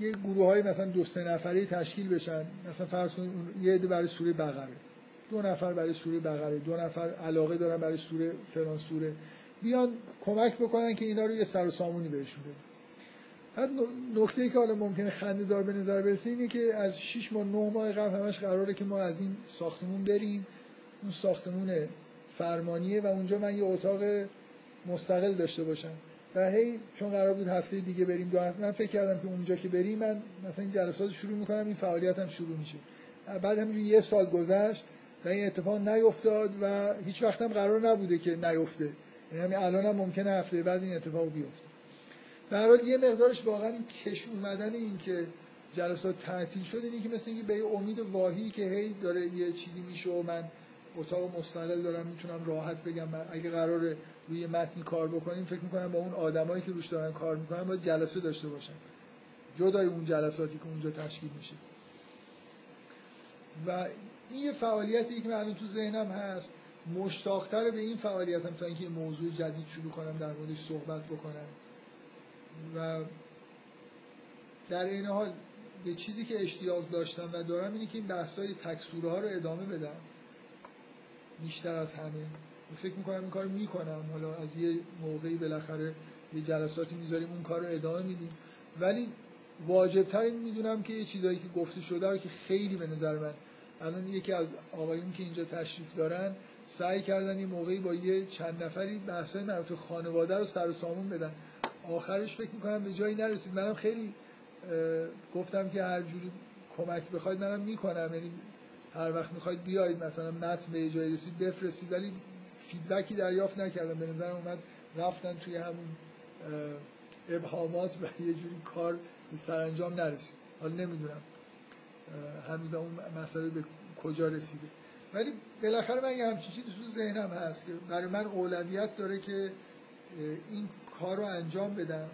یه گروه های مثلا دو سه نفره تشکیل بشن. مثلا فرض کنید یه عده برای سوره بقره. دو نفر برای سوره بقره. دو نفر علاقه دارن برای سوره فلان سوره. بیان کمک بکنن که اینا رو یه سر و سامونی بهشون بدن. بعد نکته ای که حالا ممکنه خنده دار به نظر برسه اینه که از 6 ماه 9 ماه قبل همش قراره که ما از این ساختمون بریم. اون ساختمون فرمانیه و اونجا من یه اتاق مستقل داشته باشم. و هی چون قرار بود هفته دیگه بریم دو هفته من فکر کردم که اونجا که بریم من مثلا این جلسات شروع می‌کنم این فعالیت هم شروع میشه. بعد همینجوری یه سال گذشت و این اتفاق نیفتاد و هیچ وقت هم قرار نبوده که نیفته. یعنی الان هم ممکنه هفته بعد این اتفاق بیفته. حال یه مقدارش واقعا این کش اومدن این که جلسات تعطیل شد اینی که مثل اینکه به امید واهی که هی داره یه چیزی میشه و من اتاق مستقل دارم می‌تونم راحت بگم. من اگه قراره روی متنی کار بکنیم فکر می‌کنم با اون آدمایی که روش دارن کار می‌کنن باید جلسه داشته باشن. جدای اون جلساتی که اونجا تشکیل میشه. و این فعالیتی که من تو ذهنم هست مشتاقتر به این فعالیتم تا اینکه موضوع جدید شروع کنم در موردش صحبت بکنم. و در این حال به چیزی که اشتیاق داشتم و دارم اینه که این بحثای تکسوره ها رو ادامه بدم. بیشتر از همه. فکر می‌کنم این کار می‌کنم. حالا از یه موقعی بالاخره یه جلساتی می‌ذاریم اون کار رو ادامه میدیم. ولی واجبتر این می‌دونم که یه چیزایی که گفته شده رو که خیلی به نظر من الان یکی از آقایون که اینجا تشریف دارن سعی کردن این موقعی با یه چند نفری بحثای مربوط خانواده رو سر و سامون بدن. آخرش فکر می‌کنم به جایی نرسید. منم خیلی گفتم که هر جوری کمک بخواید منم می‌کنم. یعنی هر وقت می‌خواید بیاید مثلا متن به جایی رسید بفرستید ولی فیدبکی دریافت نکردم. به نظرم اومد رفتن توی همون ابهامات و یه جوری کار به سرانجام نرسید. حالا نمی‌دونم هنوز اون مسئله به کجا رسیده. ولی بالاخره من یه همچین چیزی تو ذهنم هست که برای من اولویت داره که این کار رو انجام بدم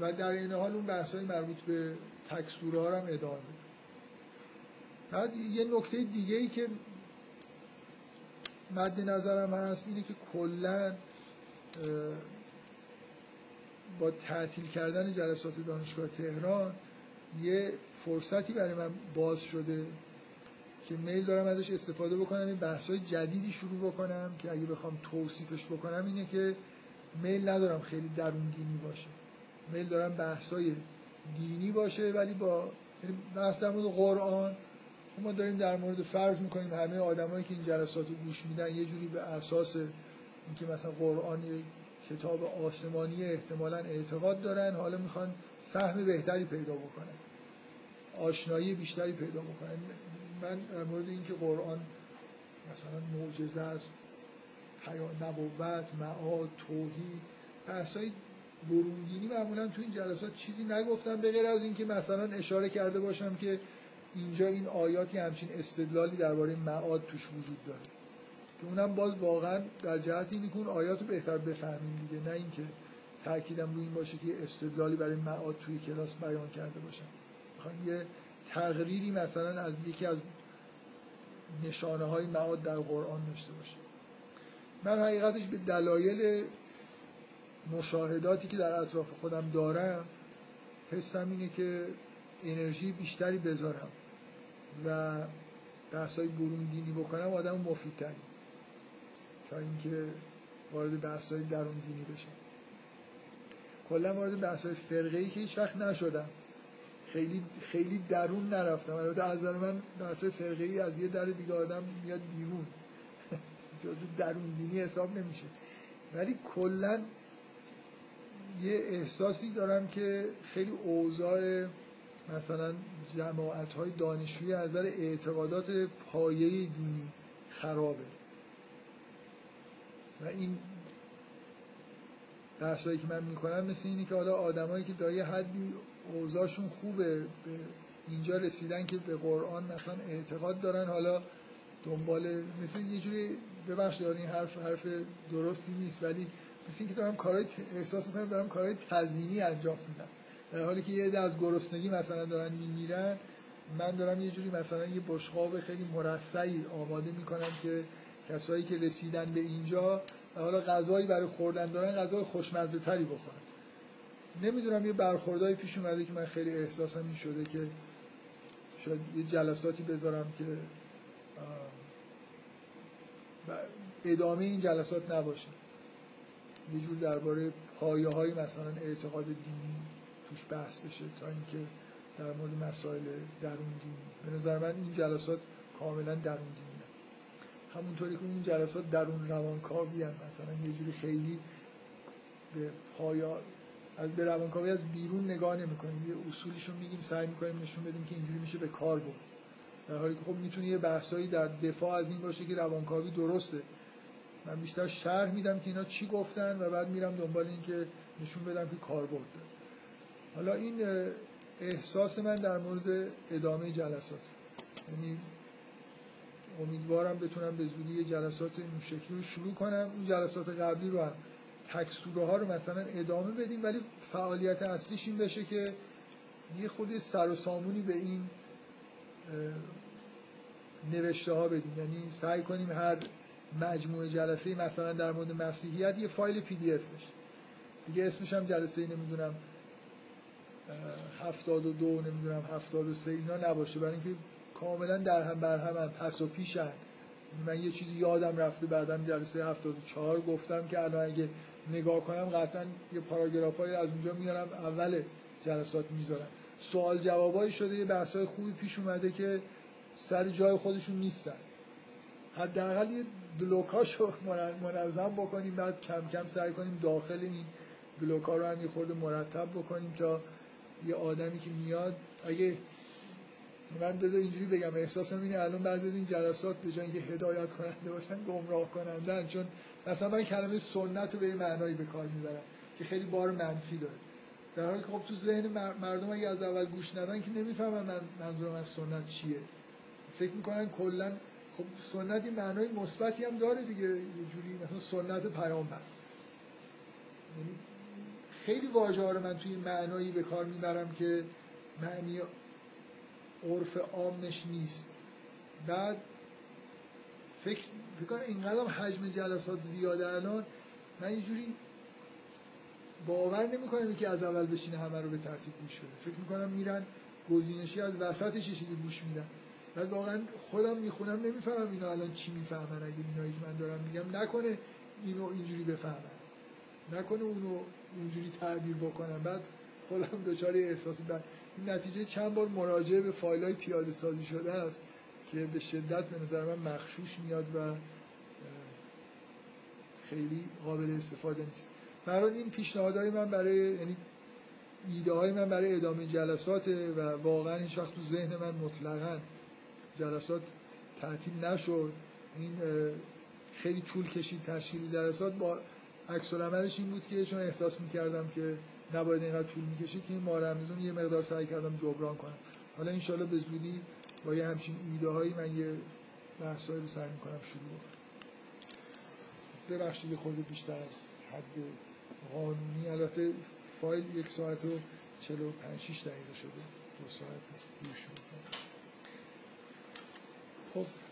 و در این حال اون بحث های مربوط به تکسوره ها هم ادامه بعد یه نکته دیگه ای که مد نظرم هست اینه که کلا با تعطیل کردن جلسات دانشگاه تهران یه فرصتی برای من باز شده که میل دارم ازش استفاده بکنم این بحث های جدیدی شروع بکنم که اگه بخوام توصیفش بکنم اینه که میل ندارم خیلی درون دینی باشه. میل دارم بحث های دینی باشه ولی با یعنی بحث در مورد قرآن ما داریم در مورد فرض می‌کنیم همه آدمایی که این جلسات رو گوش میدن یه جوری به اساس اینکه مثلا قرآن کتاب آسمانی احتمالا اعتقاد دارن حالا می‌خوان فهم بهتری پیدا بکنن آشنایی بیشتری پیدا بکنن. من در مورد اینکه قرآن مثلا معجزه است نبوت معاد توحید بحثای بروندینی معمولا تو این جلسات چیزی نگفتم به غیر از اینکه مثلا اشاره کرده باشم که اینجا این آیاتی همچین استدلالی درباره معاد توش وجود داره. که اونم باز واقعا در جهت اینه که اون بهتر بفهمیم دیگه نه اینکه تاکیدم روی این باشه که استدلالی برای معاد توی کلاس بیان کرده باشم می‌خوام یه تقریری مثلا از یکی از نشانه های معاد در قرآن داشته باشه من حقیقتش به دلایل مشاهداتی که در اطراف خودم دارم حسم اینه که انرژی بیشتری بذارم. و بحثای برون دینی بکنم آدم مفیدتری تا اینکه وارد بحثای درون دینی بشم. کلا وارد بحثای فرقه ای که هیچ وقت نشدم. خیلی خیلی درون نرفتم. البته از نظر من بحثای فرقه ای از یه در دیگه آدم میاد بیرون. درون دینی حساب نمیشه. ولی کلا یه احساسی دارم که خیلی اوضاع مثلا جماعت های دانشجویی از نظر اعتقادات پایه دینی خرابه. و این بحثایی که من می‌کنم مثل اینی که حالا آدمایی که دایی حدی اوضاعشون خوبه به اینجا رسیدن که به قرآن مثلا اعتقاد دارن حالا دنبال مثل یه جوری ببخشید این حرف حرف درستی نیست ولی مثل اینکه دارم کارهای احساس می‌کنم دارم کارهای تزیینی انجام میدم. در حالی که یه عده از گرسنگی مثلا دارن میمیرن من دارم یه جوری مثلا یه بشقاب خیلی مرصعی آماده می‌کنم که کسایی که رسیدن به اینجا حالا غذایی برای خوردن دارن غذای خوشمزه تری بخورن. نمی‌دونم یه برخوردایی پیش اومده که من خیلی احساسم این شده که شاید یه جلساتی بذارم که ادامه این جلسات نباشه. یه جور درباره پایه های مثلا اعتقاد دینی. توش بحث بشه تا اینکه در مورد مسائل درون دینی به نظر من این جلسات کاملا درون دینی همونطوری که اون جلسات درون روانکاوی هم مثلا یه جوری خیلی به پایا از به روانکاوی از بیرون نگاه نمی‌کنیم. یه اصولیشو میگیم سعی می‌کنیم نشون بدیم که اینجوری میشه به کار برد. در حالی که خب می‌تونه یه بحثایی در دفاع از این باشه که روانکاوی درسته. من بیشتر شرح میدم که اینا چی گفتن و بعد میرم دنبال این که نشون بدم که کار برده حالا این احساس من در مورد ادامه جلسات. یعنی امیدوارم بتونم به زودی یه جلسات این شکلی رو شروع کنم. اون جلسات قبلی رو هم تکسوره ها رو مثلا ادامه بدیم ولی فعالیت اصلیش این بشه که یه خودی سر و سامونی به این نوشته ها بدیم. یعنی سعی کنیم هر مجموعه جلسه مثلا در مورد مسیحیت یه فایل پی دی اف بشه. دیگه اسمش هم جلسه نمی‌دونم. هفتاد و دو نمی‌دونم هفتاد و سه اینا نباشه. برای اینکه کاملا در هم بر هم, هم پس و پیشن. من یه چیزی یادم رفته بعدم جلسه 74 گفتم که الان اگه نگاه کنم قطعا یه پاراگراف از اونجا میارم اول جلسات می‌ذارم. سوال جوابایی شده یه بحثای خوبی پیش اومده که سر جای خودشون نیستن. حداقل یه بلوکاشو منظم بکنیم بعد کم کم سعی کنیم داخل این ها رو هم یه خورده مرتب بکنیم تا یه آدمی که میاد اگه من بذار اینجوری بگم احساسم اینه الان بعضی از این جلسات به جای اینکه هدایت کننده باشن گمراه کنندن. چون مثلا من کلمه سنت رو به این معنایی به کار می‌برم که خیلی بار منفی داره. در حالی که خب تو ذهن مردم اگه از اول گوش ندن که نمی‌فهمن من منظورم از سنت چیه. فکر می‌کنن کلا خب سنت این معنای مثبتی هم داره دیگه یه جوری مثلا سنت پیامبر. یعنی خیلی واژه ها رو من توی معنایی به کار می‌برم که معنی عرف عامش نیست. بعد فکر کنم اینقدر حجم جلسات زیاده الان من اینجوری باور نمی‌کنم که از اول بشینه همه رو به ترتیب گوش بده. فکر می‌کنم میرن گزینشی از وسطش یه چیزی گوش میدن. بعد واقعا خودم می‌خونم نمی‌فهمم اینا الان چی می‌فهمن. اگه اینایی که من دارم میگم نکنه اینو اینجوری بفهمن. نکنه اونو اونجوری تعبیر بکنم. بعد خودم دچار احساسی بعد این نتیجه چند بار مراجعه به فایل های پیاده سازی شده است که به شدت به نظر من مخشوش میاد و خیلی قابل استفاده نیست. برای این پیشنهادهای من برای یعنی ایده های من برای ادامه جلسات و واقعا این وقت تو ذهن من مطلقا جلسات تعطیل نشد. این خیلی طول کشید تشکیل جلسات. با عکس عملش این بود که چون احساس می‌کردم که نباید اینقدر طول می‌کشید که این ماه رمضان یه مقدار سعی کردم جبران کنم. حالا انشالله به زودی با یه همچین ایده هایی من یه بحثایی رو سعی می‌کنم شروع بکنم. ببخشید خود بیشتر از حد قانونی. البته فایل یک ساعت و 45 6 دقیقه شده. دو ساعت نیست. دیر شروع خب.